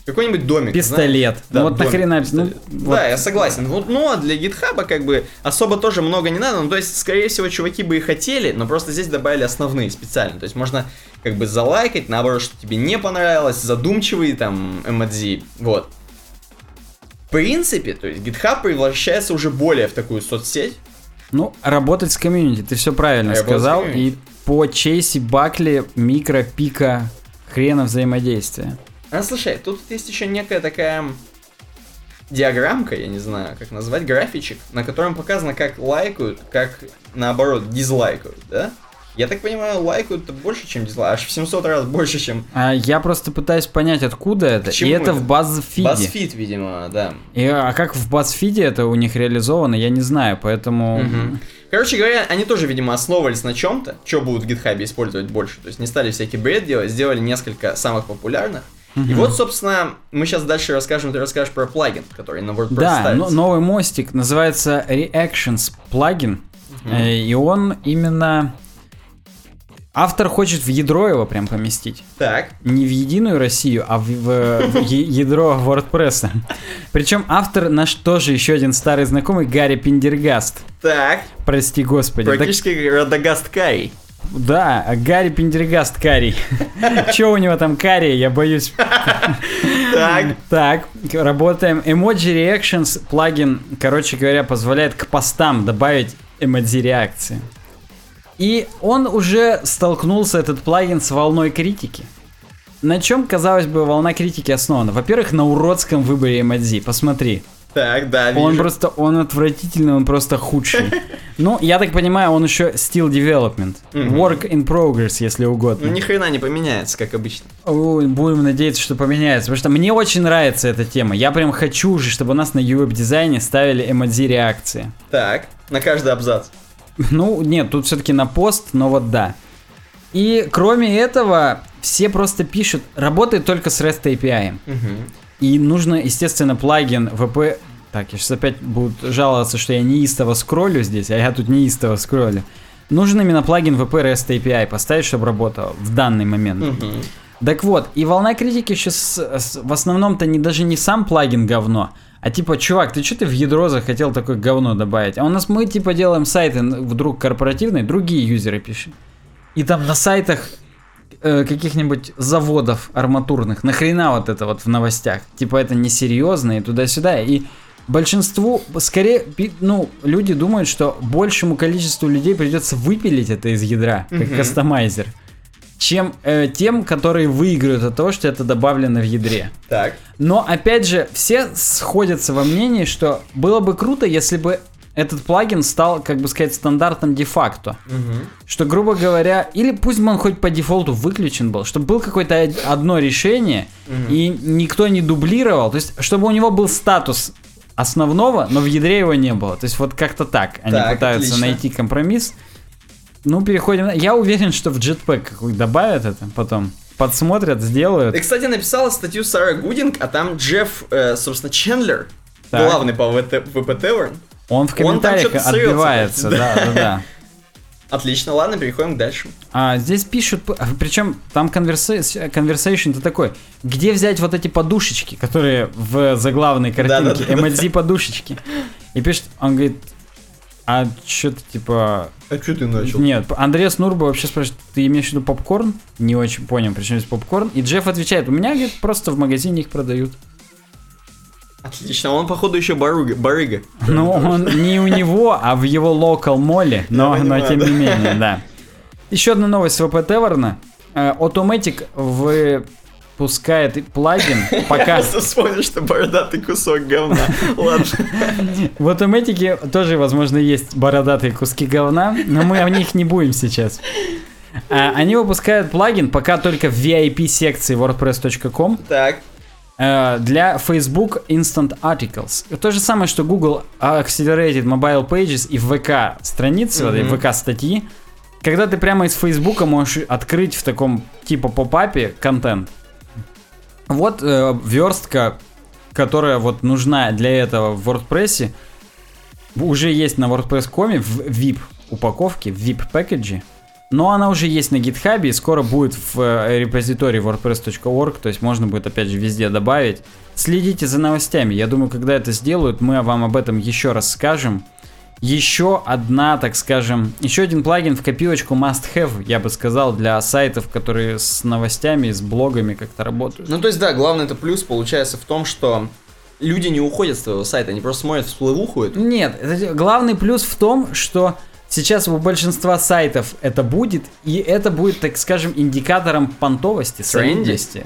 Какой-нибудь домик. пистолет. Да, ну вот домик, нахрена... Ну, пистолет. вот. Да, я согласен. Вот, но для гитхаба как бы особо тоже много не надо. Ну, то есть, скорее всего, чуваки бы и хотели, но просто здесь добавили основные специально. То есть можно как бы залайкать, наоборот, что тебе не понравилось, задумчивые там эмодзи. Вот. В принципе, то есть GitHub превращается уже более в такую соцсеть. Ну, работать с комьюнити, ты все правильно Работать сказал. И по Чейси Бакли микро пика хрена взаимодействия. А слушай, тут есть еще некая такая диаграммка, я не знаю, как назвать, графичек, на котором показано, как лайкают, как наоборот дизлайкают, да? Я так понимаю, лайкают больше, чем дизлайкают, аж в 700 раз больше, чем А я просто пытаюсь понять, откуда это. И это это? в BuzzFeed. BuzzFeed, видимо, да. И, а как в BuzzFeed это у них реализовано, я не знаю, поэтому... Мгм. Короче говоря, они тоже, видимо, основывались на чем-то, что будут в GitHub использовать больше. То есть не стали всякий бред делать, сделали несколько самых популярных. И вот, собственно, мы сейчас дальше расскажем, ты расскажешь про плагин, который на WordPress Да, ставится. но- новый мостик называется Reactions плагин. Э, И он именно... Автор хочет в ядро его прям поместить. Так, Не в единую Россию, а в, в- в ядро WordPress. Причем автор наш тоже еще один старый знакомый, Гарри Пиндергаст. так, Прости господи. Практически Радагаст Карий. Да, Гарри Пиндергаст Карий. <laughs> Че у него там карий, я боюсь. Так, Так, работаем. Emoji Reactions плагин, короче говоря, позволяет к постам добавить эмодзи реакции. И он уже столкнулся, этот плагин, с волной критики. На чем, казалось бы, волна критики основана? Во-первых, на уродском выборе эмодзи. Посмотри. Так, да, вижу. Он просто, он отвратительный, он просто худший. <laughs> Ну, я так понимаю, он еще still development. Work in progress, если Ну, угодно. ни хрена не поменяется, как обычно. Ой, Будем надеяться, что поменяется. Потому что мне очень нравится эта тема. Я прям хочу уже, чтобы у нас на UWeb дизайне ставили эмодзи реакции. Так, на каждый абзац. <laughs> Ну, нет, тут все-таки на пост, но вот да. И кроме этого, все просто пишут, работает только с REST API. Мгм. И нужно, естественно, плагин VP... Так, я сейчас опять будут жаловаться, что я неистово скроллю здесь, а я тут неистово скроллю. Нужен именно плагин VP REST API поставить, чтобы работал в данный момент. Мгм. Так вот, и волна критики сейчас в основном-то не даже не сам плагин говно, а типа, чувак, ты что ты в ядро захотел такое говно добавить? А у нас мы типа делаем сайты вдруг корпоративные, другие юзеры пишут. И там на сайтах э, каких-нибудь заводов арматурных, нахрена вот это вот в новостях? Типа это несерьезно и туда-сюда. И большинству, скорее, ну, люди думают, что большему количеству людей придется выпилить это из ядра, как Мгм. кастомайзер чем э, тем, которые выиграют от того, что это добавлено в ядре. Так, Но опять же, все сходятся во мнении, что было бы круто, если бы этот плагин стал, как бы сказать, стандартом де-факто. Мгм. Что, грубо говоря, или пусть бы он хоть по дефолту выключен был, чтобы был какое-то од- одно решение, Мгм. и никто не дублировал. То есть, чтобы у него был статус основного, но в ядре его не было. То есть, вот как-то так они Так, пытаются отлично. найти компромисс. Ну, переходим. Я уверен, что в Jetpack добавят это потом. Подсмотрят, сделают. Ты, кстати, написала статью Сара Гудинг, а там Джефф, э, собственно, Чендлер, Так. главный по ВТ Tavern. Он в Он там комментариях срётся, отбивается, да. да, да, да. <laughs> Отлично, ладно, переходим дальше. А здесь пишут, причем там conversation-то такой, где взять вот эти подушечки, которые в заглавной картинке, Да-да-да-да. эмодзи подушечки. И пишет, он говорит, а что-то типа... А что ты начал? Нет, Андреас Нурба вообще спрашивает, ты имеешь в виду попкорн? Не очень понял, причем здесь попкорн. И Джефф отвечает, у меня, говорит, просто в магазине их продают. Отлично, он, походу, еще барыга. барыга. Ну, он не у него, а в его локал моле, но, но тем не менее, да. Еще одна новость в ВП Теверна. Э, Automatic выпускает плагин, <laughs> пока... Просто вспомнил, что бородатый кусок говна. Ладно. <laughs> В Automatic тоже, возможно, есть бородатые куски говна, но мы о них не будем сейчас. А, Они выпускают плагин пока только в VIP-секции wordpress.com Так. Э, для Facebook Instant Articles. То же самое, что Google Accelerated Mobile Pages и ВК страницы, вот, и Мгм. ВК статьи. Когда ты прямо из Facebook можешь открыть в таком типа попапе контент. Вот э, верстка, которая вот нужна для этого в WordPress, уже есть на WordPress.com в VIP упаковке, в VIP пакетже. Но она уже есть на GitHub и скоро будет в э, репозитории wordpress.org, то есть можно будет опять же везде добавить. Следите за новостями. Я думаю, когда это сделают, мы вам об этом еще раз скажем. Еще одна, так скажем, еще один плагин в копилочку must have, я бы сказал, для сайтов, которые с новостями, с блогами как-то работают. Ну, то есть, да, главный это плюс получается в том, что люди не уходят с твоего сайта, они просто смотрят всплывуху. Нет, главный плюс в том, что сейчас у большинства сайтов это будет, и это будет, так скажем, индикатором понтовости, солидности.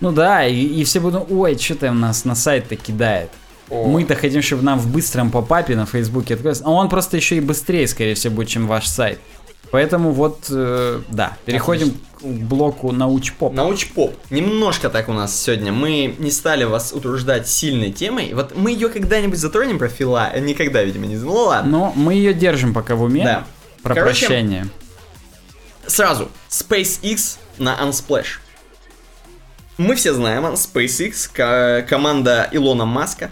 Ну да, и, и все будут, ой, что там нас на сайт-то кидает. О. Мы-то хотим, чтобы нам в быстром попапе на Фейсбуке открылось. А он просто еще и быстрее, скорее всего, будет, чем ваш сайт. Поэтому вот, э, да, переходим к блоку научпоп. Научпоп. Немножко так у нас сегодня. Мы не стали вас утруждать сильной темой. Вот мы ее когда-нибудь затронем про фила. Никогда, видимо, не Ну ладно. Но мы ее держим пока в уме. Да. Про Короче, прощание. Сразу. SpaceX на Unsplash. Мы все знаем, SpaceX, ко- команда Илона Маска.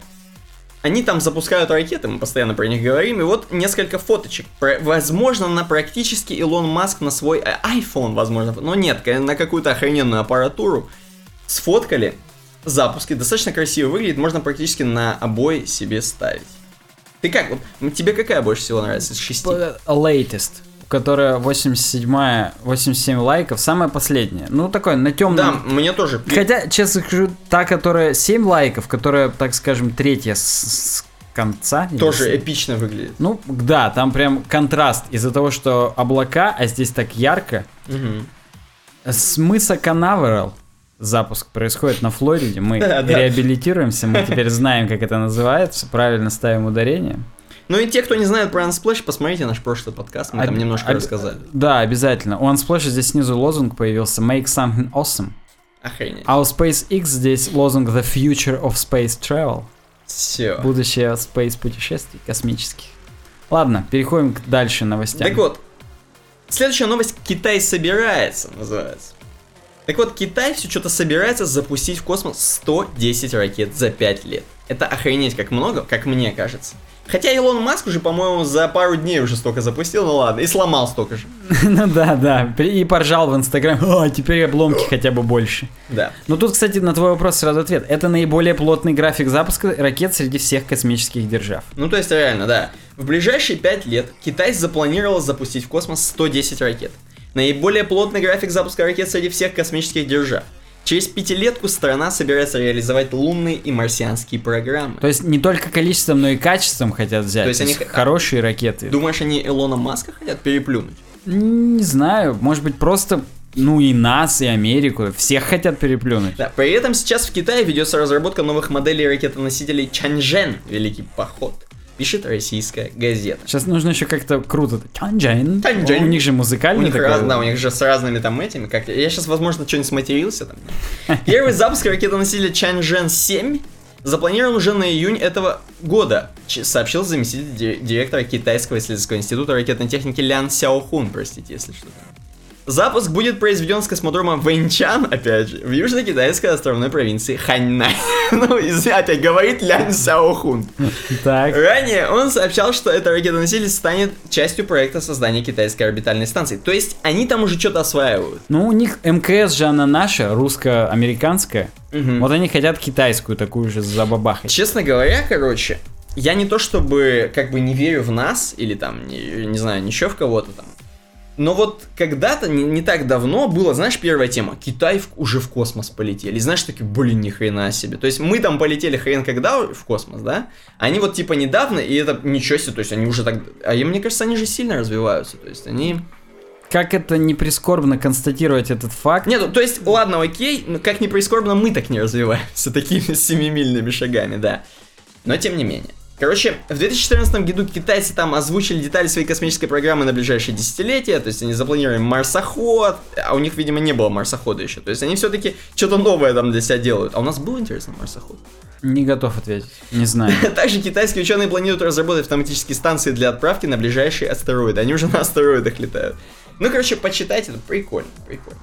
Они там запускают ракеты, мы постоянно про них говорим, и вот несколько фоточек. Про- возможно, на практически Илон Маск на свой э, iPhone, возможно, но нет, на какую-то охрененную аппаратуру сфоткали запуски, достаточно красиво выглядит, можно практически на обои себе ставить. Ты как, вот, тебе какая больше всего нравится из шести? П- Latest, которая 87, 87 лайков, самая последняя. Ну, такой, на Да, темном. мне тоже. Хотя, честно скажу, та, которая 7 лайков, которая, так скажем, третья с, с конца. Тоже с- эпично выглядит. Ну, да, там прям контраст из-за того, что облака, а здесь так ярко. Мгм. С мыса Канаверал запуск происходит на Флориде. Мы Да, <laughs> да. реабилитируемся, мы теперь знаем, как это называется, правильно ставим ударение. Ну и те, кто не знает про Unsplash, посмотрите наш прошлый подкаст, мы там Об- немножко об- рассказали. Да, обязательно. У Unsplash здесь снизу лозунг появился Make something awesome. Охренеть. А у SpaceX здесь лозунг The future of space travel. Все. Будущее space путешествий космических. Ладно, переходим к дальше новостям. Так вот, следующая новость «Китай собирается» называется. Так вот, Китай все что-то собирается запустить в космос 110 ракет за 5 лет. Это охренеть как много, как мне кажется. Хотя Илон Маск уже, по-моему, за пару дней уже столько запустил, ну ладно, и сломал столько же. <laughs> ну да, да. И поржал в Инстаграме. <laughs> О, теперь обломки хотя бы больше. Да. Ну тут, кстати, на твой вопрос сразу ответ. Это наиболее плотный график запуска ракет среди всех космических держав. Ну, то есть, реально, да. В ближайшие 5 лет Китай запланировал запустить в космос 110 ракет. Наиболее плотный график запуска ракет среди всех космических держав. Через пятилетку страна собирается реализовать лунные и марсианские программы. То есть не только количеством, но и качеством хотят взять. То есть они х- хорошие ракеты. Думаешь, они Илона Маска хотят переплюнуть? Не знаю, может быть просто, ну и нас, и Америку, всех хотят переплюнуть. Да, при этом сейчас в Китае ведется разработка новых моделей ракетоносителей Чанчжэн, Великий Поход. Пишет российская газета. Сейчас нужно еще как-то круто. Чанчжэн. Чанчжэн. У них же У музыкальный них, такой. раз, да, у них же с разными там этими, как я сейчас, возможно, что-нибудь сматерился там. Первый запуск ракетоносителя Чанчжэн-7 запланирован уже на июнь этого года, сообщил заместитель ди- директора Китайского исследовательского института ракетной техники Лян Сяохун, простите, если что. Запуск будет произведен с космодрома Вэньчан, опять же, в южно-китайской островной провинции Ханьнань. <laughs> Ну, извини, опять говорит Лян Сяохун. Так. Ранее он сообщал, что эта ракетоноситель станет частью проекта создания китайской орбитальной станции. То есть они там уже что-то осваивают. Ну, у них МКС же она наша, русско-американская. Мгм. Вот они хотят китайскую такую же забабахать. Честно говоря, короче, я не то чтобы как бы не верю в нас или там, не, не знаю, еще в кого-то там. Но вот когда-то, не, не так давно, было, знаешь, первая тема. Китай в- уже в космос полетели. И знаешь, такие, блин, ни хрена себе. То есть мы там полетели хрен когда в космос, да? Они вот типа недавно, и это ничего себе, то есть они уже так... А я, мне кажется, они же сильно развиваются. То есть они... Как это не прискорбно констатировать этот факт? Нет, ну, то есть, ладно, окей, но как ни прискорбно, мы так не развиваемся <laughs> такими семимильными шагами, да. Но тем не менее. Короче, в 2014 году китайцы там озвучили детали своей космической программы на ближайшие десятилетия, то есть они запланировали марсоход, а у них, видимо, не было марсохода еще, то есть они все-таки что-то новое там для себя делают. А у нас был интересный марсоход? Не готов ответить. Не знаю. <laughs> Также китайские ученые планируют разработать автоматические станции для отправки на ближайшие астероиды. Они уже на астероидах летают. Ну, короче, почитайте, это прикольно, прикольно.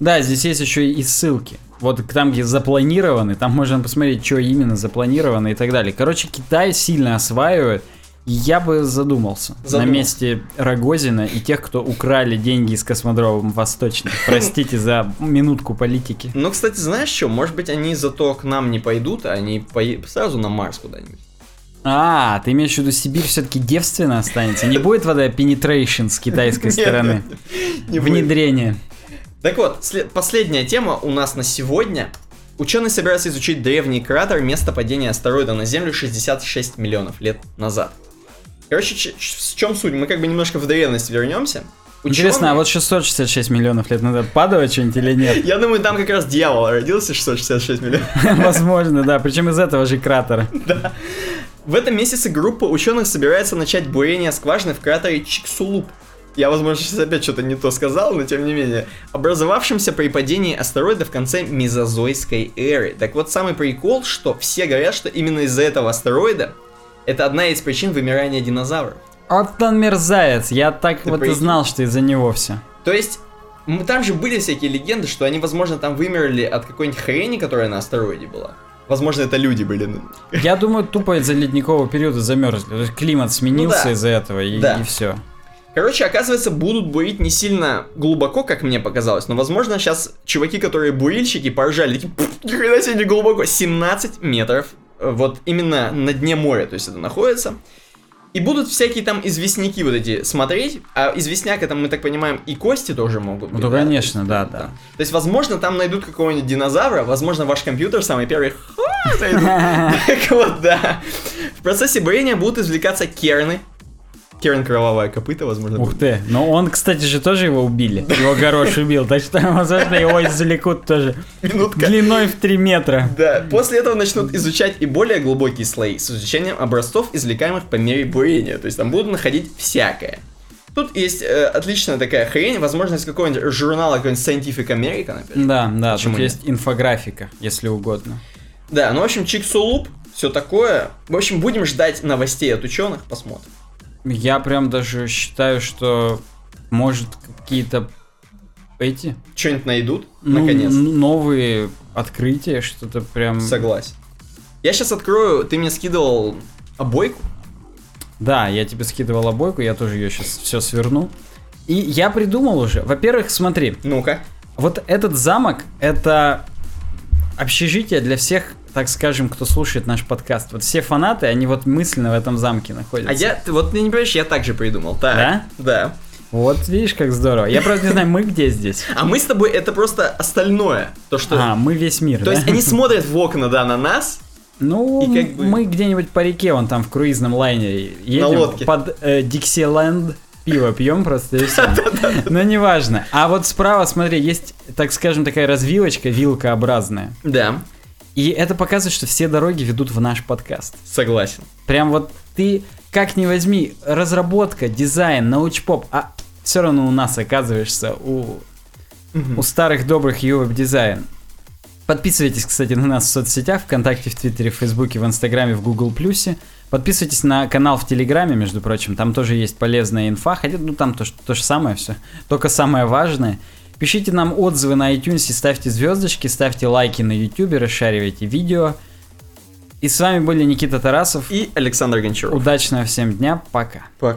Да, здесь есть еще и ссылки. Вот там, где запланированы, там можно посмотреть, что именно запланировано и так далее. Короче, Китай сильно осваивает. Я бы задумался, на Задумался. месте Рогозина и тех, кто украли деньги из космодрома Восточных. <laughs> Простите за минутку политики. Ну, кстати, знаешь что? Может быть, они зато к нам не пойдут, а они сразу на Марс куда-нибудь. А, ты имеешь в виду, Сибирь все-таки девственно останется? Не <laughs> будет вода penetration с китайской стороны? Внедрение. Так вот, след- последняя тема у нас на сегодня. Ученые собираются изучить древний кратер места падения астероида на Землю 66 миллионов лет назад. Короче, ч- в чем суть? Мы как бы немножко в древность вернемся. Интересно, а Ученые- вот 666 миллионов лет назад падало что-нибудь или нет? Я думаю, там как раз дьявол родился 666 миллионов. <laughs> Возможно, да. Причем из этого же кратера. <laughs> В этом месяце группа ученых собирается начать бурение скважины в кратере Чиксулуп. Я, возможно, сейчас опять что-то не то сказал, но тем не менее. Образовавшимся при падении астероида в конце мезозойской эры. Так вот, самый прикол, что все говорят, что именно из-за этого астероида это одна из причин вымирания динозавров. Вот он мерзавец. Я так Ты вот и прикинь? знал, что из-за него все. То есть, там же были всякие легенды, что они, возможно, там вымерли от какой-нибудь хрени, которая на астероиде была. Возможно, это люди были. ну, Я думаю, тупо из-за ледникового периода замерзли. То есть климат сменился Ну да. из-за этого, и, Да. все. Короче, оказывается, будут бурить не сильно глубоко, как мне показалось, но, возможно, сейчас чуваки, которые бурильщики, поржали, такие, «Пф, ни хрена себе не глубоко, 17 метров, э, вот именно на дне моря, то есть это находится. И будут всякие там известняки вот эти смотреть, а известняк это, мы так понимаем, и кости тоже могут быть. Ну, да? конечно, да, да. То есть, возможно, там найдут какого-нибудь динозавра, возможно, ваш компьютер самый первый. <laughs> <laughs> Так вот, да. В процессе бурения будут извлекаться керны. Керн кровавая копыта, возможно. Ух ты. Но он, кстати же, тоже его убили. Его Горош убил. Так что, возможно, его извлекут тоже Минутка. длиной в 3 метра. Да, после этого начнут изучать и более глубокие слои с изучением образцов, извлекаемых по мере бурения. То есть там будут находить всякое. Тут есть э, отличная такая хрень, возможно, из какого-нибудь журнала, какой-нибудь Scientific American, опять же. Да, да, Почему тут нет? есть инфографика, если угодно. Да, ну, в общем, Чиксулуп, все такое. В общем, будем ждать новостей от ученых, посмотрим. Я прям даже считаю, что может какие-то эти Что-нибудь найдут, ну, наконец. новые открытия, что-то прям. Согласен. Я сейчас открою, ты мне скидывал обойку. Да, я тебе скидывал обойку, я тоже ее сейчас все сверну. И я придумал уже. Во-первых, смотри, Ну-ка. вот этот замок это общежитие для всех, так скажем, кто слушает наш подкаст. Вот все фанаты, они вот мысленно в этом замке находятся. А я, вот ты не понимаешь, я так же придумал. Так. Да? Да. Вот видишь, как здорово. Я просто не знаю, мы где здесь. А мы с тобой это просто остальное. То, что... А, мы весь мир, То да? есть они смотрят в окна, да, на нас. Ну, И как бы- мы где-нибудь по реке, вон там в круизном лайнере едем. лодке. Под э, Диксиленд пиво пьем просто и все. <laughs> Но неважно. А вот справа, смотри, есть, так скажем, такая развилочка, вилкообразная. Да, И это показывает, что все дороги ведут в наш подкаст. согласен. Прям вот ты, как ни возьми, разработка, дизайн, научпоп, а все равно у нас оказываешься у, у старых добрых UWeb дизайн. Подписывайтесь, кстати, на нас в соцсетях, ВКонтакте, в Твиттере, в Фейсбуке, в Инстаграме, в Гугл Плюсе. Подписывайтесь на канал в Телеграме, между прочим, там тоже есть полезная инфа, хотя ну там то, то же самое все, только самое важное. Пишите нам отзывы на iTunes, ставьте звездочки, ставьте лайки на YouTube, расшаривайте видео. И с вами были Никита Тарасов. И Александр Гончаров. Удачного всем дня, пока. Пока.